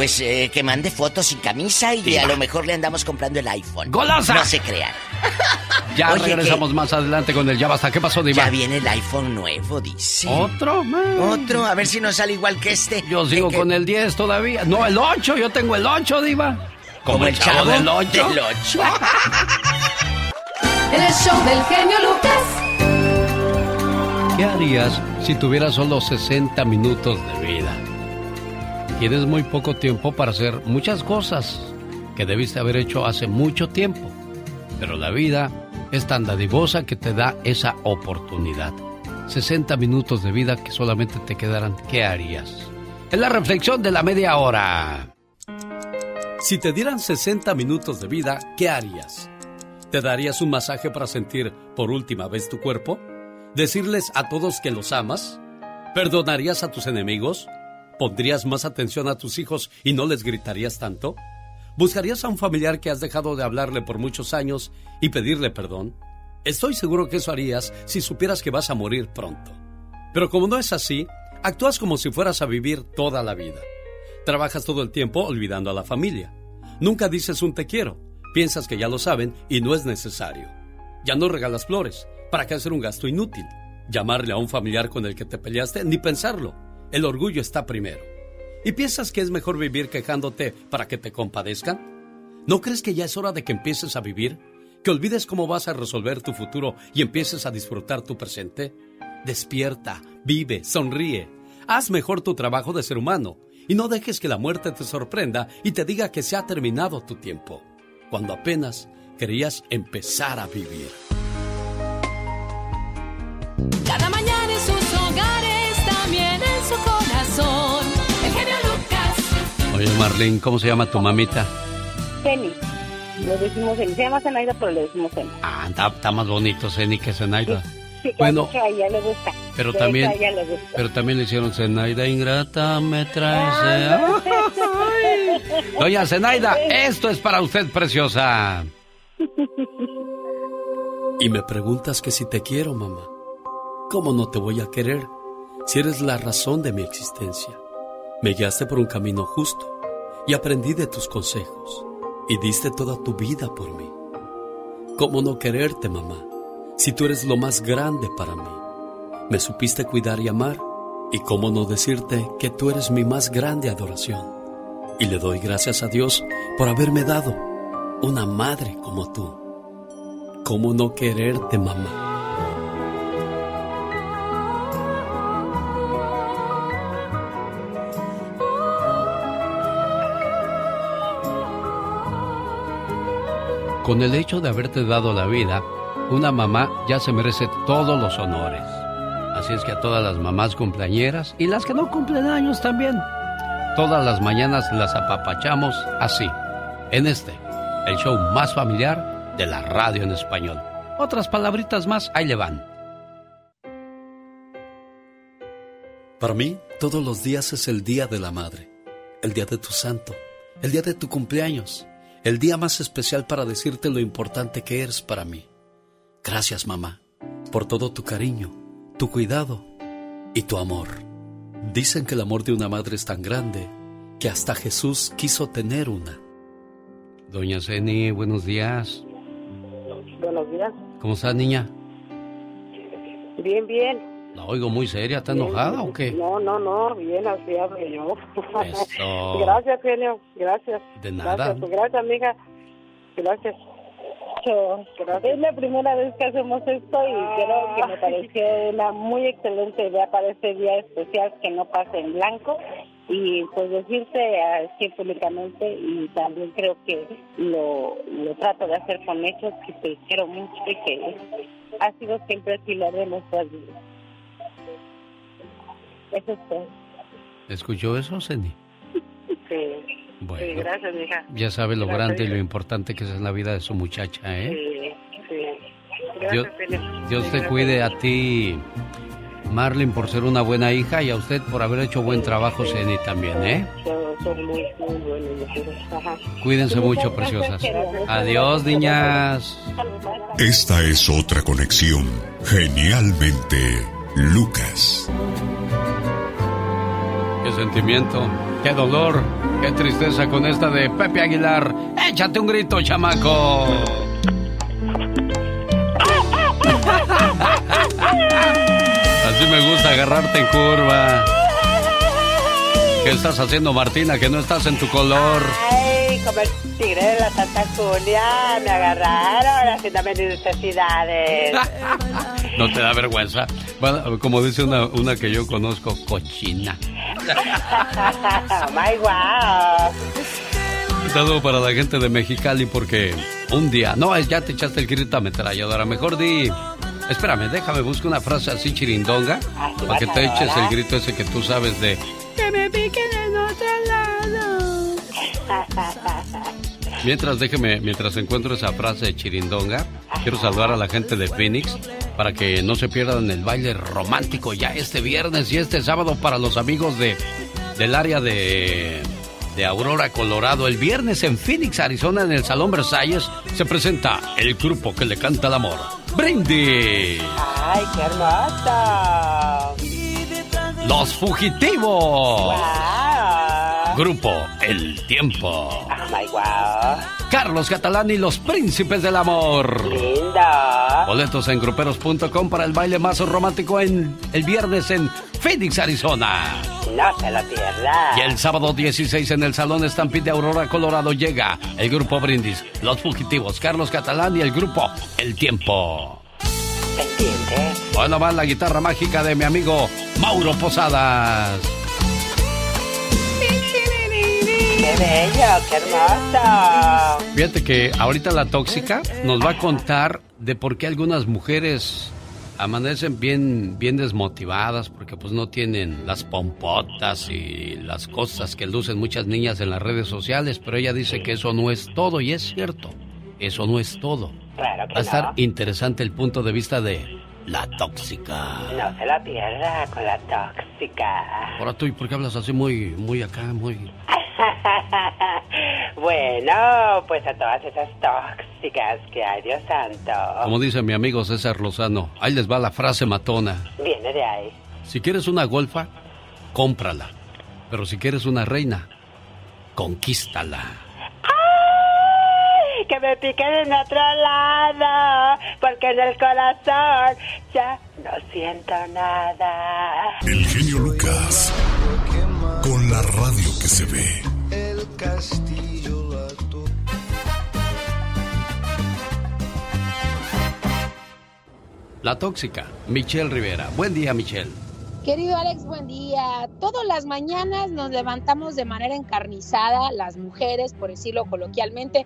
pues eh, que mande fotos sin camisa y a lo mejor le andamos comprando el iPhone. ¡Golosa! No se crean. Ya Oye, regresamos más adelante con el Ya Basta. ¿Qué pasó, Diva? Ya viene el iPhone nuevo, dice. ¿Otro? Otro, a ver si nos sale igual que este. Yo sigo Que- con el 10 todavía. No, el 8, yo tengo el 8, Diva. Como el chavo del 8. del ocho. En el show del genio Lucas. ¿Qué harías si tuvieras solo 60 minutos de vida? Tienes muy poco tiempo para hacer muchas cosas que debiste haber hecho hace mucho tiempo. Pero la vida es tan dadivosa que te da esa oportunidad. 60 minutos de vida que solamente te quedarán. ¿Qué harías? Es la reflexión de la media hora. Si te dieran 60 minutos de vida, ¿qué harías? ¿Te darías un masaje para sentir por última vez tu cuerpo? ¿Decirles a todos que los amas? ¿Perdonarías a tus enemigos? ¿Pondrías más atención a tus hijos y no les gritarías tanto? ¿Buscarías a un familiar que has dejado de hablarle por muchos años y pedirle perdón? Estoy seguro que eso harías si supieras que vas a morir pronto. Pero como no es así, actúas como si fueras a vivir toda la vida. Trabajas todo el tiempo olvidando a la familia. Nunca dices un te quiero. Piensas que ya lo saben y no es necesario. Ya no regalas flores. ¿Para qué hacer un gasto inútil? Llamarle a un familiar con el que te peleaste, ni pensarlo. El orgullo está primero. ¿Y piensas que es mejor vivir quejándote para que te compadezcan? ¿No crees que ya es hora de que empieces a vivir? ¿Que olvides cómo vas a resolver tu futuro y empieces a disfrutar tu presente? Despierta, vive, sonríe. Haz mejor tu trabajo de ser humano y no dejes que la muerte te sorprenda y te diga que se ha terminado tu tiempo, cuando apenas querías empezar a vivir. Oye, Marlene, ¿cómo se llama tu mamita? Jenny. Le decimos Jenny. Se llama Zenaida, pero le decimos Jenny. Ah, está, está más bonito Zeni que Zenaida. Sí, Bueno, bueno, a ella le gusta. pero también, ella le gusta. pero también le hicieron Zenaida ingrata, me traes. eh". Doña Zenaida, esto es para usted, preciosa. Y me preguntas que si te quiero, mamá. ¿Cómo no te voy a querer si eres la razón de mi existencia? Me guiaste por un camino justo y aprendí de tus consejos y diste toda tu vida por mí. ¿Cómo no quererte, mamá, si tú eres lo más grande para mí? Me supiste cuidar y amar y cómo no decirte que tú eres mi más grande adoración. Y le doy gracias a Dios por haberme dado una madre como tú. ¿Cómo no quererte, mamá? Con el hecho de haberte dado la vida, una mamá ya se merece todos los honores. Así es que a todas las mamás cumpleañeras y las que no cumplen años también, todas las mañanas las apapachamos así, en este, el show más familiar de la radio en español. Otras palabritas más, ahí le van. Para mí, todos los días es el día de la madre, el día de tu santo, el día de tu cumpleaños, el día más especial para decirte lo importante que eres para mí. Gracias, mamá, por todo tu cariño, tu cuidado y tu amor. Dicen que el amor de una madre es tan grande que hasta Jesús quiso tener una. Doña Zeni, buenos días. Buenos días. ¿Cómo está, niña? Bien, bien. La oigo muy seria, ¿está enojada o qué? No, no, no, bien, así hablo yo. Eso. Gracias, genio, gracias. De nada. Gracias, pues, gracias, amiga. Gracias. Es la primera vez que hacemos esto y creo que me pareció una muy excelente idea para este día especial que no pase en blanco y pues decirte así públicamente y también creo que lo, lo trato de hacer con hechos que te quiero mucho y que ha sido siempre pilar de nuestras vidas. Es todo. ¿Escuchó eso, Zeni? Sí. Bueno. Sí, gracias, hija. Ya sabe lo Gracias, grande y lo importante que es en la vida de su muchacha, ¿eh? Sí, sí. Dios, Gracias. Dios te gracias. cuide a ti, Marlene, por ser una buena hija y a usted por haber hecho buen trabajo, Zeni, también, ¿eh? Son, son muy, muy buenos. Cuídense Sí, mucho, gracias, preciosas. Adiós, niñas. Esta es otra conexión. Genialmente, Lucas. Qué sentimiento, qué dolor, qué tristeza con esta de Pepe Aguilar. Échate un grito, chamaco. Así me gusta agarrarte en curva. ¿Qué estás haciendo, Martina, que no estás en tu color? Ay, como el tigre de la Santa Julia, me agarraron haciéndome mis necesidades. ¿No te da vergüenza? Bueno, como dice una, una que yo conozco, cochina. oh my wow. Un saludo para la gente de Mexicali porque un día, no, ya te echaste el grito ametralladora, mejor di, espérame, déjame buscar una frase así chirindonga para que te eches el grito ese que tú sabes de Que me piquen en otro lado. Mientras déjeme, mientras encuentro esa frase de chirindonga, quiero saludar a la gente de Phoenix para que no se pierdan el baile romántico ya este viernes y este sábado para los amigos de del área de de Aurora, Colorado. El viernes en Phoenix, Arizona, en el Salón Versalles, se presenta el grupo que le canta el amor. ¡Brindis! Ay, qué hermoso. Los Fugitivos. Wow. Grupo El Tiempo. Oh my wow. Carlos Catalán y los Príncipes del Amor. Lindo. Boletos en gruperos.com para el baile más romántico en el viernes en Phoenix, Arizona. No se lo pierda. Y el sábado 16 en el Salón Stampede de Aurora, Colorado llega el grupo Brindis, Los Fugitivos, Carlos Catalán y el grupo El Tiempo. Bueno, va la guitarra mágica de mi amigo Mauro Posadas. Qué bello, qué hermoso. Fíjate que ahorita la tóxica nos va a contar de por qué algunas mujeres amanecen bien, bien desmotivadas porque pues no tienen las pompotas y las cosas que lucen muchas niñas en las redes sociales, pero ella dice que eso no es todo y es cierto, eso no es todo. Claro que Va a estar no. interesante el punto de vista de la tóxica. No se la pierda con la tóxica. Ahora tú, ¿y por qué hablas así muy, muy acá, muy... bueno, pues a todas esas tóxicas que hay, Dios santo. Como dice mi amigo César Lozano, ahí les va la frase matona. Viene de ahí. Si quieres una golfa, cómprala. Pero si quieres una reina, conquístala. Que me piquen en otro lado, porque en el corazón ya no siento nada. El genio Lucas. Con la radio que se ve. El castillo la La tóxica, Michelle Rivera. Buen día, Michelle. Querido Alex, buen día. Todas las mañanas nos levantamos de manera encarnizada, las mujeres, por decirlo coloquialmente,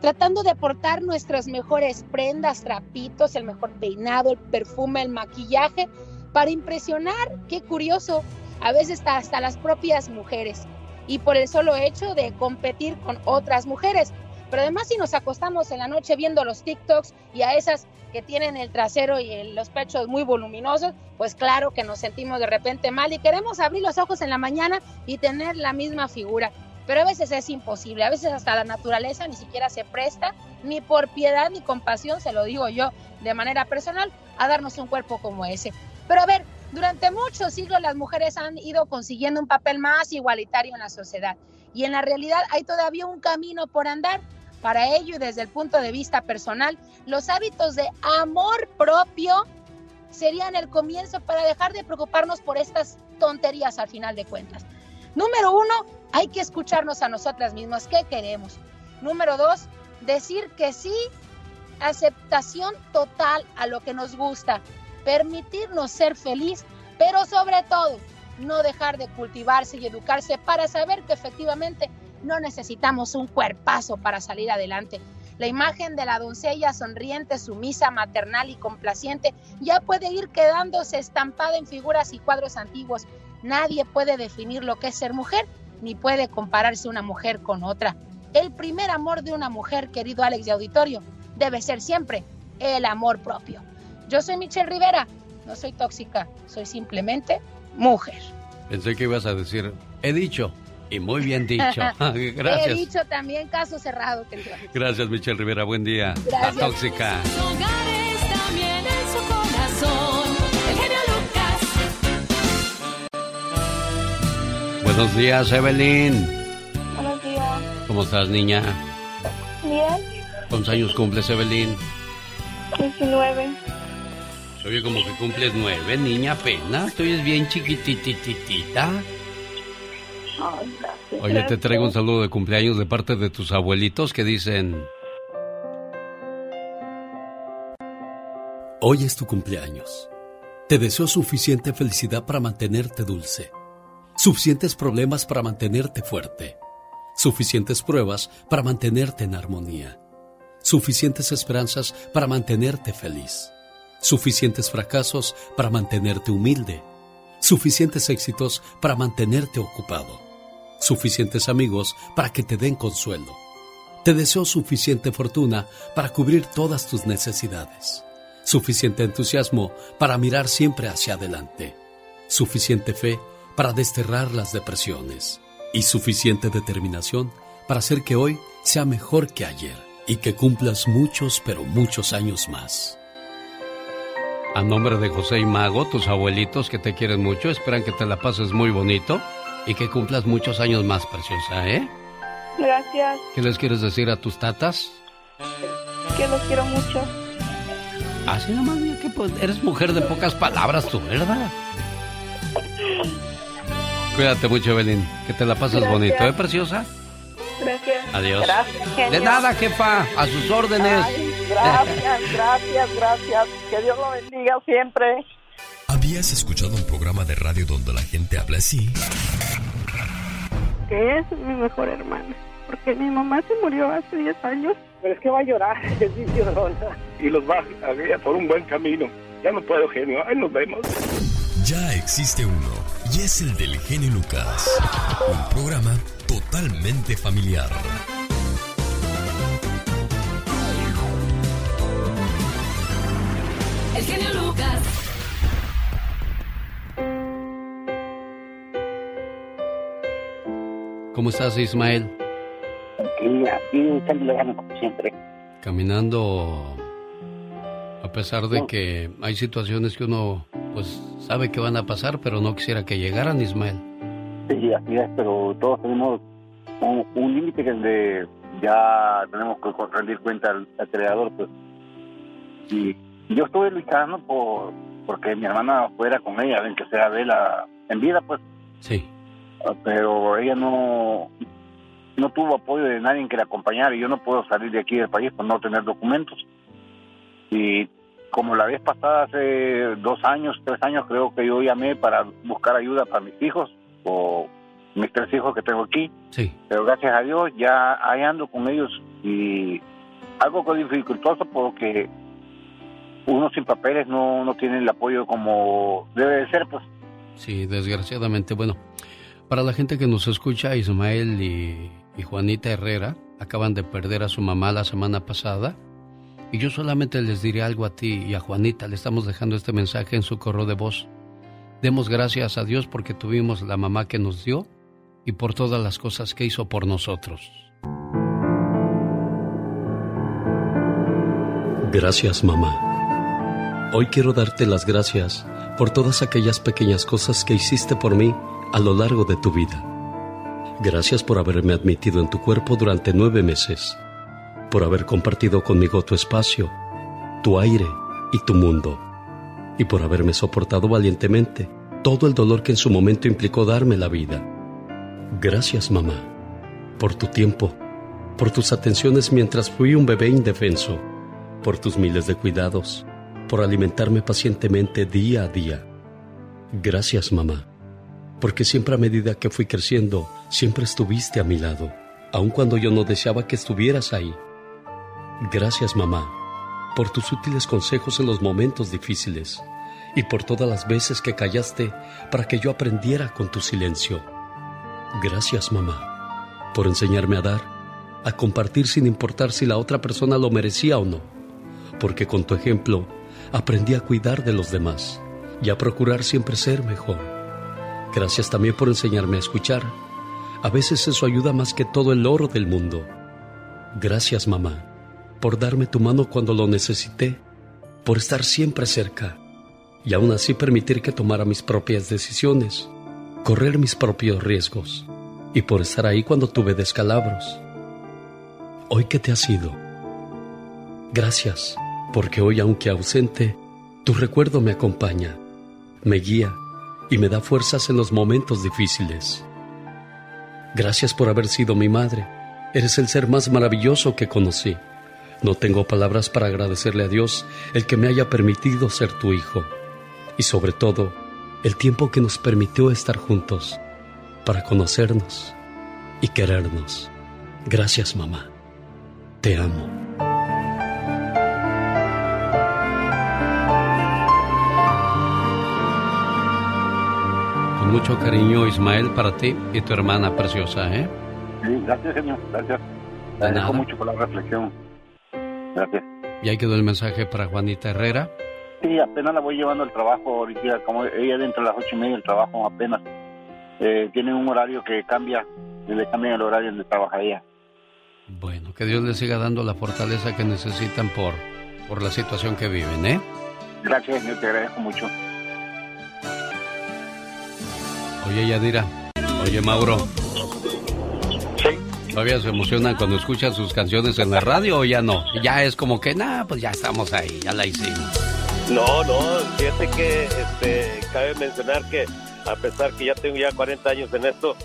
tratando de portar nuestras mejores prendas, trapitos, el mejor peinado, el perfume, el maquillaje, para impresionar, qué curioso, a veces hasta, las propias mujeres. Y por el solo hecho de competir con otras mujeres. Pero además si nos acostamos en la noche viendo los TikToks y a esas que tienen el trasero y los pechos muy voluminosos, pues claro que nos sentimos de repente mal y queremos abrir los ojos en la mañana y tener la misma figura. Pero a veces es imposible, a veces hasta la naturaleza ni siquiera se presta, ni por piedad ni compasión, se lo digo yo de manera personal, a darnos un cuerpo como ese. Pero a ver, durante muchos siglos las mujeres han ido consiguiendo un papel más igualitario en la sociedad y en la realidad hay todavía un camino por andar. Para ello y desde el punto de vista personal, los hábitos de amor propio serían el comienzo para dejar de preocuparnos por estas tonterías al final de cuentas. Número uno, hay que escucharnos a nosotras mismas, qué queremos. Número dos, decir que sí, aceptación total a lo que nos gusta, permitirnos ser feliz, pero sobre todo, no dejar de cultivarse y educarse para saber que efectivamente no necesitamos un cuerpazo para salir adelante. La imagen de la doncella sonriente, sumisa, maternal y complaciente ya puede ir quedándose estampada en figuras y cuadros antiguos. Nadie puede definir lo que es ser mujer, ni puede compararse una mujer con otra. El primer amor de una mujer, querido Alex de Auditorio, debe ser siempre el amor propio. Yo soy Michelle Rivera, no soy tóxica, soy simplemente mujer. Pensé que ibas a decir, he dicho, y muy bien dicho. He Gracias. dicho también caso cerrado. Gracias, Michelle Rivera. Buen día. Gracias. La tóxica. Buenos días, Evelyn. Buenos días. ¿Cómo estás, niña? Bien, ¿Cuántos años cumples, Evelyn? 19. Se oye como que cumples nueve, niña, apenas. Tú eres bien chiquitititita. Ay, gracias. Oye, te traigo un saludo de cumpleaños de parte de tus abuelitos que dicen... Hoy es tu cumpleaños. Te deseo suficiente felicidad para mantenerte dulce, suficientes problemas para mantenerte fuerte, suficientes pruebas para mantenerte en armonía, suficientes esperanzas para mantenerte feliz, suficientes fracasos para mantenerte humilde, suficientes éxitos para mantenerte ocupado, suficientes amigos para que te den consuelo. Te deseo suficiente fortuna para cubrir todas tus necesidades. Suficiente entusiasmo para mirar siempre hacia adelante, suficiente fe para desterrar las depresiones y suficiente determinación para hacer que hoy sea mejor que ayer y que cumplas muchos, pero muchos años más. A nombre de José y Mago, tus abuelitos que te quieren mucho, esperan que te la pases muy bonito y que cumplas muchos años más, preciosa, ¿eh? Gracias, ¿Qué les quieres decir a tus tatas? que los quiero mucho. Así nomás, mira que pues, eres mujer de pocas palabras tú, ¿verdad? Cuídate mucho, Evelyn. Que te la pases Gracias. bonito, ¿eh, preciosa? Gracias. Adiós. Gracias, genio. De nada, jefa. A sus órdenes. Ay, gracias, gracias, gracias. Que Dios lo bendiga siempre. ¿Habías escuchado un programa de radio donde la gente habla así? que es mi mejor hermana. Porque mi mamá se murió hace 10 años. Pero es que va a llorar, es mi llorona. Y los va a guiar por un buen camino. Ya no puedo, genio. Ahí nos vemos. Ya existe uno y es el del genio Lucas. Un programa totalmente familiar. El genio Lucas. ¿Cómo estás, Ismael? Aquí, aquí como siempre. Caminando, a pesar de que hay situaciones que uno pues sabe que van a pasar, pero no quisiera que llegaran, Ismael. Sí, así es, pero todos tenemos un, un límite que es de ya tenemos que rendir cuenta al, al creador, pues. Y yo estuve luchando por porque mi hermana fuera con ella, ven que sea vela en vida, pues. Sí. Ah, Pero ella no no tuvo apoyo de nadie que la acompañara y yo no puedo salir de aquí del país por no tener documentos. Y como la vez pasada, hace dos años, tres años, creo que yo llamé para buscar ayuda para mis hijos o mis tres hijos que tengo aquí. Sí. Pero gracias a Dios ya ahí ando con ellos y algo que es dificultoso porque uno sin papeles no, no tiene el apoyo como debe de ser, pues. Sí, desgraciadamente. Bueno, para la gente que nos escucha, Ismael y, y Juanita Herrera acaban de perder a su mamá la semana pasada. Y yo solamente les diré algo a ti y a Juanita. Le estamos dejando este mensaje en su correo de voz. Demos gracias a Dios porque tuvimos la mamá que nos dio y por todas las cosas que hizo por nosotros. Gracias, mamá. Hoy quiero darte las gracias por todas aquellas pequeñas cosas que hiciste por mí a lo largo de tu vida. Gracias por haberme admitido en tu cuerpo durante nueve meses, por haber compartido conmigo tu espacio, tu aire y tu mundo, y por haberme soportado valientemente todo el dolor que en su momento implicó darme la vida. Gracias, mamá, por tu tiempo, por tus atenciones mientras fui un bebé indefenso, por tus miles de cuidados, por alimentarme pacientemente día a día. Gracias, mamá, porque siempre a medida que fui creciendo, siempre estuviste a mi lado, aun cuando yo no deseaba que estuvieras ahí. Gracias, mamá, por tus útiles consejos en los momentos difíciles y por todas las veces que callaste para que yo aprendiera con tu silencio. Gracias, mamá, por enseñarme a dar, a compartir sin importar si la otra persona lo merecía o no, porque con tu ejemplo aprendí a cuidar de los demás y a procurar siempre ser mejor. Gracias también por enseñarme a escuchar. A veces eso ayuda más que todo el oro del mundo. Gracias, mamá, por darme tu mano cuando lo necesité, por estar siempre cerca y aún así permitir que tomara mis propias decisiones, correr mis propios riesgos y por estar ahí cuando tuve descalabros. Hoy que te has ido. Gracias, porque hoy, aunque ausente, tu recuerdo me acompaña, me guía y me da fuerzas en los momentos difíciles. Gracias por haber sido mi madre. Eres el ser más maravilloso que conocí. No tengo palabras para agradecerle a Dios el que me haya permitido ser tu hijo. Y sobre todo, el tiempo que nos permitió estar juntos para conocernos y querernos. Gracias, mamá. Te amo. Con mucho cariño, Ismael, para ti y tu hermana preciosa, ¿eh? Sí, gracias, señor. Gracias. Te agradezco mucho por la reflexión. Gracias. Y ahí quedó el mensaje para Juanita Herrera. Sí, apenas la voy llevando al trabajo ahorita, como ella dentro de las ocho y media del trabajo apenas. Eh, tiene un horario que cambia, le cambian el horario donde trabaja ella. Bueno, que Dios les siga dando la fortaleza que necesitan por, por la situación que viven, ¿eh? Gracias, señor, te agradezco mucho. Oye, Yadira. Oye, Mauro. ¿Todavía se emocionan cuando escuchan sus canciones en la radio o ya no? Ya es como que, nah, pues ya estamos ahí, ya la hicimos. No, no, fíjate que este, cabe mencionar que a pesar que ya tengo ya 40 años en esto,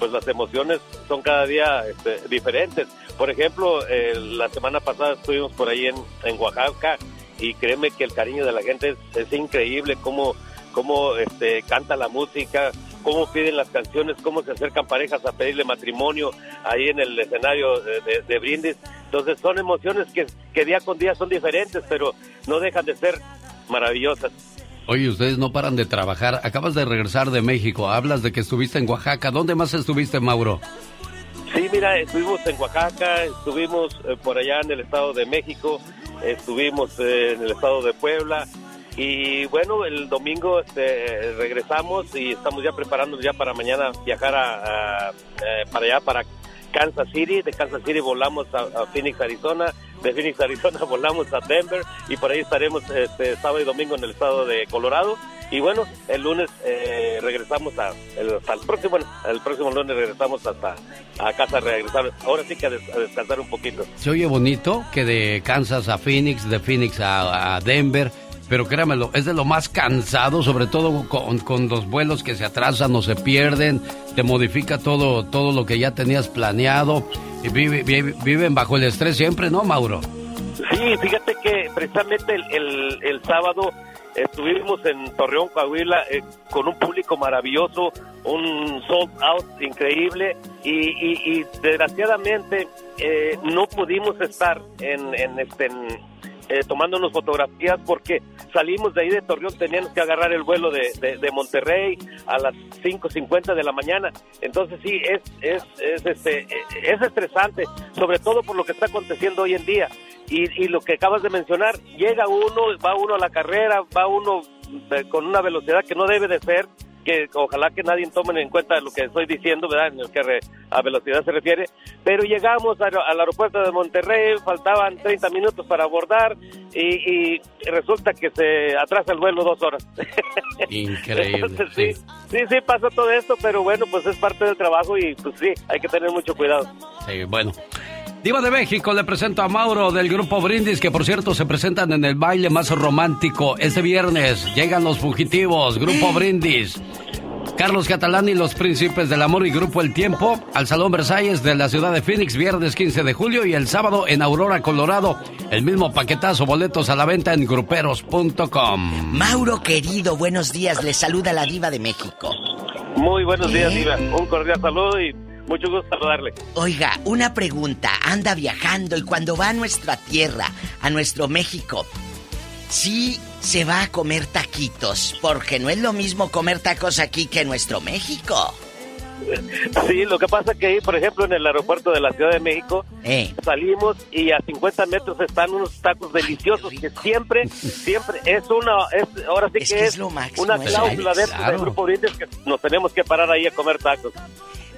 pues las emociones son cada día este, diferentes. Por ejemplo, eh, la semana pasada estuvimos por ahí en, en Oaxaca y créeme que el cariño de la gente es, es increíble, cómo, cómo este, canta la música, cómo piden las canciones, cómo se acercan parejas a pedirle matrimonio ahí en el escenario de, de- de brindis. Entonces son emociones que, que día con día son diferentes, pero no dejan de ser maravillosas. Oye, ustedes no paran de trabajar. Acabas de regresar de México. Hablas de que estuviste en Oaxaca. ¿Dónde más estuviste, Mauro? Sí, mira, estuvimos en Oaxaca, estuvimos eh, por allá en el Estado de México, estuvimos eh, en el Estado de Puebla y bueno, el domingo este, regresamos y estamos ya preparándonos ya para mañana viajar a, a, eh, para allá, para Kansas City, de Kansas City volamos a, Phoenix, Arizona, de Phoenix, Arizona volamos a Denver y por ahí estaremos este, sábado y domingo en el estado de Colorado. Y bueno, el lunes eh, regresamos a, el, hasta el próximo, el próximo lunes regresamos hasta a casa a regresar, ahora sí que a, des- a descansar un poquito. Se oye bonito que de Kansas a Phoenix, de Phoenix a Denver, pero créamelo, es de lo más cansado, sobre todo con, con los vuelos que se atrasan o se pierden, te modifica todo, todo lo que ya tenías planeado, y vive- vive- viven bajo el estrés siempre, ¿no, Mauro? Sí, fíjate que precisamente el, el, sábado estuvimos en Torreón, Coahuila, eh, con un público maravilloso, un sold out increíble y, y- y desgraciadamente eh, no pudimos estar en, en este en, eh, tomándonos fotografías porque salimos de ahí de Torreón, teníamos que agarrar el vuelo de, de, Monterrey a las 5.50 de la mañana. Entonces sí, es, es, es, este, eh, es estresante, sobre todo por lo que está aconteciendo hoy en día. Y, y lo que acabas de mencionar, llega uno, va uno a la carrera, va uno eh, con una velocidad que no debe de ser, que ojalá que nadie tome en cuenta lo que estoy diciendo, ¿verdad? En el que re- a velocidad se refiere. Pero llegamos al, al aeropuerto de Monterrey, faltaban 30 minutos para abordar y, y resulta que se atrasa el vuelo dos horas. Increíble. Entonces, sí, sí, sí, pasa todo esto, pero bueno, pues es parte del trabajo y pues sí, hay que tener mucho cuidado. Sí, bueno. Diva de México, le presento a Mauro del grupo Brindis, que por cierto se presentan en el baile más romántico este viernes. Llegan los fugitivos, grupo Brindis. Carlos Catalán y los Príncipes del Amor y Grupo El Tiempo al Salón Versalles de la ciudad de Phoenix, viernes 15 de julio y el sábado en Aurora, Colorado. El mismo paquetazo, boletos a la venta en gruperos.com. Mauro querido, buenos días. Le saluda la diva de México. Muy buenos días, Diva. Un cordial saludo y mucho gusto saludarle. Oiga, una pregunta. Anda viajando y cuando va a nuestra tierra, a nuestro México, sí se va a comer taquitos, porque no es lo mismo comer tacos aquí que en nuestro México. Sí, lo que pasa que ahí, por ejemplo, en el aeropuerto de la Ciudad de México, Eh. salimos y a 50 metros están unos tacos deliciosos que siempre, siempre es una, es, ahora sí Es que, que es, es lo máximo, una cláusula ¿eh? dentro Claro. del grupo Brindis que nos tenemos que parar ahí a comer tacos.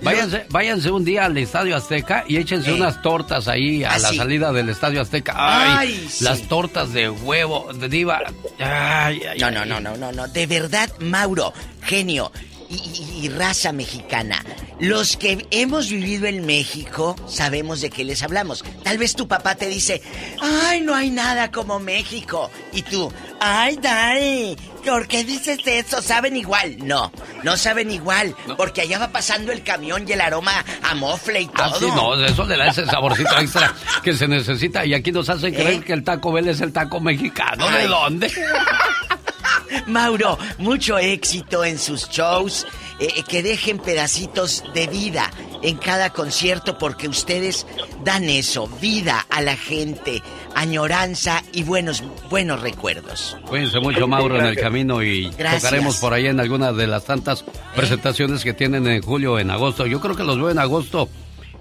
Váyanse, váyanse un día al Estadio Azteca y échense unas tortas ahí a Ah, la sí. salida del Estadio Azteca. Ay, Ay, sí. las tortas de huevo, de diva. Ay, ay, No, no, no, no, no, no. De verdad, Mauro, genio y, y- y raza mexicana. Los que hemos vivido en México sabemos de qué les hablamos. Tal vez tu papá te dice, ay, no hay nada como México. Y tú, ay, Dani, ¿por qué dices eso? ¿Saben igual? No, no saben igual. Porque allá va pasando el camión y el aroma a mofle y todo. Ah, sí, no, eso le da ese saborcito extra que se necesita. Y aquí nos hacen creer que el taco Bell es el taco mexicano. ¿De ¿Eh? Ay. dónde? Mauro, mucho éxito en sus shows. eh, que dejen pedacitos de vida en cada concierto porque ustedes dan eso, vida a la gente, añoranza y buenos, buenos recuerdos. Cuídense mucho, Mauro, en el camino y Gracias. tocaremos por ahí en alguna de las tantas presentaciones que tienen en julio o en agosto. Yo creo que los veo en agosto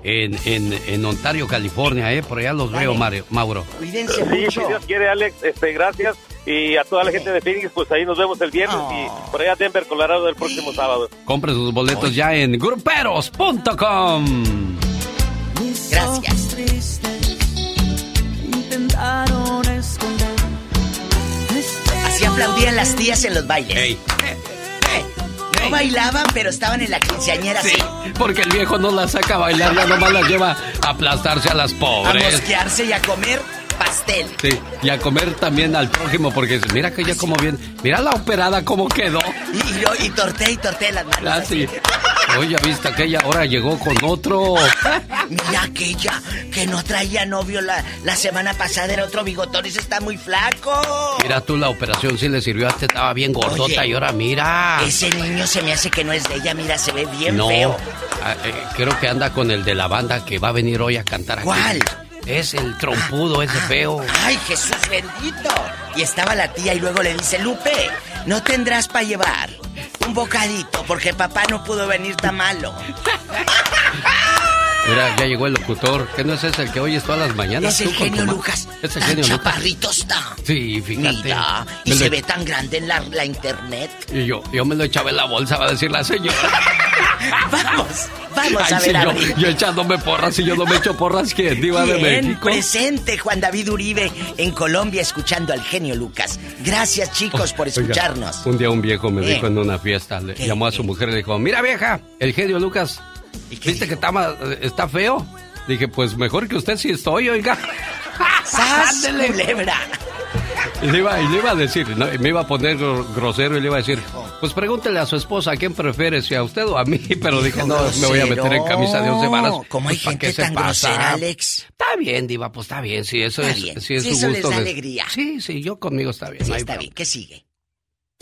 en, en, en Ontario, California, ¿eh? Por allá los veo, Mario, Mauro. Cuídense Sí, mucho. si Dios quiere, Alex, este, gracias. Y a toda la gente de Phoenix, pues ahí nos vemos el viernes y por allá Denver, Colorado, el próximo sábado. Compre sus boletos ya en gruperos.com. Gracias. Así aplaudían las tías en los bailes. No bailaban, pero estaban en la quinceañera Sí, así. porque el viejo no las saca a bailar, ya nomás las lleva a aplastarse a las A pobres. mosquearse y a comer pastel. Sí, y a comer también al prójimo, porque mira que ella como bien, mira la operada cómo quedó. Y, y, y torté y torté las manos. Así. Oye, ¿viste aquella ahora llegó con otro? Mira aquella que no traía novio la, la semana pasada, era otro bigotón y se está muy flaco. Mira tú, la operación sí le sirvió, este estaba bien gordota Oye, y ahora mira. Ese niño se me hace que no es de ella, mira, se ve bien no, feo. ah, eh, creo que anda con el de la banda que va a venir hoy a cantar aquí. ¿Cuál? Es el trompudo ese feo. Ay, Jesús bendito. Y estaba la tía y luego le dice, Lupe, no tendrás para llevar un bocadito porque papá no pudo venir tan malo. Mira, ya llegó el locutor. ¿Qué no es ese el que oyes todas las mañanas? Es el genio Lucas. Es el genio Lucas. chaparrito está. Sí, fíjate. Mira, y se lo- ve tan grande en la, la internet. Y yo, yo me lo echaba en la bolsa, va a decir la señora. Vamos, vamos Ay, a ver a yo, echándome porras, si yo no me echo porras, ¿quién? Diva de Bien, México. presente Juan David Uribe en Colombia escuchando al genio Lucas. Gracias chicos por Oiga, escucharnos. un día un viejo me ¿Qué? dijo en una fiesta, le ¿Qué? llamó a su mujer y le dijo, mira vieja, el genio Lucas, ¿viste que está, está feo? Dije, pues mejor que usted sí estoy, oiga. ¡Sas, culebra! Y le, iba, y le iba a decir, me iba a poner gro- grosero y le iba a decir, pues pregúntele a su esposa a quién prefiere, si a usted o a mí. Pero dijo, no, me voy a meter en camisa de once varas. ¿Cómo hay Pues, ¿pa' gente tan pasa? grosera, Alex? Está bien, Diva, pues está bien, sí, eso Está es, bien. sí es Si su eso les gusto. da de- alegría. Sí, sí, yo conmigo está bien. Sí, hay está bien. ¿Qué sigue?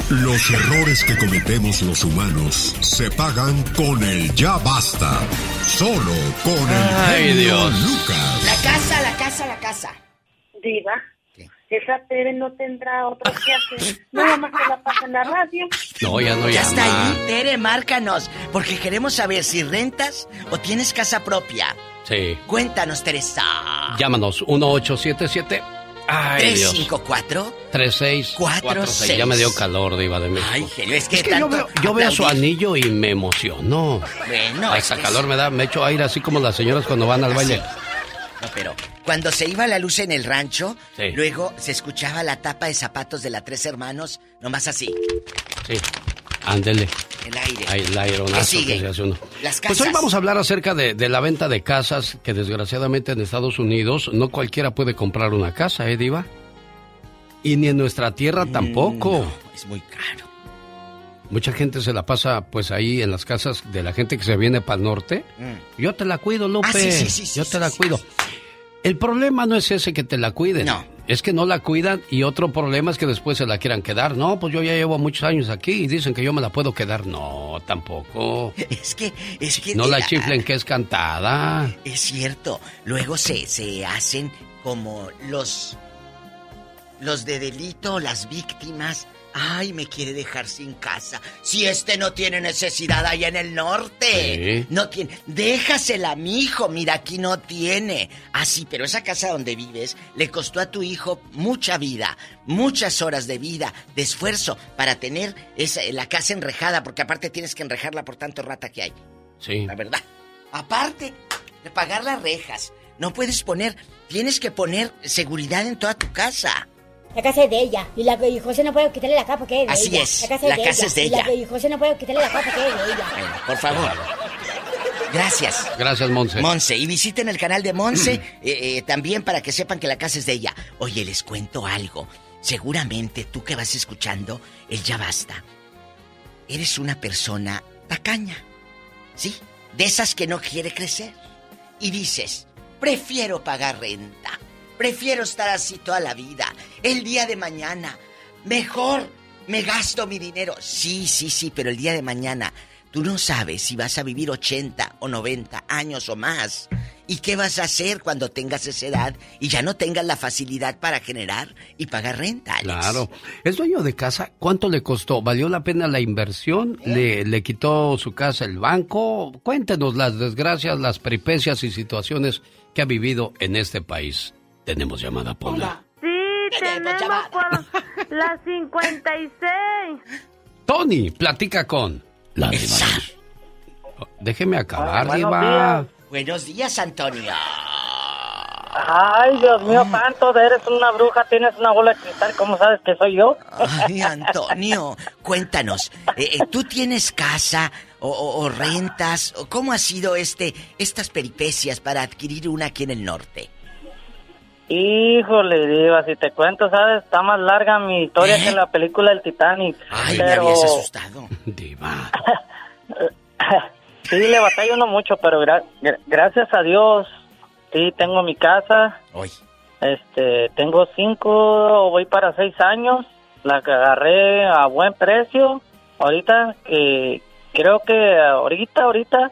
Los errores que cometemos los humanos se pagan con el ya basta. Solo con el Ay, genio Dios. Lucas. La casa, la casa, la casa. Diva, esa TV no tendrá otra que hacer. Nada más se la pasa en la radio. No, ya no Ya llama. está ahí, Tere, márcanos. Porque queremos saber si rentas o tienes casa propia. Sí. Cuéntanos, Teresa. Llámanos, 1877. Ay, Dios. 354 3646. Ya me dio calor, Diva de México. Ay, genio, es que, Es que yo tanto veo, yo veo su anillo y me emociono. Bueno, Hasta es que calor me da, me echo aire así como las señoras cuando van al baile. No, pero cuando se iba la luz en el rancho, Sí. luego se escuchaba la tapa de zapatos de la tres hermanos, nomás así, Sí. Ándele. el aire. Ahí el ¿Qué aeronazo que se hace uno. Las Pues hoy casas. vamos a hablar acerca de, de la venta de casas que desgraciadamente en Estados Unidos no cualquiera puede comprar una casa, ¿eh, Diva? Y ni en nuestra tierra tampoco. Mm, es muy caro. Mucha gente se la pasa pues ahí en las casas de la gente que se viene para el norte. Mm. Yo te la cuido, Lupe. Ah, sí, sí, sí, Yo te la cuido. El problema no es ese que te la cuiden. No. Es que no la cuidan y otro problema es que después se la quieran quedar. No, pues yo ya llevo muchos años aquí y dicen que yo me la puedo quedar. No, tampoco. Es que, es que... No la chiflen que es cantada. Es cierto. Luego se, se hacen como los. Los de delito, las víctimas. Ay, me quiere dejar sin casa. Si este no tiene necesidad allá en el norte. Sí. No tiene. Déjasela mi hijo. Mira, aquí no tiene. Ah, sí, pero esa casa donde vives le costó a tu hijo mucha vida, muchas horas de vida, de esfuerzo para tener esa, la casa enrejada, porque aparte tienes que enrejarla por tanto rata que hay. Sí. La verdad. Aparte de pagar las rejas, no puedes poner, tienes que poner seguridad en toda tu casa. La casa es de ella. Y, la, y José no puede quitarle la capa porque es de Así ella. es, La casa la es de casa ella. es de Y la- ella. y José no puede quitarle la capa porque es de ella. Bueno, por favor. Gracias. Gracias, Monse. Monse, y visiten el canal de Monse eh, eh, también para que sepan que la casa es de ella. Oye, les cuento algo. Seguramente tú que vas escuchando, el ya basta. Eres una persona tacaña. ¿Sí? De esas que no quiere crecer. Y dices, prefiero pagar renta. Prefiero estar así toda la vida. El día de mañana, mejor me gasto mi dinero. Sí, sí, sí, pero el día de mañana tú no sabes si vas a vivir 80 o 90 años o más. ¿Y qué vas a hacer cuando tengas esa edad y ya no tengas la facilidad para generar y pagar renta? Alex? Claro. ¿Es dueño de casa? ¿Cuánto le costó? ¿Valió la pena la inversión? ¿Le, le quitó su casa el banco? Cuéntenos las desgracias, las peripecias y situaciones que ha vivido en este país. Tenemos llamada, Paula. Sí, tenemos por las 56. Tony, platica con la diva. Déjeme acabar, Buenos diva. días. Buenos días, Antonio. Ay, Dios mío, santo, eres una bruja, tienes una bola de cristal, ¿cómo sabes que soy yo? Ay, Antonio, cuéntanos, eh, eh, ¿tú tienes casa o, o- o rentas? ¿O ¿Cómo ha sido este estas peripecias para adquirir una aquí en el norte? Híjole, diva, si te cuento, ¿sabes? Está más larga mi historia que la película del Titanic. ¿Eh? Ay, me pero... habías asustado. Diva. Sí, le batallo no mucho, pero gra- gra- gracias a Dios, sí, tengo mi casa. Hoy. Este, tengo cinco, voy para seis años. La que agarré a buen precio. Ahorita, que creo que ahorita, ahorita,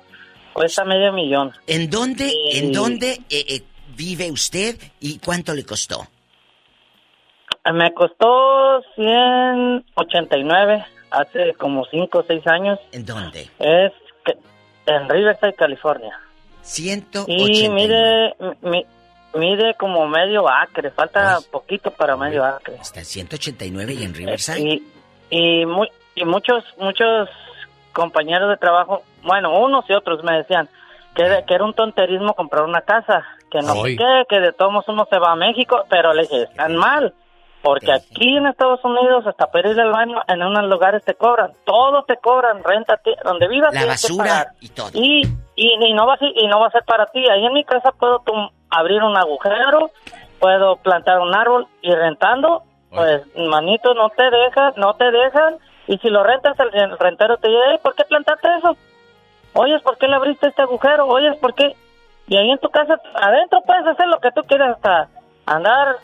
cuesta medio millón. ¿En dónde, en dónde eh, eh, vive usted y cuánto le costó? Me costó 189 hace como cinco o seis años. ¿En dónde? Es en Riverside, California. 189. Y mide, mi- mide como medio acre, falta poquito para medio acre. Está en 189 y en Riverside. Y, y, mu- y muchos, muchos compañeros de trabajo, bueno, unos y otros me decían que, era- que era un tonterismo comprar una casa, que no sé qué, que de todos modos uno se va a México, pero le dije, están mal, porque aquí en Estados Unidos hasta para ir al baño en unos lugares te cobran, todo te cobran, renta, donde vivas La basura pagar. y todo. Y, y, y no va a ser, y no va a ser para ti. Ahí en mi casa puedo tum- abrir un agujero, puedo plantar un árbol y rentando, pues manito no te dejan, no te dejan. Y si lo rentas, el, rentero te dice, "Ey, ¿por qué plantaste eso? Oyes, ¿por qué le abriste este agujero? Oyes, ¿por qué? Y ahí en tu casa, adentro puedes hacer lo que tú quieras hasta andar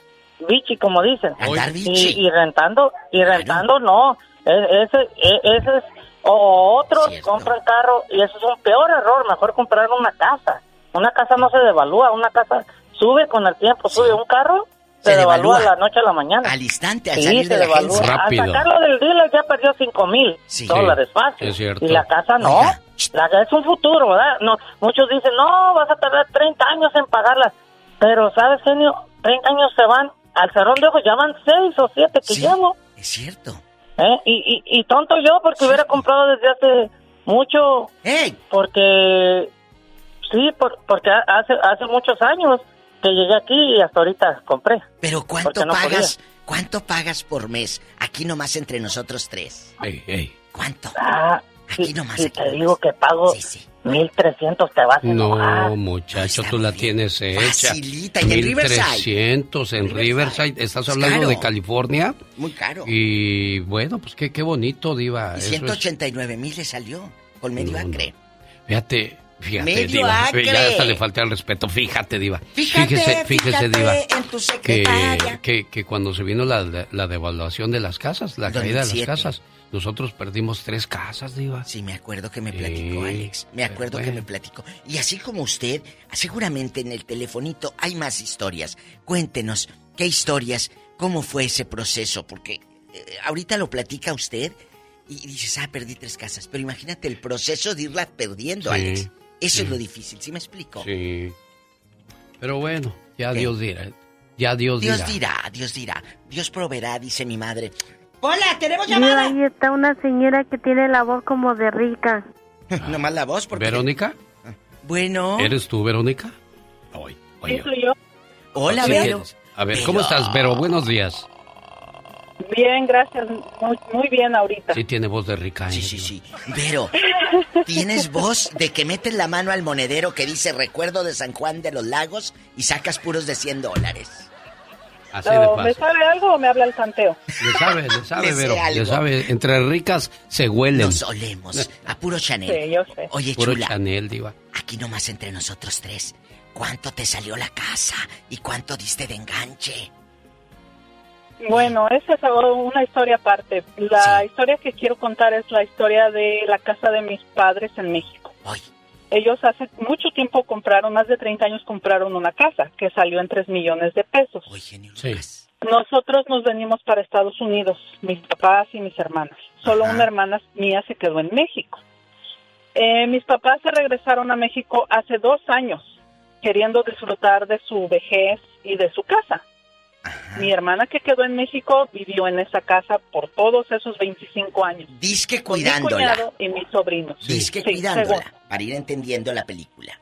bichi, como dicen. Andar Y, bichi. y rentando, y rentando no. E- Ese, e- ese es, o otros compran carro y eso es un peor error, mejor comprar una casa. Una casa no se devalúa, una casa sube con el tiempo, sube un carro, se, Se devalúa, devalúa. la noche a la mañana. Al instante, al Sí, salir se de la devalúa. agencia. Rápido. Al sacarlo del dealer ya perdió cinco mil dólares fácil. es cierto. Y la casa no. La es un futuro, ¿verdad? No, muchos dicen, no, vas a tardar 30 años en pagarla. Pero, ¿sabes, genio? 30 años se van, al cerrón de ojos ya van 6 o 7 que llevo. Es cierto. ¿Eh? Y, y, y tonto yo porque hubiera comprado desde hace mucho. Porque, sí, por, porque hace, hace muchos años que llegué aquí y hasta ahorita compré. Pero ¿cuánto no pagas? ¿Cuánto pagas por mes? Aquí nomás entre nosotros tres. Ey, ey. ¿Cuánto? Ah, Aquí si, nomás. si aquí te digo que pago 1300 te vas a enojar. No, muchacho, tú la tienes hecha. Facilita, y en Riverside. 1300 en Riverside. ¿Estás hablando de California? Muy caro. Y bueno, pues qué, qué bonito, Diva. Y Eso es- 189 mil le salió. Con medio No, no. acre. Fíjate, fíjate, Medio Diva. acre. Ya hasta le falta el respeto. Fíjate, Diva. Fíjate, fíjese, fíjese, fíjate Diva. en tu Que, que, que cuando se vino la, la devaluación de las casas, la caída de las 2007. casas, nosotros perdimos tres casas, Diva. Sí, me acuerdo que me platicó, Alex. Me acuerdo que me platicó. Y así como usted, seguramente en el telefonito hay más historias. Cuéntenos, ¿qué historias? ¿Cómo fue ese proceso? Porque eh, ahorita lo platica usted y dices, ah, perdí tres casas. Pero imagínate el proceso de irlas perdiendo, Sí, Alex. Eso sí. es lo difícil, ¿sí me explico? Sí. Pero bueno, ya ¿Qué? Dios dirá. Ya Dios, Dios dirá. dirá, Dios dirá. Dios proveerá, dice mi madre. Hola, tenemos Mira, llamada. ahí está una señora que tiene la voz como de rica. Nomás la voz, porque... ¿Verónica? Bueno. ¿Eres tú, Verónica? Yo. Hola, Vero. A ver, ¿cómo estás, Vero? Buenos días. Bien, gracias. Muy, muy bien ahorita. Sí tiene voz de rica. Sí, sí, sí. Vero, ¿tienes voz de que metes la mano al monedero que dice recuerdo de San Juan de los Lagos y sacas puros de 100 dólares? Así de ¿Me fácil. sabe algo o me habla el tanteo? Le sabe, le sabe, Vero. Le sabe. Entre ricas se huelen. Nos olemos a puro Chanel. Sí, yo sé. Oye, Puro chula, Chanel, diva. aquí nomás entre nosotros tres. ¿Cuánto te salió la casa y cuánto diste de enganche? Bueno, esa es una historia aparte. La historia que quiero contar es la historia de la casa de mis padres en México. Ellos hace mucho tiempo compraron, más de 30 años compraron una casa que salió en 3 millones de pesos. Sí. Nosotros nos venimos para Estados Unidos, mis papás y mis hermanas. Solo una hermana mía se quedó en México. Eh, mis papás se regresaron a México hace dos años, queriendo disfrutar de su vejez y de su casa. Mi hermana que quedó en México vivió en esa casa por todos esos 25 años. Disque Con mi cuidándola. cuñado y mis sobrinos. Disque Sí, cuidándola, según. para ir entendiendo la película.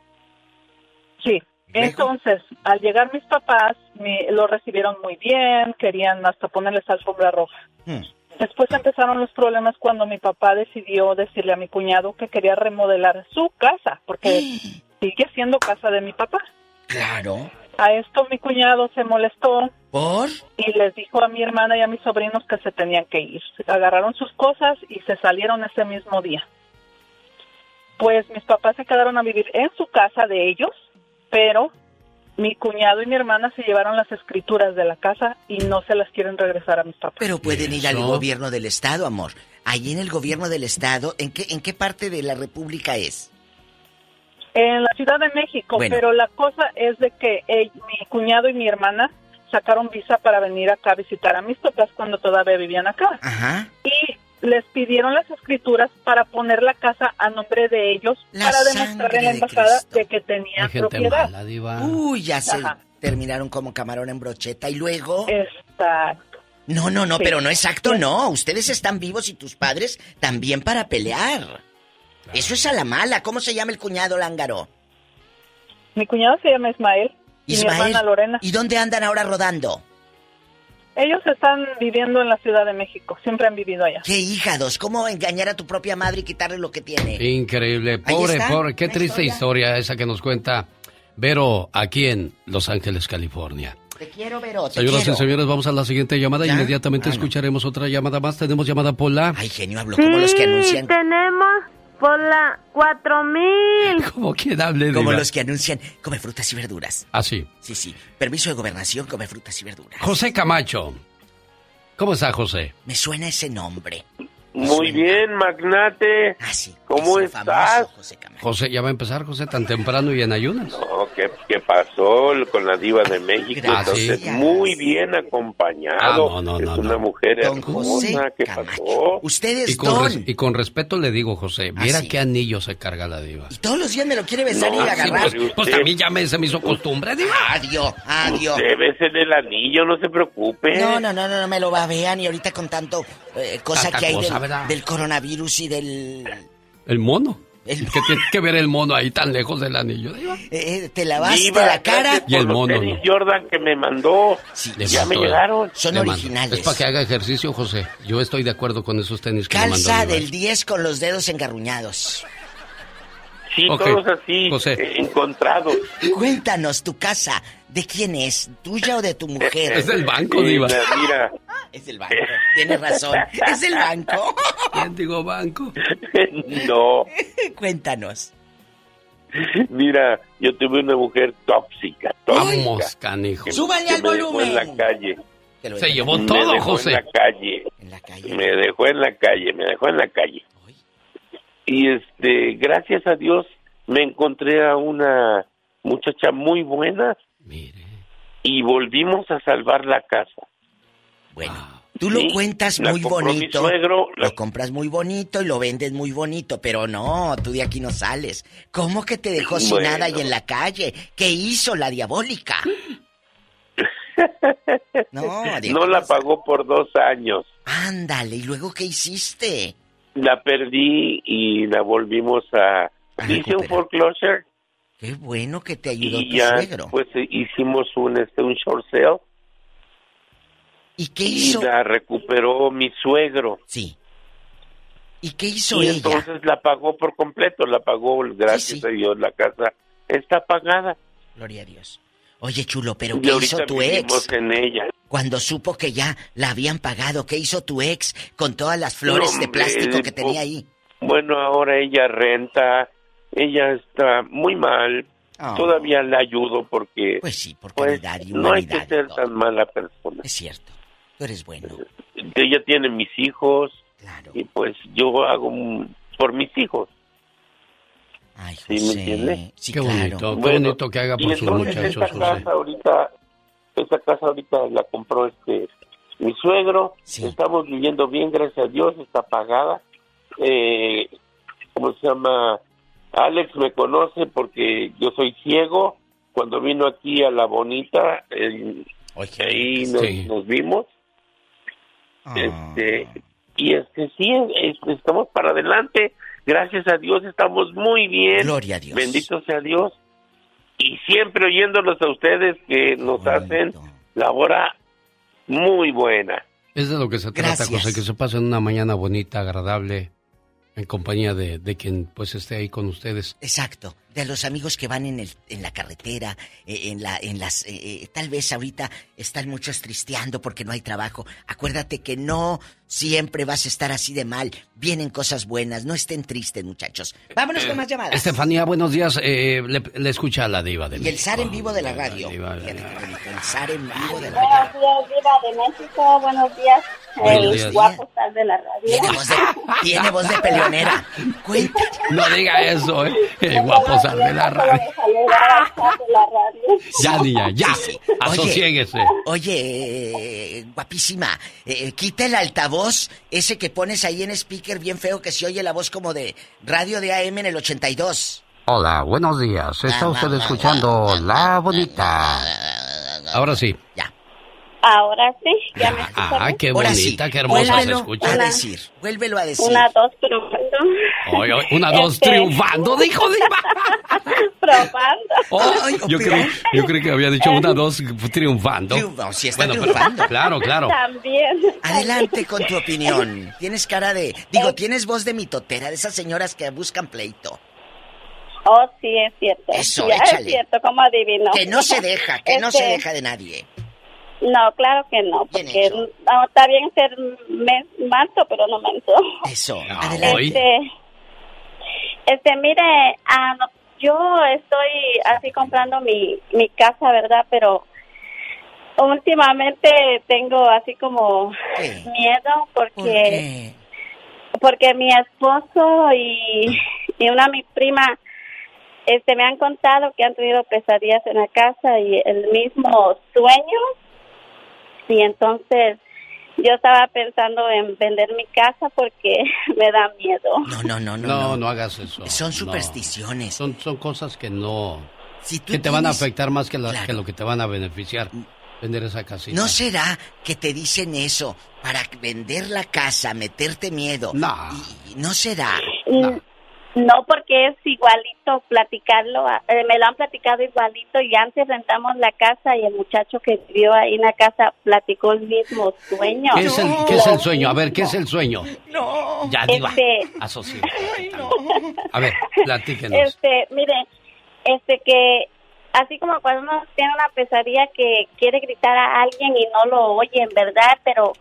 Sí. Entonces, al llegar mis papás, me, lo recibieron muy bien, querían hasta ponerles alfombra roja. Hmm. Después empezaron los problemas cuando mi papá decidió decirle a mi cuñado que quería remodelar su casa, porque sigue siendo casa de mi papá. Claro. A esto mi cuñado se molestó ¿Por? y les dijo a mi hermana y a mis sobrinos que se tenían que ir. Agarraron sus cosas y se salieron ese mismo día. pues mis papás se quedaron a vivir en su casa de ellos, pero mi cuñado y mi hermana se llevaron las escrituras de la casa y no se las quieren regresar a mis papás. Pero pueden ir al gobierno del estado, amor. Allí en el gobierno del estado, ¿en qué, en qué parte de la república es? En la Ciudad de México, Bueno. pero la cosa es de que eh, mi cuñado y mi hermana sacaron visa para venir acá a visitar a mis papás cuando todavía vivían acá. Ajá. Y les pidieron las escrituras para poner la casa a nombre de ellos La para demostrar en la embajada de que tenían propiedad. mala, Uy, ya se Ajá. terminaron como camarón en brocheta y luego. Exacto. No, no, no, Sí. pero no exacto, no. Ustedes están vivos y tus padres también para pelear. Eso es a la mala. ¿Cómo se llama el cuñado Lángaro? Mi cuñado se llama Ismael, y mi Ismael. hermana Lorena. ¿Y dónde andan ahora rodando? Ellos están viviendo en la Ciudad de México, siempre han vivido allá. ¿Qué híjados? ¿Cómo engañar a tu propia madre y quitarle lo que tiene? Increíble, pobre, pobre, qué triste historia. historia. esa que nos cuenta Vero aquí en Los Ángeles, California. Te quiero, Vero, te Señoras quiero. y señores, vamos a la siguiente llamada. ¿Ya? Inmediatamente Ah, no. escucharemos otra llamada más. Tenemos llamada Pola. Ay, genio, hablo Sí, tenemos por la 4000. Como quien hable, Como los que anuncian, come frutas y verduras. Así. Sí, sí. Permiso de gobernación, come frutas y verduras. José Camacho. ¿Cómo está, José? Me suena ese nombre. Muy bien, magnate. Ah, sí. ¿Cómo estás? José, ya va a empezar, José, tan temprano y en ayunas. No, ¿qué, qué pasó con la diva de México? Ah, sí. Entonces, muy bien acompañado. Ah, no, no, es no, una no. mujer Don José hermosa. ¿Qué pasó? Ustedes, Y con, don. res- y con respeto le digo, José, Ah, mira sí. qué anillo se carga la diva. Todos los días me lo quiere besar No, y sí, agarrar. Pues, pues también ya me, se me hizo costumbre, diva. Adiós, adiós. Debe ser el anillo, no se preocupe. No, no, no, no, no me lo babean y ahorita con tanto eh, cosa Tanta que hay cosa, del, ¿verdad? del coronavirus y del... El mono. El- ¿Qué tiene que ver el mono ahí tan lejos del anillo, eh, eh, te lavaste la cara. Y el los mono, tenis no. Jordan que me mandó. Ya me eh. llegaron. Son Le mando. originales. Es para que haga ejercicio, José. Yo estoy de acuerdo con esos tenis que. Calza del 10 con los dedos engarruñados. Sí, Ok, todos así, José. eh, encontrados. Cuéntanos, tu casa, ¿de quién es? ¿Tuya o de tu mujer? Es del banco, Eh, diva. mira, Es del banco. Tienes razón. Es del banco. ¿Quién digo banco? no, Cuéntanos. mira, yo tuve una mujer tóxica, tóxica. Vamos, canijo. Súbale al me dejó volumen. en la calle. Se llevó me todo, dejó José. en la calle. En la calle. Me dejó en la calle, me dejó en la calle. Y este, gracias a Dios me encontré a una muchacha muy buena Mire. y volvimos a salvar la casa. Bueno, tú lo Sí, cuentas la muy bonito. suegro, la- Lo compras muy bonito y lo vendes muy bonito, pero no, tú de aquí no sales. ¿Cómo que te dejó sin Bueno. nada y en la calle? ¿Qué hizo la diabólica? No, la pagó por dos años. Ándale, ¿y luego qué hiciste? La perdí y la volvimos a... A Hice un foreclosure Qué bueno que te ayudó y tu ya suegro. pues eh, hicimos un, este, un short sale ¿Y qué y hizo? la recuperó mi suegro. Sí. ¿Y qué hizo y ella? entonces la pagó por completo, la pagó, gracias sí. a Dios, la casa está pagada. Gloria a Dios. Oye, chulo, pero y ¿qué hizo tu ex? en ella. Cuando supo que ya la habían pagado, ¿qué hizo tu ex con todas las flores No, de plástico que tenía ahí? Bueno, ahora ella renta, ella está muy mal. Ah. Todavía la ayudo porque Pues sí, por pues, y no hay que ser tan mala persona. Es cierto, tú eres bueno. Ella tiene mis hijos Claro. y pues yo hago un- por mis hijos. Ay, ¿Sí me José. entiende? Sí, Qué claro. bonito, qué Bueno, bonito que haga por sus muchachos, José. casa ahorita, esa casa ahorita la compró este mi suegro. Sí. Estamos viviendo bien, gracias a Dios, está pagada. Eh, ¿Cómo se llama? Alex me conoce porque yo soy ciego. Cuando vino aquí a La Bonita, eh, Oye, ahí nos, Sí. nos vimos. ah, Este, y este sí, este, estamos para adelante. Gracias a Dios estamos muy bien. Gloria a Dios. Bendito sea Dios. Y siempre oyéndolos a ustedes que nos hacen la hora muy buena. Es de lo que se trata, Gracias. José, que se pasen una mañana bonita, agradable, En compañía de, de quien pues esté ahí con ustedes. Exacto, de los amigos que van en, el, en la carretera, eh, en, la, en las... eh, eh, tal vez ahorita están muchos tristeando porque no hay trabajo. Acuérdate que no siempre vas a estar así de mal. Vienen cosas buenas, no estén tristes, muchachos. Vámonos con más llamadas. Estefanía, buenos días. Eh, le, le escucha a la diva de Y el zar en vivo de la radio. de- qué bonito, El zar en vivo de la radio. Buenos días, Diva de México. Buenos días, Buenos el días. guapo tal de la radio. Tiene voz de, tiene voz de peleonera. Cuenta. No diga eso, ¿eh? El guapo sal de la radio. Ya, niña, ya. Sí, sí. Asociéguese. Oye, eh, guapísima, eh, quita el altavoz, ese que pones ahí en speaker bien feo que se oye la voz como de radio de AM en el 82. Hola, buenos días. Está usted escuchando La Bonita. Ahora sí. Ahora sí, ya me Ah, qué Ahora bonita, sí, qué hermosa se vuélvelo escucha. a decir, vuélvelo a decir. Una, dos, probando. Oye, oye, una, dos, Este- triunfando, dijo Diva. probando. Oh, yo, creí, yo creí que había dicho una, dos, triunfando. Triunfo, sí está Bueno, triunfando. pero- claro, claro. También. Adelante con tu opinión. Tienes cara de, digo, tienes voz de mitotera, de esas señoras que buscan pleito. Oh, sí, es cierto. Eso, ya échale. es cierto, como adivino. Que no se deja, que no se Este, deja de nadie. No, claro que no, porque no, está bien ser men- manso, pero no menso. Eso, Este, este, mire, ah, no, yo estoy así comprando mi, mi casa, ¿verdad? Pero últimamente tengo así como miedo porque porque mi esposo y, y una mi prima este me han contado que han tenido pesadillas en la casa y el mismo sueño y entonces yo estaba pensando en vender mi casa porque me da miedo. No, no, no, no. No, no hagas eso. Son No. supersticiones. Son, son cosas que no... tú que te van a afectar más que, la- Claro. que lo que te van a beneficiar. Vender esa casita. ¿No será que te dicen eso para vender la casa, meterte miedo? No. Y- ¿No será? Mm, No, porque es igualito platicarlo, eh, me lo han platicado igualito y antes rentamos la casa y el muchacho que vivió ahí en la casa platicó el mismo sueño. ¿Qué es, el, qué es el sueño? A ver, ¿qué es el sueño? No. Ya, diva. Este- Asocia. A ver, platíquenos. Este, mire, este que así como cuando uno tiene una pesadilla que quiere gritar a alguien y no lo oyen, ¿verdad? Pero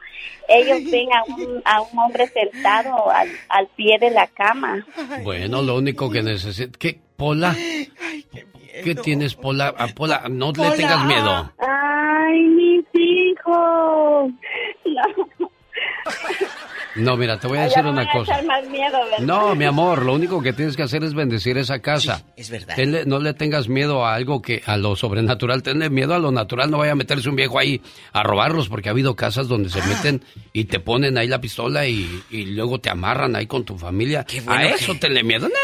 ellos ven a un, a un hombre sentado al, al pie de la cama. Bueno, lo único que necesito... ¿Qué? ¿Pola? ¿Qué tienes, Pola? Ah, Pola, no le tengas miedo. Ay, mis hijos. No. No, mira, te voy a decir una cosa. No, mi amor, lo único que tienes que hacer es bendecir esa casa. es verdad. Tenle- no le tengas miedo a algo que a lo sobrenatural, tenle miedo a lo natural, no vaya a meterse un viejo ahí a robarlos, porque ha habido casas donde se meten y te ponen ahí la pistola y, y luego te amarran ahí con tu familia. bueno a que- eso tenle miedo. No,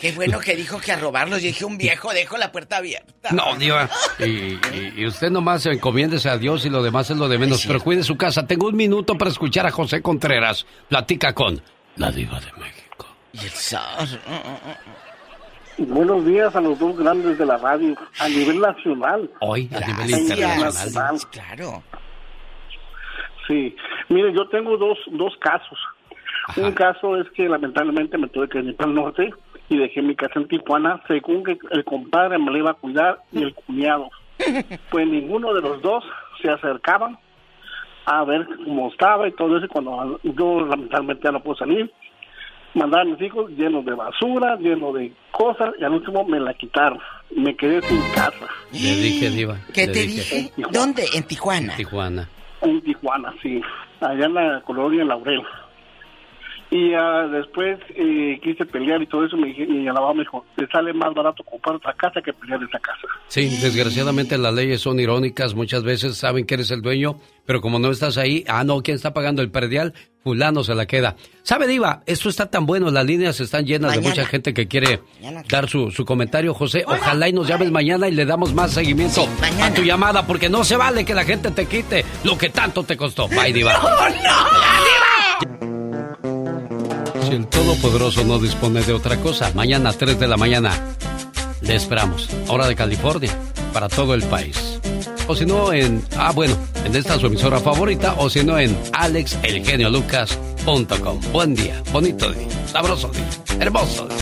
Qué bueno que dijo que a robarlos. Yo dije, un viejo, dejo la puerta abierta. no, diva. Y, y- y usted nomás encomiéndese a Dios y lo demás es lo de menos, pero cuide su casa. Tengo un minuto para escuchar a José Contreras. Platica con la diva de México. Y el zar. Buenos días a los dos grandes de la radio a nivel nacional. Hoy, a nivel internacional. Claro. Sí, mire, yo tengo dos, dos casos. Un caso es que lamentablemente me tuve que venir para el norte y dejé mi casa en Tijuana según que el compadre me la iba a cuidar y el cuñado. Pues ninguno de los dos se acercaban a ver cómo estaba y todo eso. y Cuando yo lamentablemente ya no puedo salir, mandaba a mis hijos llenos de basura, llenos de cosas y al último me la quitaron. Me quedé sin casa. Le dije, diva. ¿Qué te dije? ¿Dónde? En Tijuana. Tijuana. En Tijuana, sí. Allá en la colonia Laurel. Y ah, después eh, quise pelear y todo eso. Me dije, y el abogado me dijo: Te sale más barato comprar otra casa que pelear esa casa. Sí, desgraciadamente las leyes son irónicas. Muchas veces saben que eres el dueño, pero como no estás ahí, ah, no, ¿quién está pagando el perdial? Fulano se la queda. ¿Sabe, Diva? Esto está tan bueno, las líneas están llenas de mucha gente que quiere dar su, su comentario. José, ojalá y nos llames mañana y le damos más seguimiento a tu llamada, porque no se vale que la gente te quite lo que tanto te costó. Bye, Diva. El Todopoderoso no dispone de otra cosa, mañana a 3 de la mañana le esperamos. Hora de California, para todo el país. O si no en, ah bueno, en esta su emisora favorita, o si no en alexelgeniolucas.com. Buen día, bonito día, sabroso día, hermoso día.